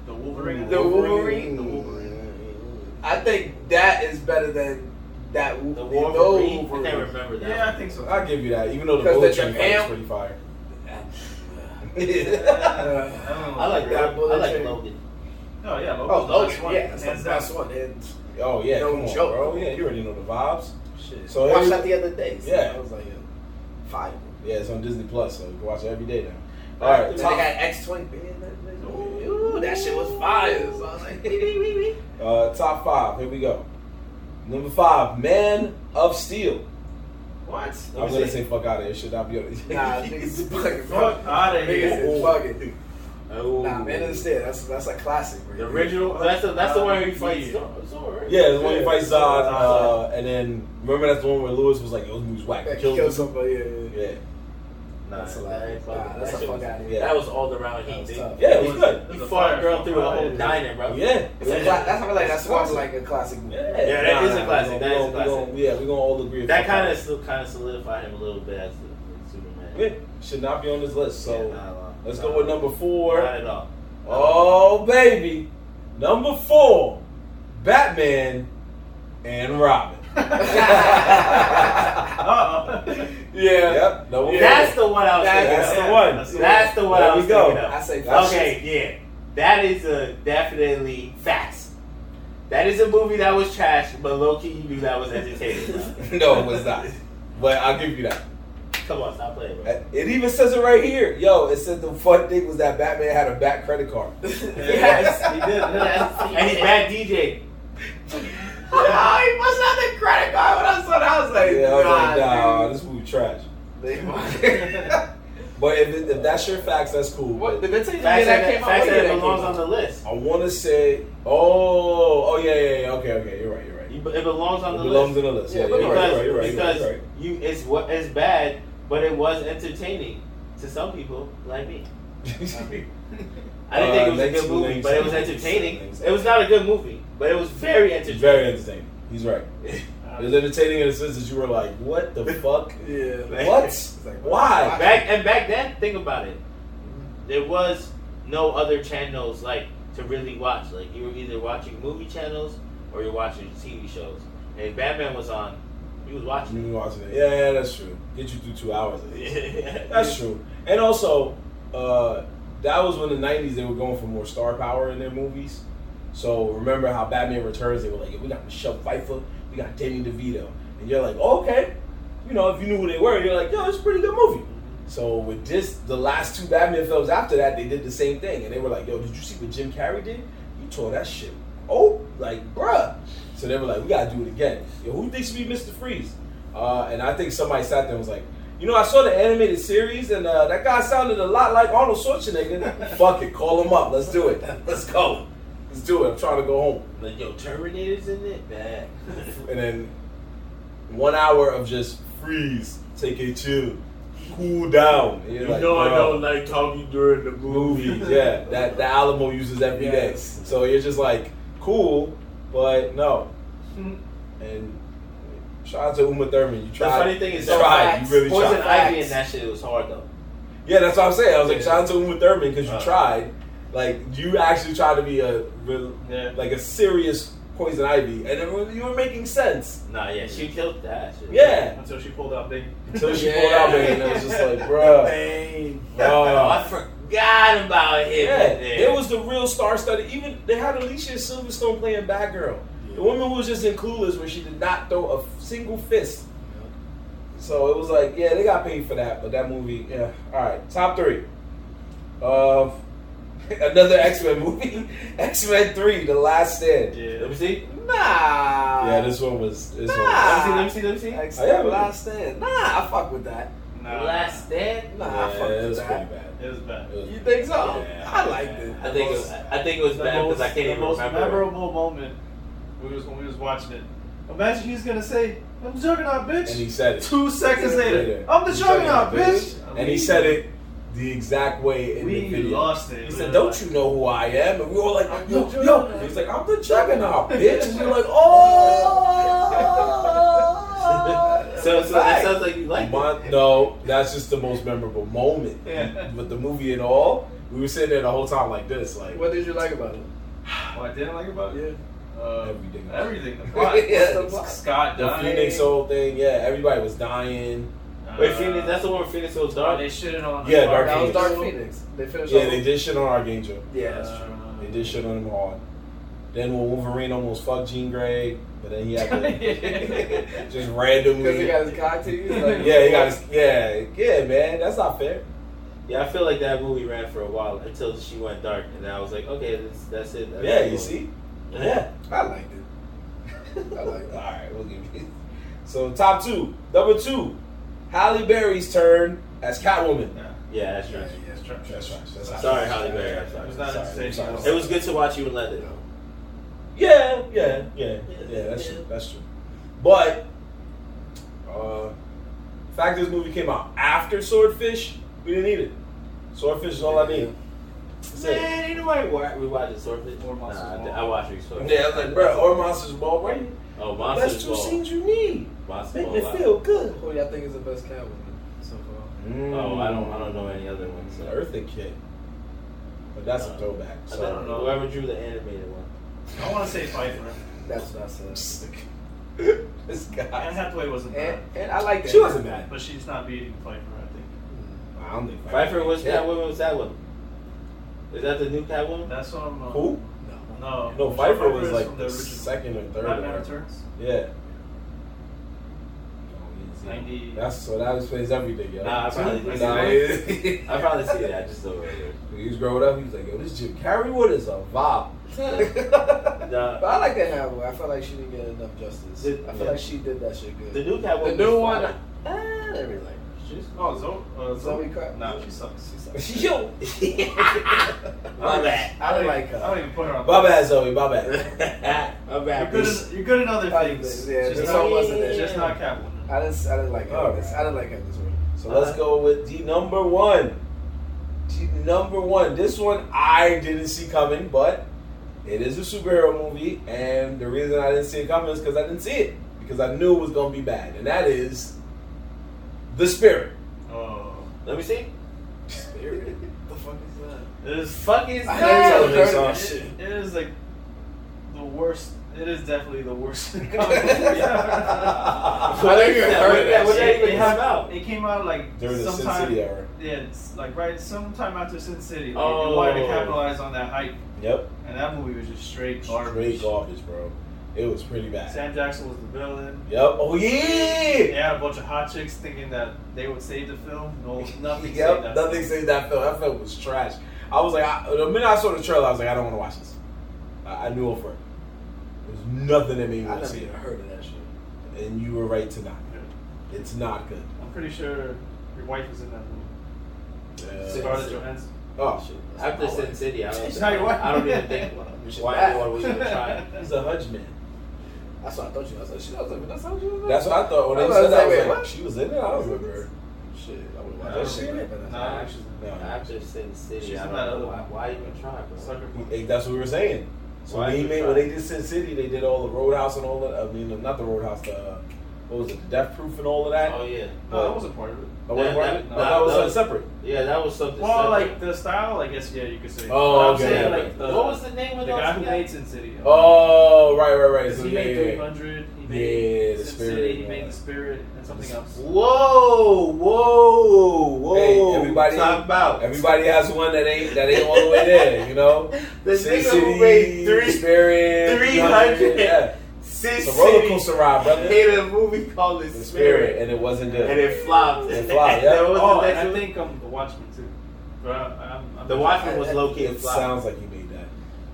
B: The Wolverine.
D: The Wolverine?
B: The Wolverine.
D: I think that is better than that Wo-
C: the
D: the
C: Wolverine.
D: old
C: I can't remember that.
B: Yeah, I think so.
A: I'll give you that, even though the
D: Because
A: bullet
D: the
A: train fight is pretty fire.
B: I don't know.
C: I like
D: That
C: that. I like
D: train.
C: Logan.
B: Oh yeah, Logan's
D: Oh,
B: the
D: Logan,
B: best one.
D: yeah, that's the best one. And
A: oh yeah,
D: No
A: come on,
D: joke.
A: bro. Yeah, you already know the vibes.
D: shit.
A: So
D: I watched
A: every-
D: that the other day. So
A: Yeah.
D: I was like, yeah, fire.
A: Yeah, it's on Disney Plus, so you can watch it every day now. All right,
D: And then
A: top,
D: they had X Twenty. Ooh, that shit was fire. So I was like, wee, wee, wee, wee.
A: uh, top five. Here we go. Number five, Man of Steel.
B: What?
A: I'm gonna say fuck out of here. Should not be on it.
D: Nah, niggas is bugging.
B: Fuck outta
D: Niggas
B: here.
D: is bugging.
C: Oh.
D: Nah, Man of the Steel. That's that's a classic. Right
C: The
D: there.
C: original. That's the that's the one where he
B: Uh,
C: fights.
B: yeah.
C: Zor- right?
A: Yeah, the one he fights Zod,
B: Zod.
A: uh, and then remember that's the one where Lewis was like, "Yo, this movie's whack."
D: Yeah,
A: He
D: kill,
A: him.
D: somebody. Yeah, yeah.
A: Yeah,
C: Nah,
D: That's a
C: that
D: lot. Nah, that's
C: that
D: a fuck out of
A: yeah.
D: here.
C: That was all around
D: That
C: heat.
D: was
C: dude.
D: tough.
A: yeah, it was good.
C: He fought a girl through a whole diner, bro.
A: Yeah,
D: It's a that's I feel like that's one like a classic movie.
A: Yeah,
C: Yeah, that is a classic.
A: We
C: That is a classic.
A: Yeah, we're gonna all agree.
C: That
A: fuck
C: kind of still kind of solidified him a little bit as the, the Superman.
A: Yeah, should not be on this list. So
C: Yeah, nah, nah,
A: let's go with number four.
C: Not at all.
A: Oh baby, number four, Batman and Robin.
D: Yeah.
A: Yep, number four.
C: That's the one I was thinking
A: That's
C: of.
A: the one.
B: That's the
C: That's the one
A: There
C: I
A: we
C: was
A: go.
C: thinking of.
D: I say
A: That's-
C: Okay, yeah. That is a definitely facts. That is a movie that was trash, but low key you knew that was entertaining. bro.
A: no, it was not. But I'll give you that.
C: Come on, stop playing, bro.
A: Uh, it even says it right here. Yo, it said the fun thing was that Batman had a bat credit card.
C: Yes, he did. and he's bad DJ.
D: Oh, he must have the credit card when I saw that. I was like,
A: Yeah, I was like,
D: nah,
A: nah, this movie trash. But if, it, if that's your facts, that's cool.
D: what the good thing
C: Facts
D: that
C: that,
D: came out.
C: facts
D: what year
C: that
D: that
C: belongs
D: came
C: on the list.
A: I want to say, oh, oh yeah, yeah, yeah. Okay, okay, you're right, you're right.
C: You- It belongs on
A: It
C: the
A: belongs
C: list.
A: in the list.
D: Yeah,
A: Yeah,
D: but
A: you're
C: because
A: right, you're right, you're right,
C: because
A: you're right.
C: you it's what it's bad, but it was entertaining to some people like me. I didn't
A: Uh,
C: think it was a good movie, but it was entertaining. It was not a good movie, but it was very entertaining.
A: very entertaining. He's right. It was entertaining in the sense that you were like, "What the fuck?
E: Yeah.
A: What?
E: Like,
A: Why?"
C: Back and back then, think about it. There was no other channels like to really watch. Like you were either watching movie channels or you're watching TV shows. And if Batman was on, you was watching.
A: You been watching it? Yeah, yeah, that's true. Get you through two hours. At least.
C: it.
A: That's true. And also, uh, that was when the '90s they were going for more star power in their movies. So remember how Batman Returns? They were like, "We got Michelle Pfeiffer, we got Danny DeVito," and you're like, oh, "Okay." You know, if you knew who they were, you're like, "Yo, it's a pretty good movie." So with this, the last two Batman films after that, they did the same thing, and they were like, "Yo, did you see what Jim Carrey did? You tore that shit." Oh, like, bruh. So they were like, "We gotta do it again." Yo, who thinks we be Mr. Freeze? Uh, and I think somebody sat there and was like, "You know, I saw the animated series, and uh, that guy sounded a lot like Arnold Schwarzenegger. Fuck it, call him up. Let's do it. Let's go. Let's do it. I'm trying to go home."
C: Like yo, Terminator's in it. Bad.
A: And then one hour of just freeze, take a chill, cool down. And know, I don't
C: like talking during the
A: movies. Yeah, that the Alamo uses every day.
E: Yes.
A: So you're just like cool, but no. And shout out to Uma Thurman. You
C: The
A: tried.
C: funny thing is,
A: you tried. You really
C: Poison
A: tried.
C: Ivy in that shit was hard though.
A: Yeah, that's what I'm saying. I was like,
C: Yeah.
A: shout out to Uma Thurman because you
C: Uh.
A: tried. Like you actually tried to be a real,
B: Yeah.
A: like a serious Poison Ivy, and it was, you were making sense.
C: Nah, yeah, she killed that shit.
A: Yeah.
B: Until she pulled out big.
A: Until she pulled out, man, and it was just like, bruh.
E: Pain.
C: Oh, I forgot about him.
A: yeah,
C: in there.
A: there was the real star study. Even they had Alicia Silverstone playing Batgirl. The woman was just in Clueless where she did not throw a single fist. So it was like, yeah, they got paid for that, but that movie, yeah. All right, top three. Uh, another X Men movie, X Men Three: The Last Stand.
B: Yeah.
C: Let me see.
E: Nah.
A: Yeah, this one was. This
E: Nah.
A: one.
C: Let me see. Let me see. Let me
E: X
A: Oh, yeah,
E: Men Last Stand. Nah, I fuck with that.
C: see.
B: Nah.
C: Last stand.
E: Nah,
A: Was,
E: I
A: yeah,
E: fuck
A: it
E: with
A: was
E: that.
A: pretty bad.
B: It was bad.
A: It was-
E: You think so?
A: Yeah.
E: I liked it.
C: I think it was. I think it was bad because I can't
B: the
C: even
B: most
C: remember.
B: memorable moment we was when we was watching it. Imagine he's gonna say, "I'm the Juggernaut, bitch."
A: And he said it.
B: Two seconds later,
A: Later.
B: "I'm the
A: He
B: Juggernaut,
A: said it,
B: bitch."
A: And he said it the exact way in
B: We
A: the video.
B: lost it.
A: He
B: We
A: said, "Don't
B: like-
A: you know who I am?" And we were like,
E: I'm
A: "Yo, yo." He's like, "I'm the Juggernaut, bitch." And we're like, "Oh."
C: So, so that sounds like you like it.
A: No, that's just the most memorable moment.
B: Yeah.
A: With the movie and all, we were sitting there the whole time like this, like
E: What did you like about it?
B: What oh, I didn't like about it? Uh,
A: Everything.
B: Everything. The plot.
E: Yeah,
B: the
E: the plot.
B: Scott
A: the
B: dying.
A: Phoenix whole thing. Yeah, everybody was dying.
B: Uh,
C: Wait, Phoenix. That's the one where Phoenix goes
B: oh,
C: dark.
B: they shitted on.
A: Yeah, Dark
E: That was
A: Phoenix.
E: Dark Phoenix. They finished.
A: Yeah, they did shit on Archangel.
E: Yeah, that's
B: Uh,
E: true.
A: They did shit on him hard. Then when Wolverine almost fucked Jean Grey, but then he had to just randomly.
E: Because he got his cock teased. Like,
A: yeah, he got his. Yeah, yeah, man, that's not fair.
C: Yeah, I feel like that movie ran for a while until she went dark, and I was like, okay, that's, that's it. That's
A: Yeah,
C: the
A: you see. Yeah.
E: I liked it. I liked
A: All
E: it.
A: right, we'll give you. So top two, number two, Halle Berry's turn as Catwoman.
B: Yeah.
C: Yeah, that's
E: Yeah,
C: right.
E: yeah.
B: It's trash.
A: That's right. That's right.
C: Sorry, Halle Berry. I'm sorry.
B: It was not
A: Sorry,
B: entertaining.
A: sorry.
C: It was good to watch you and let it.
A: Yeah, yeah, yeah, yeah. That's true. That's true. But, uh, fact this movie came out after Swordfish, we didn't need it. Swordfish is all I need. That's it.
C: Man, ain't nobody wa- we watching Swordfish.
B: Or Monsters
C: Nah, I,
B: Ball.
C: I watched Swordfish.
A: Yeah, I was like, bro, or Monsters Ball, right?
C: Oh,
A: That's
C: Monsters
A: two
C: Ball.
A: scenes you need.
C: Monsters
A: Make
C: Ball.
A: me
C: I-
A: feel good.
E: Who do y'all think is the best Catwoman so far?
C: Oh, I don't. I don't know any other ones.
A: The
C: So.
A: Eartha Kitt. But that's a
C: Uh,
A: throwback.
C: I don't know. Whoever drew the animated one.
B: I want to say Pfeiffer.
E: That's what I said.
A: this
B: Anne
A: guy.
B: Hathaway wasn't bad,
E: And, and I like that.
A: She wasn't bad.
B: but she's not beating Pfeiffer. I think
A: I don't think
C: Pfeiffer was
A: Yeah.
C: Catwoman. Was that one? Is that the new Catwoman?
B: that's um. Uh,
A: Who?
B: No.
A: No,
B: Michelle
A: Pfeiffer was like the
B: original
A: second or third. or
B: Batman. Returns.
A: Yeah.
B: 90.
A: That's so that explains everything, yo.
C: Nah, I probably did.
A: Nah,
C: I probably see it. I just don't remember.
A: he was growing up. He was like, "Yo, this Jim Carrey Wood is a vibe."
C: Nah,
E: But I like that Hathaway. I feel like she didn't get enough justice.
C: The-
E: I feel
C: yeah.
E: like she did that shit good.
C: the new Catwoman.
E: The new one,
C: fire.
E: eh, I didn't really like her.
B: She's oh Zoe. Uh,
E: Zoe Kravitz.
B: Nah, she sucks. She sucks.
A: Yo,
C: My bad.
E: I don't like her.
B: I don't even put her on.
A: my bad, Zoe. My bad.
C: My
B: You're
C: bad.
B: good. In, you're good in other things.
E: yeah,
B: just not,
E: wasn't
C: it.
B: Just not Catwoman.
E: I didn't, I didn't like her.
A: All
E: in this.
A: right.
E: I didn't like her this one.
A: So let's go with the number one. The number one. This one I didn't see coming, but it is a superhero movie, and the reason I didn't see it coming is because I didn't see it because I knew it was gonna be bad, and that is the spirit.
B: Oh.
C: Let me see.
E: Spirit. the fuck is that?
C: It is fucking
E: I
C: sad.
E: never
A: Tell me
E: heard of
A: some
E: that
A: shit.
E: shit.
B: It is like the worst. It is definitely the worst. comic movie
C: What
E: I
C: is
E: never even
C: that?
E: heard
C: What
E: of
C: did
E: that
C: what did even
B: it,
C: come
B: have-
C: out?
B: it came out like
A: During the Sin. City era.
B: Yeah, like right sometime after Sin City. Like,
C: Oh.
B: They wanted to oh. capitalize on that hype,
A: Yep.
B: and that movie was just straight garbage.
A: Straight garbage, bro. It was pretty bad.
B: Sam Jackson was the villain.
A: Yep. Oh yeah.
B: They
A: yeah.
B: had a bunch of hot chicks thinking that they would save the film. No, nothing. saved
A: Yep.
B: that
A: Nothing
B: film.
A: saved that film. That film was trash. I was like, I, the minute I saw the trailer, I was like, I don't want to watch this. I, I knew it for it. There's nothing that made me
E: I
A: want to
E: never
A: see
E: even
A: it.
E: heard of that shit.
A: And you were right to not. It's not good.
B: I'm pretty sure your wife is in that movie.
A: Yeah.
B: Scarlett Johansson.
A: Oh, shit.
C: After Sin City, I don't,
B: She's not.
C: I don't even think
E: She's
C: why
E: bad.
C: anyone would even try.
A: he's a Hudge man.
E: That's what I thought you. I was like, shit, I was like, that's how she was. in
A: That's what I thought when
E: I
A: they
E: was
A: said that. I
E: like,
A: was
E: wait,
A: like,
E: what?
A: she was in it. I don't remember.
E: Shit, I would
B: I
E: watch
B: don't
E: that shit.
A: see
E: right
A: it.
E: then.
B: Nah, actually,
A: No.
C: After Sin City,
B: She's
C: I
B: in
C: don't
B: that
C: know
B: other
C: why,
B: one.
C: why even try, bro.
B: Sucker Punch.
A: Hey, That's what we were saying. So
C: Why
A: they
C: you
A: made when they did Sin City, they did all the Roadhouse and all that. I mean, not the Roadhouse. The what was it? The Death Proof and all of that.
C: Oh yeah,
B: No, that wasn't part of it.
A: Oh, wasn't
C: That-
A: part of
C: that-
A: I thought it was
C: that
A: uh,
C: was-
A: separate.
C: yeah, that was something.
B: Well,
C: separate.
B: like the style, I guess. Yeah, you could say.
A: Oh, okay,
B: saying
A: okay.
B: like the
C: what was the name of
B: the
C: those
B: guy who made Sin City.
A: Oh, right, right, right.
B: Because
A: So,
B: he
A: yeah,
B: made
A: yeah,
B: 300. He
A: Yeah,
B: made
A: the
B: Sin
A: Spirit,
B: City. He made the Spirit and something else.
C: Whoa, whoa, whoa!
A: Hey, everybody,
C: Talk about
A: everybody has one that ain't that ain't all the way there. You know,
C: the
A: Sin
C: nigga who three
A: Spirit,
C: 300.
A: Yeah,
C: Sin
A: it's a roller coaster ride, brother.
C: made a movie called The
A: The
C: Spirit,
A: Spirit, and it wasn't good.
C: and it flopped.
A: It flopped, yeah.
C: That was
B: Oh,
C: the
B: and
C: next
B: I
C: one.
B: think um, The Watchmen too. But I, I'm, I'm
C: The
B: not
C: Watchmen was
E: I-
C: low key a
A: it
C: flop.
A: sounds like you made that.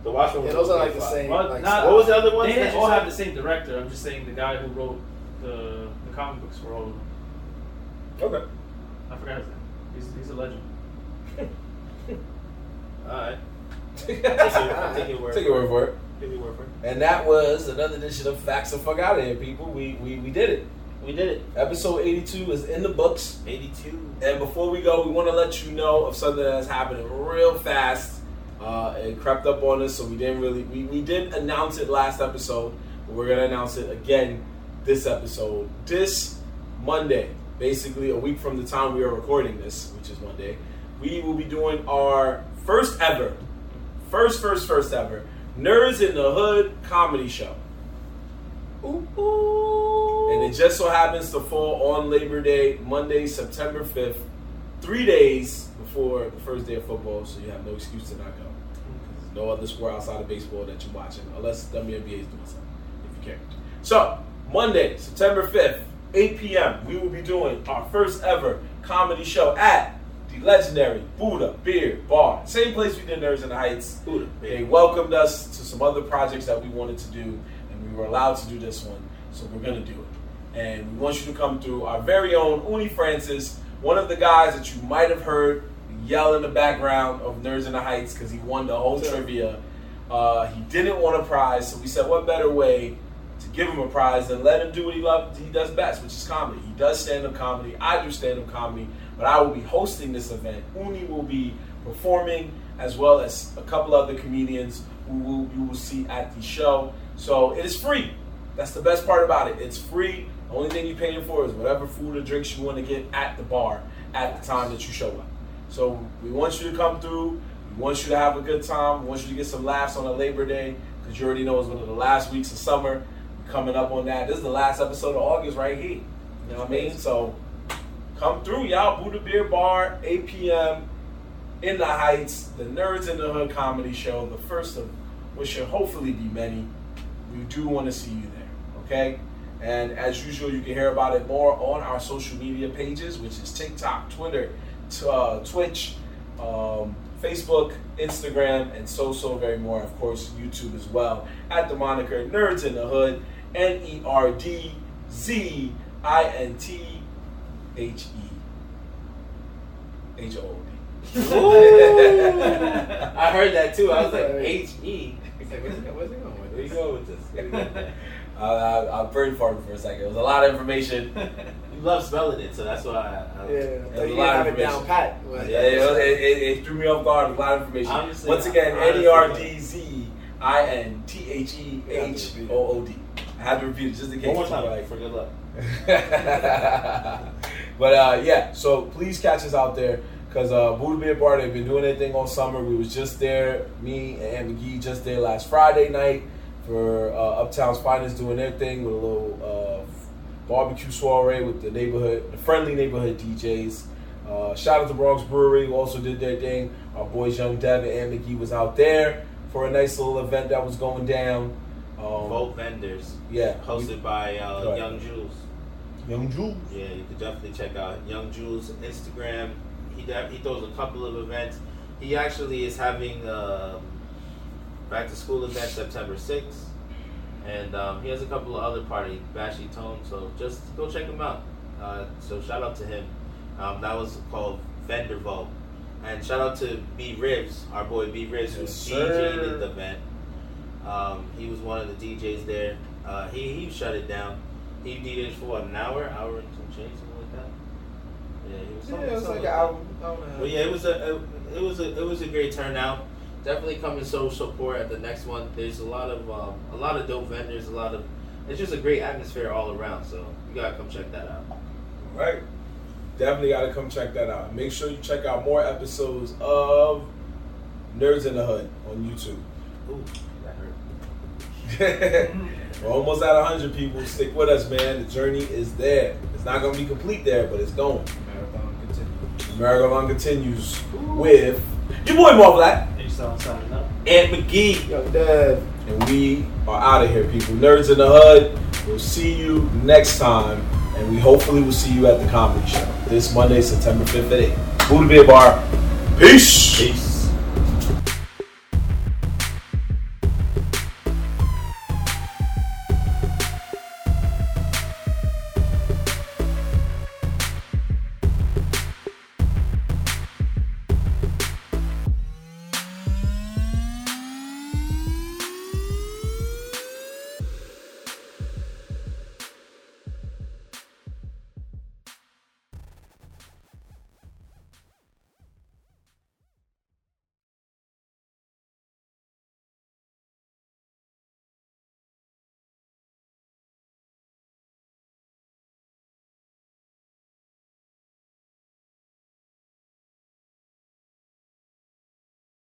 C: The Watchmen was
E: Yeah, those are
C: low-key
E: like the
C: flop.
E: same.
B: Well,
E: like,
B: not-
C: What was the other one?
B: They didn't all have the same director. I'm just saying the guy who wrote the the comic books for all of them.
A: Okay.
B: I forgot his name. He's, he's a legend.
C: All right.
A: Take
C: Take your, take your word.
A: your word it.
C: Take your word for it.
A: And that was another edition of Facts and Fuck Out of Here, people. We, we we did it.
C: We did it.
A: Episode 82 is in the books.
C: 82.
A: And before we go, we want to let you know of something that's happening real fast. Uh, it crept up on us, so we didn't really. We, we did announce it last episode, but we're gonna announce it again this episode. This Monday, basically a week from the time we are recording this, which is Monday, we will be doing our first ever, first first first ever Nerdz in the Hood comedy show.
E: Ooh, ooh.
A: And it just so happens to fall on Labor Day, Monday, September 5th, three days before the first day of football, so you have no excuse to not go. There's no other sport outside of baseball that you're watching, unless WNBA is doing something, if you care. So, Monday, September 5th, 8 p.m., we will be doing our first ever comedy show at the legendary Buddha Beer Bar. Same place we did Nerds in the Heights.
C: Buddha,
A: They welcomed us to some other projects that we wanted to do, and we were allowed to do this one, so we're gonna do it. And we want you to come through our very own Uni Francis, one of the guys that you might have heard yell in the background of Nerds in the Heights because he won the whole
E: Sure.
A: trivia. Uh, he didn't want a prize, so we said, what better way to give him a prize than let him do what he loves, he does best, which is comedy. He does stand-up comedy. I do stand-up comedy, but I will be hosting this event. Uni will be performing, as well as a couple other comedians who will, you will see at the show. So it is free. That's the best part about it. It's free. The only thing you're paying for is whatever food or drinks you want to get at the bar at the time that you show up. So we want you to come through. We want you to have a good time. We want you to get some laughs on a Labor Day because you already know it's one of the last weeks of summer. Coming up on that. This is the last episode of August right here. You know what I mean? So come through, y'all. Buddha Beer Bar, 8 p.m. in the Heights, the Nerdz in the Hood comedy show, the first of what should hopefully be many. We do want to see you there, okay? And as usual, you can hear about it more on our social media pages, which is TikTok, Twitter, t- uh, Twitch, um, Facebook, Instagram, and so, so very more. Of course, YouTube as well at the moniker Nerdz in the Hood, N E R D Z I N T H E H O O D.
C: I heard that too. I was like, H E.
E: Like, where's where's he going with
C: Where you
E: this?
C: going with this? Where you going with this?
A: I, I, I brain farted for a second. It was a lot of information.
C: You love spelling it, so that's why. I, I,
E: Yeah, I
A: There's
E: thought
A: a lot of
E: down pat. Well,
A: Yeah, it, was- it, it, it threw me off guard. A lot of information.
C: Honestly,
A: Once again, N E R D Z I N T H E H O O D I had to repeat it just in case.
C: One more time,
A: like,
C: for good luck.
A: but uh, yeah, so please catch us out there because uh, Buddha Beer Bar they've been doing their thing all summer. We was just there, me and McGee just there last Friday night for uh, Uptown's Finest doing their thing with a little uh, barbecue soiree with the neighborhood, the friendly neighborhood DJs. Uh, shout out to Bronx Brewery who also did their thing. Our boys Young Dev and McGee was out there for a nice little event that was going down. Um,
C: Vote vendors.
A: yeah,
C: Hosted by uh,
A: Right.
C: Young Jules.
A: Young Jules.
C: Yeah, you could definitely check out Young Jules Instagram. He de- he throws a couple of events. He actually is having um, back to school event September sixth, and um, he has a couple of other party bashy tone. So just go check him out. Uh, so shout out to him. Um, that was called Vendor Vote, and shout out to B Ribs, our boy B Ribs, who's
A: Yes.
C: DJing at the event. Um, he was one of the DJs there. Uh, he he shut it down. He did it for an hour, hour and some change, something like that. Yeah, he was.
E: Yeah, it was
C: something
E: like an hour. hour a.
C: But yeah, it was a, a it was a it was a great turnout. Definitely come and show support at the next one. There's a lot of um, a lot of dope vendors, a lot of it's just a great atmosphere all around. So you gotta come check that out.
A: Right. Definitely got to come check that out. Make sure you check out more episodes of Nerdz in the Hood on YouTube.
C: Ooh, that hurt.
A: We're almost at 100 people. Stick with us, man. The journey is there. It's not going to be complete there, but it's going.
E: Marathon continues.
A: Marathon continues with your boy Marv Black
B: Are you still signing up?
C: Aunt McGee.
E: Young Dev.
A: and we are out of here, people. Nerdz in the Hood. We'll see you next time, and we hopefully will see you at the comedy show this Monday, September 5th at 8. Buddha Beer Bar. Peace.
C: Peace.